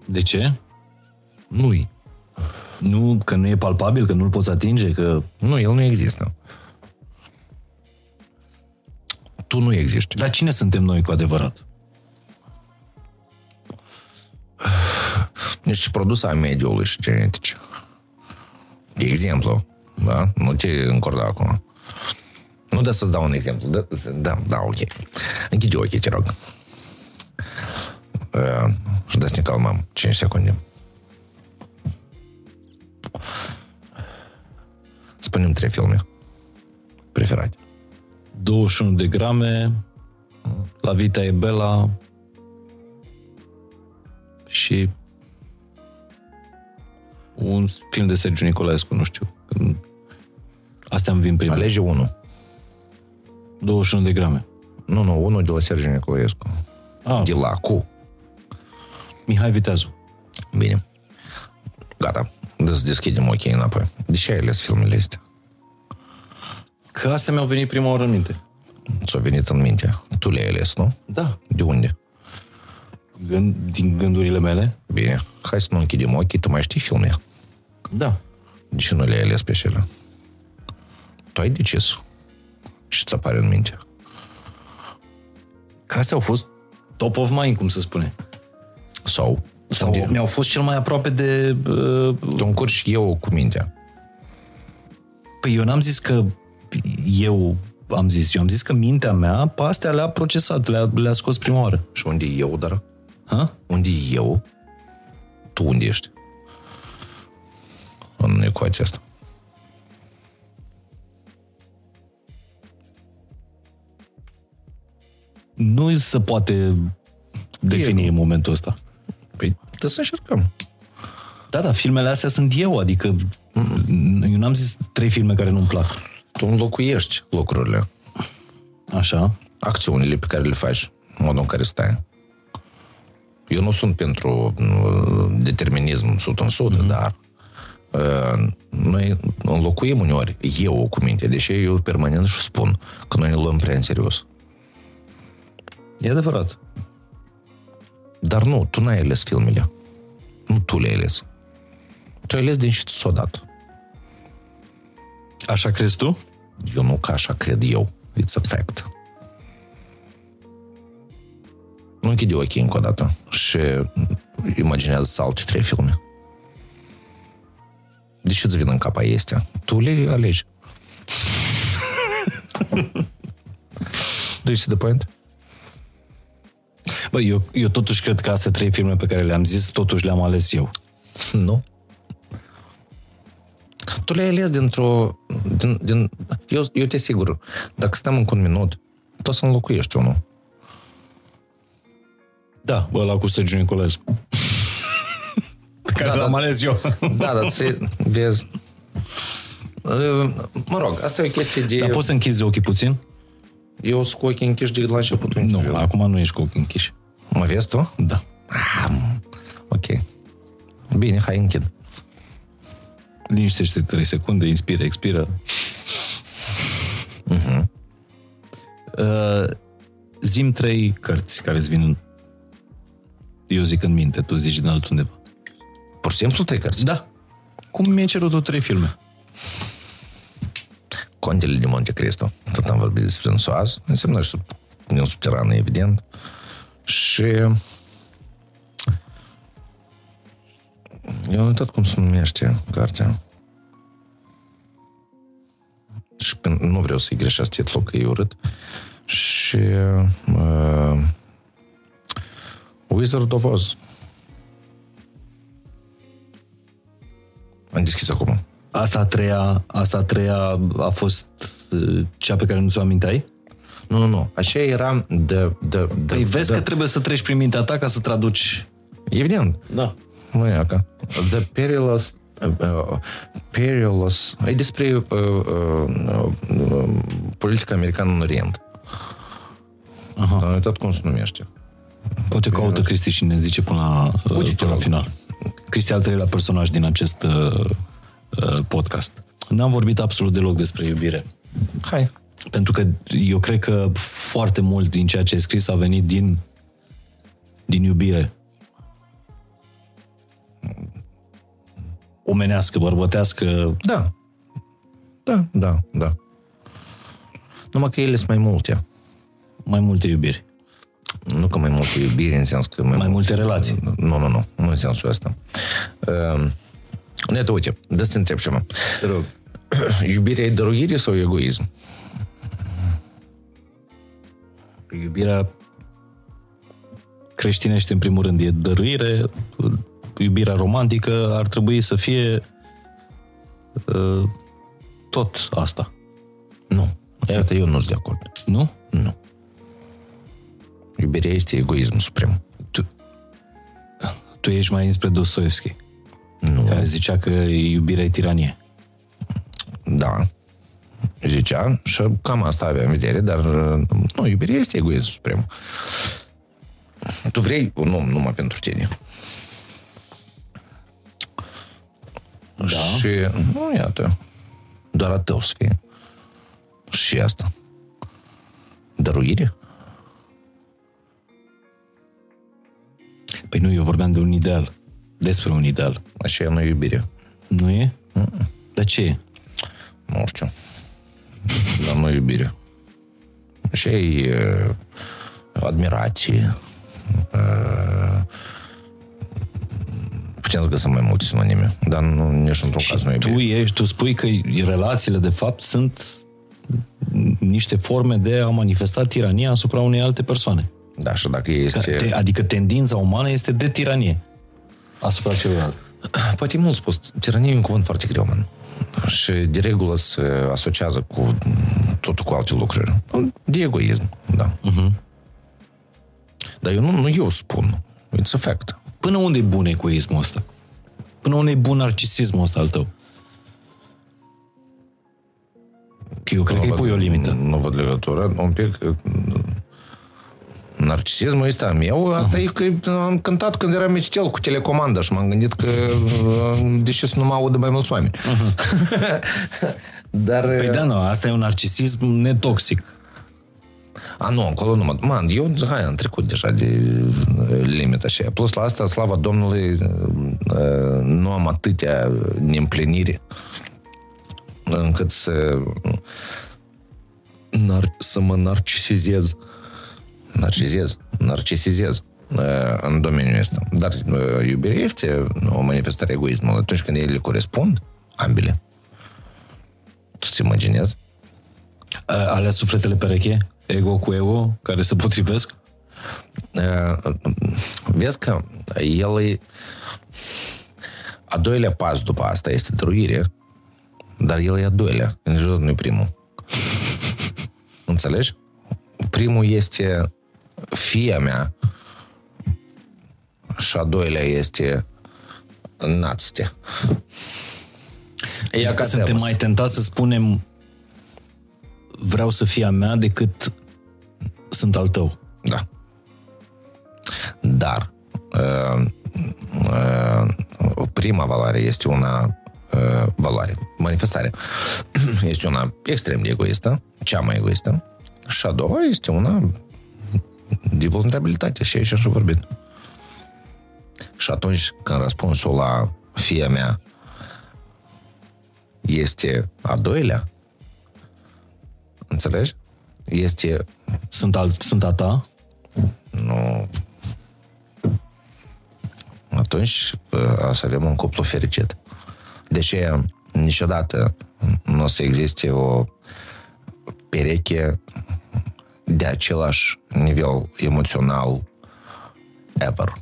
De ce? Nu-i. Nu, că nu e palpabil, că nu-l poți atinge, că... Nu, el nu există. Tu nu existi. Dar cine suntem noi cu adevărat? Niște produse a mediului și genetice. De exemplu, da? Nu te încorda acum. Nu da să-ți dau un exemplu. Da, da, da ok. Închide ochii, te rog. Uh, și dă să ne calmăm 5 secunde. Spunem trei filme preferate. 21 de grame, La Vita e Bella și un film de Sergiu Nicolaescu, nu știu. Astea îmi vin primele. Alege unul. 21 de grame. Nu, nu, unul de la Sergiu Nicolaescu. Ah, De la cu. Mihai Viteazu. Bine. Gata. Des- Deschidem ochii înapoi. De ce ai ales filmele astea? Că astea mi-au venit prima oară în minte. Ți-a venit în minte. Tu le-ai ales, nu? Da. De unde? Gând, din gândurile mele? Bine, hai să nu închidem ochii, tu mai știi filme. Da. De ce nu le-ai ales pe cele? Tu ai decis. Și ți apare în minte. Că astea au fost top of mind, cum se spune. Sau, Sau sunt- mi-au fost cel mai aproape de... Uh, tu încurci eu cu mintea. păi eu n-am zis că eu am zis, eu am zis că mintea mea pe astea le-a procesat, le-a, le-a scos prima oară. Și unde e eu, dar? Ha? Unde e eu? Tu unde ești? În ecuația asta. Nu se poate defini în momentul ăsta. Păi, trebuie să încercăm. Da, da, filmele astea sunt eu, adică eu n-am zis trei filme care nu-mi plac. Tu înlocuiești lucrurile, Așa. acțiunile pe care le faci, modul în care stai. Eu nu sunt pentru uh, determinism 100%, mm-hmm. dar uh, noi înlocuim uneori eu cu minte, deși eu permanent și spun că noi ne luăm prea în serios. E adevărat. Dar nu, tu n-ai ales filmele. Nu tu le-ai ales. Tu ai ales din și ți s-o dat. Așa crezi tu? Eu nu ca așa cred eu. It's a fact. Nu închide ochii încă o dată și imaginează alte trei filme. De ce îți vin în cap este? Tu le alegi. Do you see the point? Bă, eu, eu totuși cred că astea trei filme pe care le-am zis, totuși le-am ales eu. Nu. Tu le-ai ales dintr-o... Din, din, eu, eu te sigur, dacă stăm încă un minut, tu o să înlocuiești unul. Da, bă, la cu Sergiu Nicolescu. pe care Da, l-am da. ales eu. Da, dar ți vezi... Uh, Mă rog, asta e o chestie de... Dar poți să închizi ochii puțin? Eu sunt cu ochii închiși de la începutul Nu, interviului. acum nu ești cu ochii închiși. Mă vezi tu? Da. Ok. Bine, hai închid. Liniștește 3 secunde, inspiră, expiră. Uh, zim trei cărți care îți vin în... Eu zic în minte, tu zici din altundeva. Pur și simplu trei cărți. Da. Cum mi-ai cerut tu trei filme? Contele de Monte Cristo. Tot am vorbit despre însoaz. Înseamnă și sub, din subterană, evident. Și... Eu am uitat cum se numește cartea. Și pe- nu vreau să-i greșesc titlul, că e urât. Și... Uh, Wizard of Oz. Am deschis acum. Asta a treia, asta a treia a fost uh, cea pe care nu ți-o aminteai? Nu, nu, nu. Așa era de... de, de Păi vezi de, că trebuie să treci prin mintea ta ca să traduci. Evident. Da. Nu e aca. The Perilous... Uh, uh, perilous... E despre uh, uh, uh, politica americană în Orient. Aha. Am uitat cum se numește. Poate caută Cristi și ne zice până la, uh, Uite, te până la rog. final. Cristi al treilea personaj din acest uh, uh, podcast. N-am vorbit absolut deloc despre iubire. Hai. Pentru că eu cred că foarte mult din ceea ce ai scris a venit din, din iubire. Omenească, bărbătească. Da. Da, da, da. Numai că ele sunt mai multe. mai multe iubiri. Nu că mai multe iubire în sens că... Mai, Mai multe relații. Nu, nu, nu. Nu în sensul ăsta. Uh, Iată, uite, de să te întreb ceva. Te rog. Iubirea e dăruire sau egoism? Iubirea creștinește în primul rând e dăruire, iubirea romantică ar trebui să fie uh, tot asta, Nu. Iată, eu nu sunt de acord. nu? Nu. Iubirea este egoism suprem. Tu, tu ești mai înspre Dostoevski, Nu. care zicea că iubirea e tiranie. Da. Zicea și cam asta avea în vedere, dar nu, iubirea este egoism suprem. Tu vrei un om numai pentru tine. Da. Și, nu, iată, doar a tău să fie. Și asta. Dăruire? Păi nu, eu vorbeam de un ideal. Despre un ideal. Așa e nu iubire. Nu e? Dar ce e? Nu știu. Dar nu iubire. Așa e uh, admirație. Uh, putem să găsim mai multe sinonime, dar nu, nici într-un caz nu Tu, iubire. ești, tu spui că relațiile, de fapt, sunt niște forme de a manifesta tirania asupra unei alte persoane. Da, și dacă este... Te, adică tendința umană este de tiranie asupra celuilalt. Poate e mult spus. Tiranie e un cuvânt foarte greu, man. Și de regulă se asociază cu totul cu alte lucruri. De egoism, da. Uh-huh. Dar eu nu, nu eu spun. It's a fact. Până unde e bun egoismul ăsta? Până unde e bun narcisismul ăsta al tău? Că eu cred că îi pui o limită. Nu văd legătură. Un pic... Narcisismul ăsta meu, asta e că am cântat când eram mititel cu telecomandă și m-am gândit că de ce să nu mă audă mai mulți oameni. Dar... Păi da, nu, asta e un narcisism netoxic. A, nu, acolo nu mă... Man, eu, hai, am trecut deja de uh, limita și Plus la asta, slava Domnului, uh, nu am atâtea neîmpliniri încât să nar- să mă narcisizez. Narcisizez? Narcisizez uh, în domeniul ăsta. Dar uh, iubirea este o manifestare a egoismului atunci când ele corespund, ambele. Tu ți imaginezi? A- Alea sufletele pereche? Ego cu ego? Care se potrivesc? Uh, vezi că el e a doilea pas după asta este dăruire, dar el e a doilea, niciodată nu e primul. Înțelegi? Primul este fia mea și a doilea este națte. Ea ca suntem mai tentați să spunem vreau să fie a mea decât sunt al tău. Da. Dar uh, uh, prima valoare este una uh, valoare, manifestare. Este una extrem de egoistă, cea mai egoistă. Și a doua este una de vulnerabilitate și aici și vorbit. Și atunci când răspunsul la fia mea este a doilea, înțelegi? Este Sunt, al, sunt a ta? nu... Atunci o să avem un cuplu fericit. Deci niciodată nu o să existe o pereche de același nivel emoțional ever.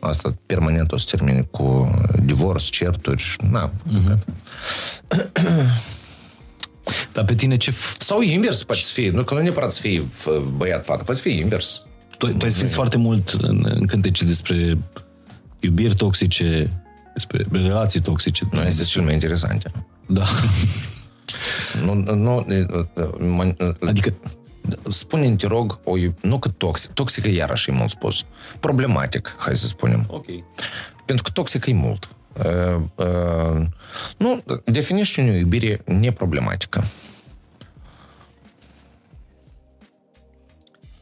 Asta permanent o să termine cu divorț, certuri. Na, Dar pe tine ce... F- Sau invers poate să fie. Nu că nu neapărat să fie f- băiat-fată, poate să fie invers. tu, tu ai scris foarte mult în, în cântece despre iubiri toxice, despre relații toxice. Nu este cel mai interesant. Da. Nu, nu, mă, Adică spune te rog, o, iub- nu că toxic, toxic e iarăși e mult spus. Problematic, hai să spunem. Ok. Pentru că toxic e mult. Uh, uh, nu, definește o iubire neproblematică.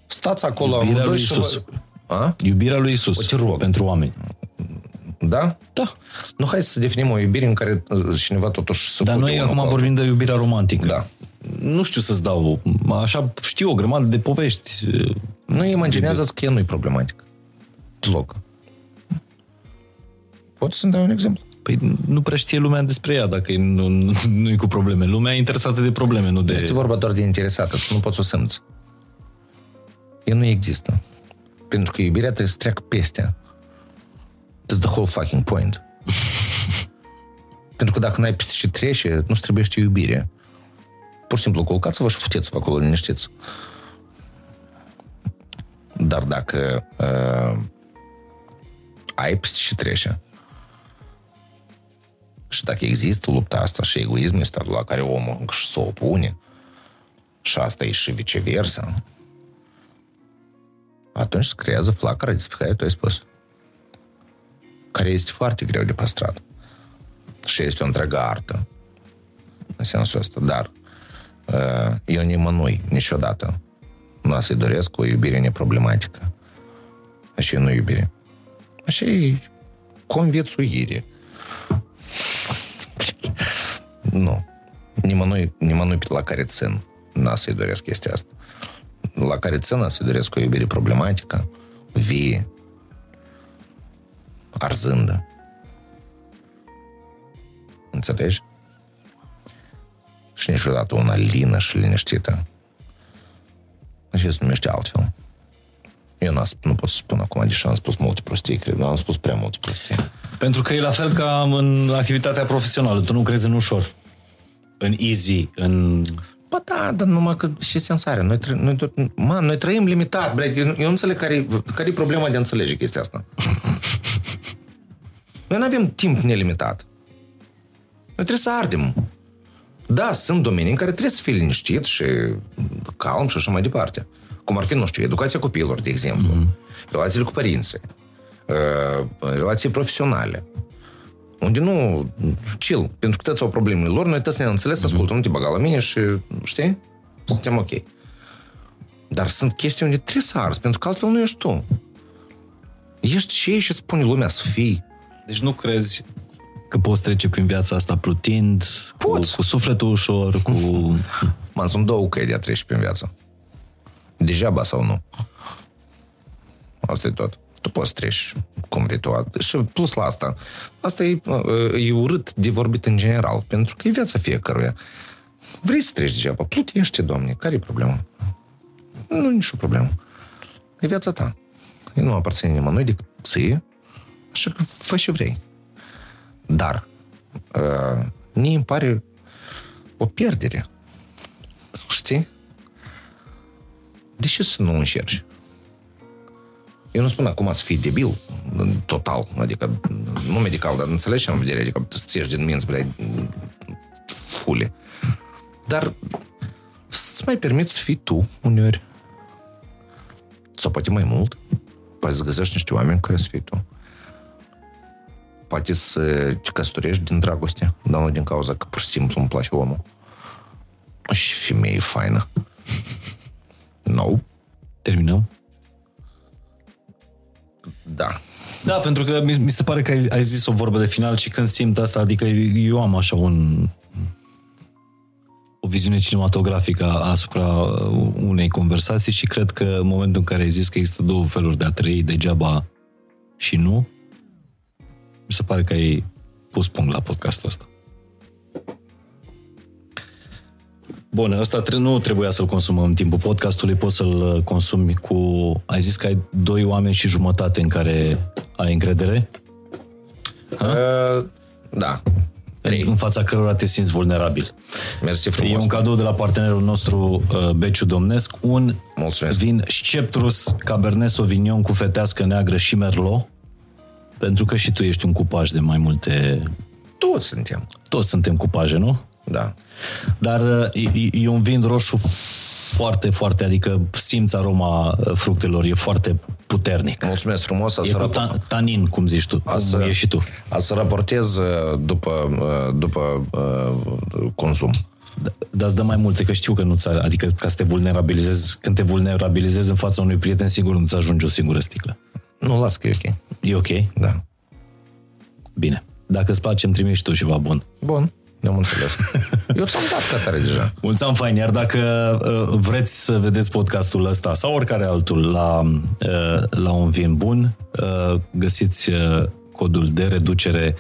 Stați acolo Iubirea amândoi lui și Isus. vă- A? Iubirea lui Isus O, te rog. pentru oameni. Da? Da. Nu, hai să definim o iubire în care uh, cineva totuși să Dar fute noi unul cu acum altul. vorbim de iubirea romantică. Da. Nu știu să-ți dau, așa știu o grămadă de povești. Nu imaginează că ea nu e problematic. Deloc. Poți să-mi dai un exemplu? Păi nu prea știe lumea despre ea dacă e- nu, nu, nu e cu probleme. Lumea e interesată de probleme, nu de... Este vorba doar de interesată, tu nu poți să o simți. Ea nu există. Pentru că iubirea trebuie să treacă peste. That's the whole fucking point. Pentru că dacă n-ai peste ce trece, nu străbește iubire. Pur și simplu culcați-vă și futeți-vă acolo liniștiți. Dar dacă uh, ai peste ce trece și dacă există lupta asta și egoismul ăsta la care omul încă și se opune, și asta e și viceversa, atunci se creează flacăra despre care tu ai spus. Care este foarte greu de păstrat. Și este o întreagă artă. În sensul ăsta. Dar uh, eu nimănui, niciodată, nu o să-i doresc o iubire neproblematică. Așa e nu iubire. Așa e conviețuire. Nu. Nimănui, nimănui la care țin n-a să-i doresc chestia asta. La care țin a să-i doresc o iubire problematică, vie, arzândă. Înțelegi? Și niciodată una lină și liniștită. Și se numește altfel. Eu nu, nu pot să spun acum, deși am spus multe prostii, cred, am spus prea multe prostii. Pentru că e la fel ca în activitatea profesională. Tu nu crezi în ușor. În easy, în... Ba da, dar numai că și sensare. Noi, tră, noi, tot, man, noi trăim limitat, bre, eu, eu nu înțeleg care, care e problema de a înțelege chestia asta. Noi nu avem timp nelimitat. Noi trebuie să ardem. Da, sunt domenii în care trebuie să fii liniștit și calm și așa mai departe. Cum ar fi, nu știu, educația copiilor, de exemplu, mm-hmm. relațiile cu părinții, uh, relații profesionale, unde nu, chill, pentru că toți au problemele lor, noi toți ne înțeles, mm-hmm. ascultă, nu te băga la mine și, știi, suntem ok. Dar sunt chestii unde trebuie să arzi, pentru că altfel nu ești tu. Ești ce și spune lumea să fii. Deci nu crezi că poți trece prin viața asta plutind, cu, cu sufletul ușor, cu... Man, sunt două căi de a trece prin viață. Degeaba sau nu. Asta e tot. Tu poți treci cum vrei tu. Și plus la asta, asta e, e urât de vorbit în general, pentru că e viața fiecăruia. Vrei să treci degeaba, plutește, domne, care e problema? Nu, nicio problemă. E viața ta. E nu aparține nimănui decât ție, așa că fă ce vrei. Dar, uh, mie îmi pare o pierdere. Știi? De ce să nu încerci? Eu nu spun acum să fii debil, total, adică nu medical, dar înțelegi ce am vedere, adică să ieși din minți, bre, fule. Dar să-ți mai permiți să fii tu uneori. Sau poate mai mult, poate să găsești niște oameni care să fii tu. Poate să te căsătorești din dragoste, dar nu din cauza că pur și simplu îmi place omul. Și femeie faină. No. Terminăm? Da. Da, pentru că mi, mi se pare că ai, ai zis o vorbă de final și când simt asta, adică eu am așa un o viziune cinematografică asupra unei conversații și cred că în momentul în care ai zis că există două feluri de a trăi, degeaba și nu, mi se pare că ai pus punct la podcastul ăsta. Bun, ăsta nu trebuia să-l consumăm în timpul podcastului, poți să-l consumi cu... Ai zis că ai doi oameni și jumătate în care ai încredere? Uh, da. Trei. În fața cărora te simți vulnerabil. Mersi frumos. E un cadou de la partenerul nostru, uh, Beciu Domnesc, un Mulțumesc. vin Sceptrus Cabernet Sauvignon cu fetească neagră și Merlot, pentru că și tu ești un cupaj de mai multe... Toți suntem. Toți suntem cupaje, nu? Da. Dar e, e un vin roșu foarte, foarte, adică simți aroma fructelor, e foarte puternic. Mulțumesc frumos. E cu ta- tanin, cum zici tu, cum să, e și tu. A să raportez după, după uh, consum. Da, dar îți dă mai multe, că știu că nu-ți, adică ca să te vulnerabilizezi, când te vulnerabilizezi în fața unui prieten, sigur nu-ți ajunge o singură sticlă. Nu, las că e ok. E ok? Da. Bine. Dacă îți place, îmi trimiți tu ceva bun. Bun. Ne-am înțeles. Eu ți-am dat catare deja. Mulți am fain, iar dacă uh, vreți să vedeți podcastul ăsta sau oricare altul la, uh, la un vin bun, uh, găsiți uh, codul de reducere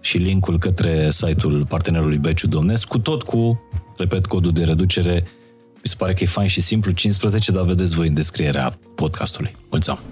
și linkul către site-ul partenerului Beciu Domnesc, cu tot cu, repet, codul de reducere. Mi se pare că e fain și simplu, 15, dar vedeți voi în descrierea podcastului. Mulțumesc!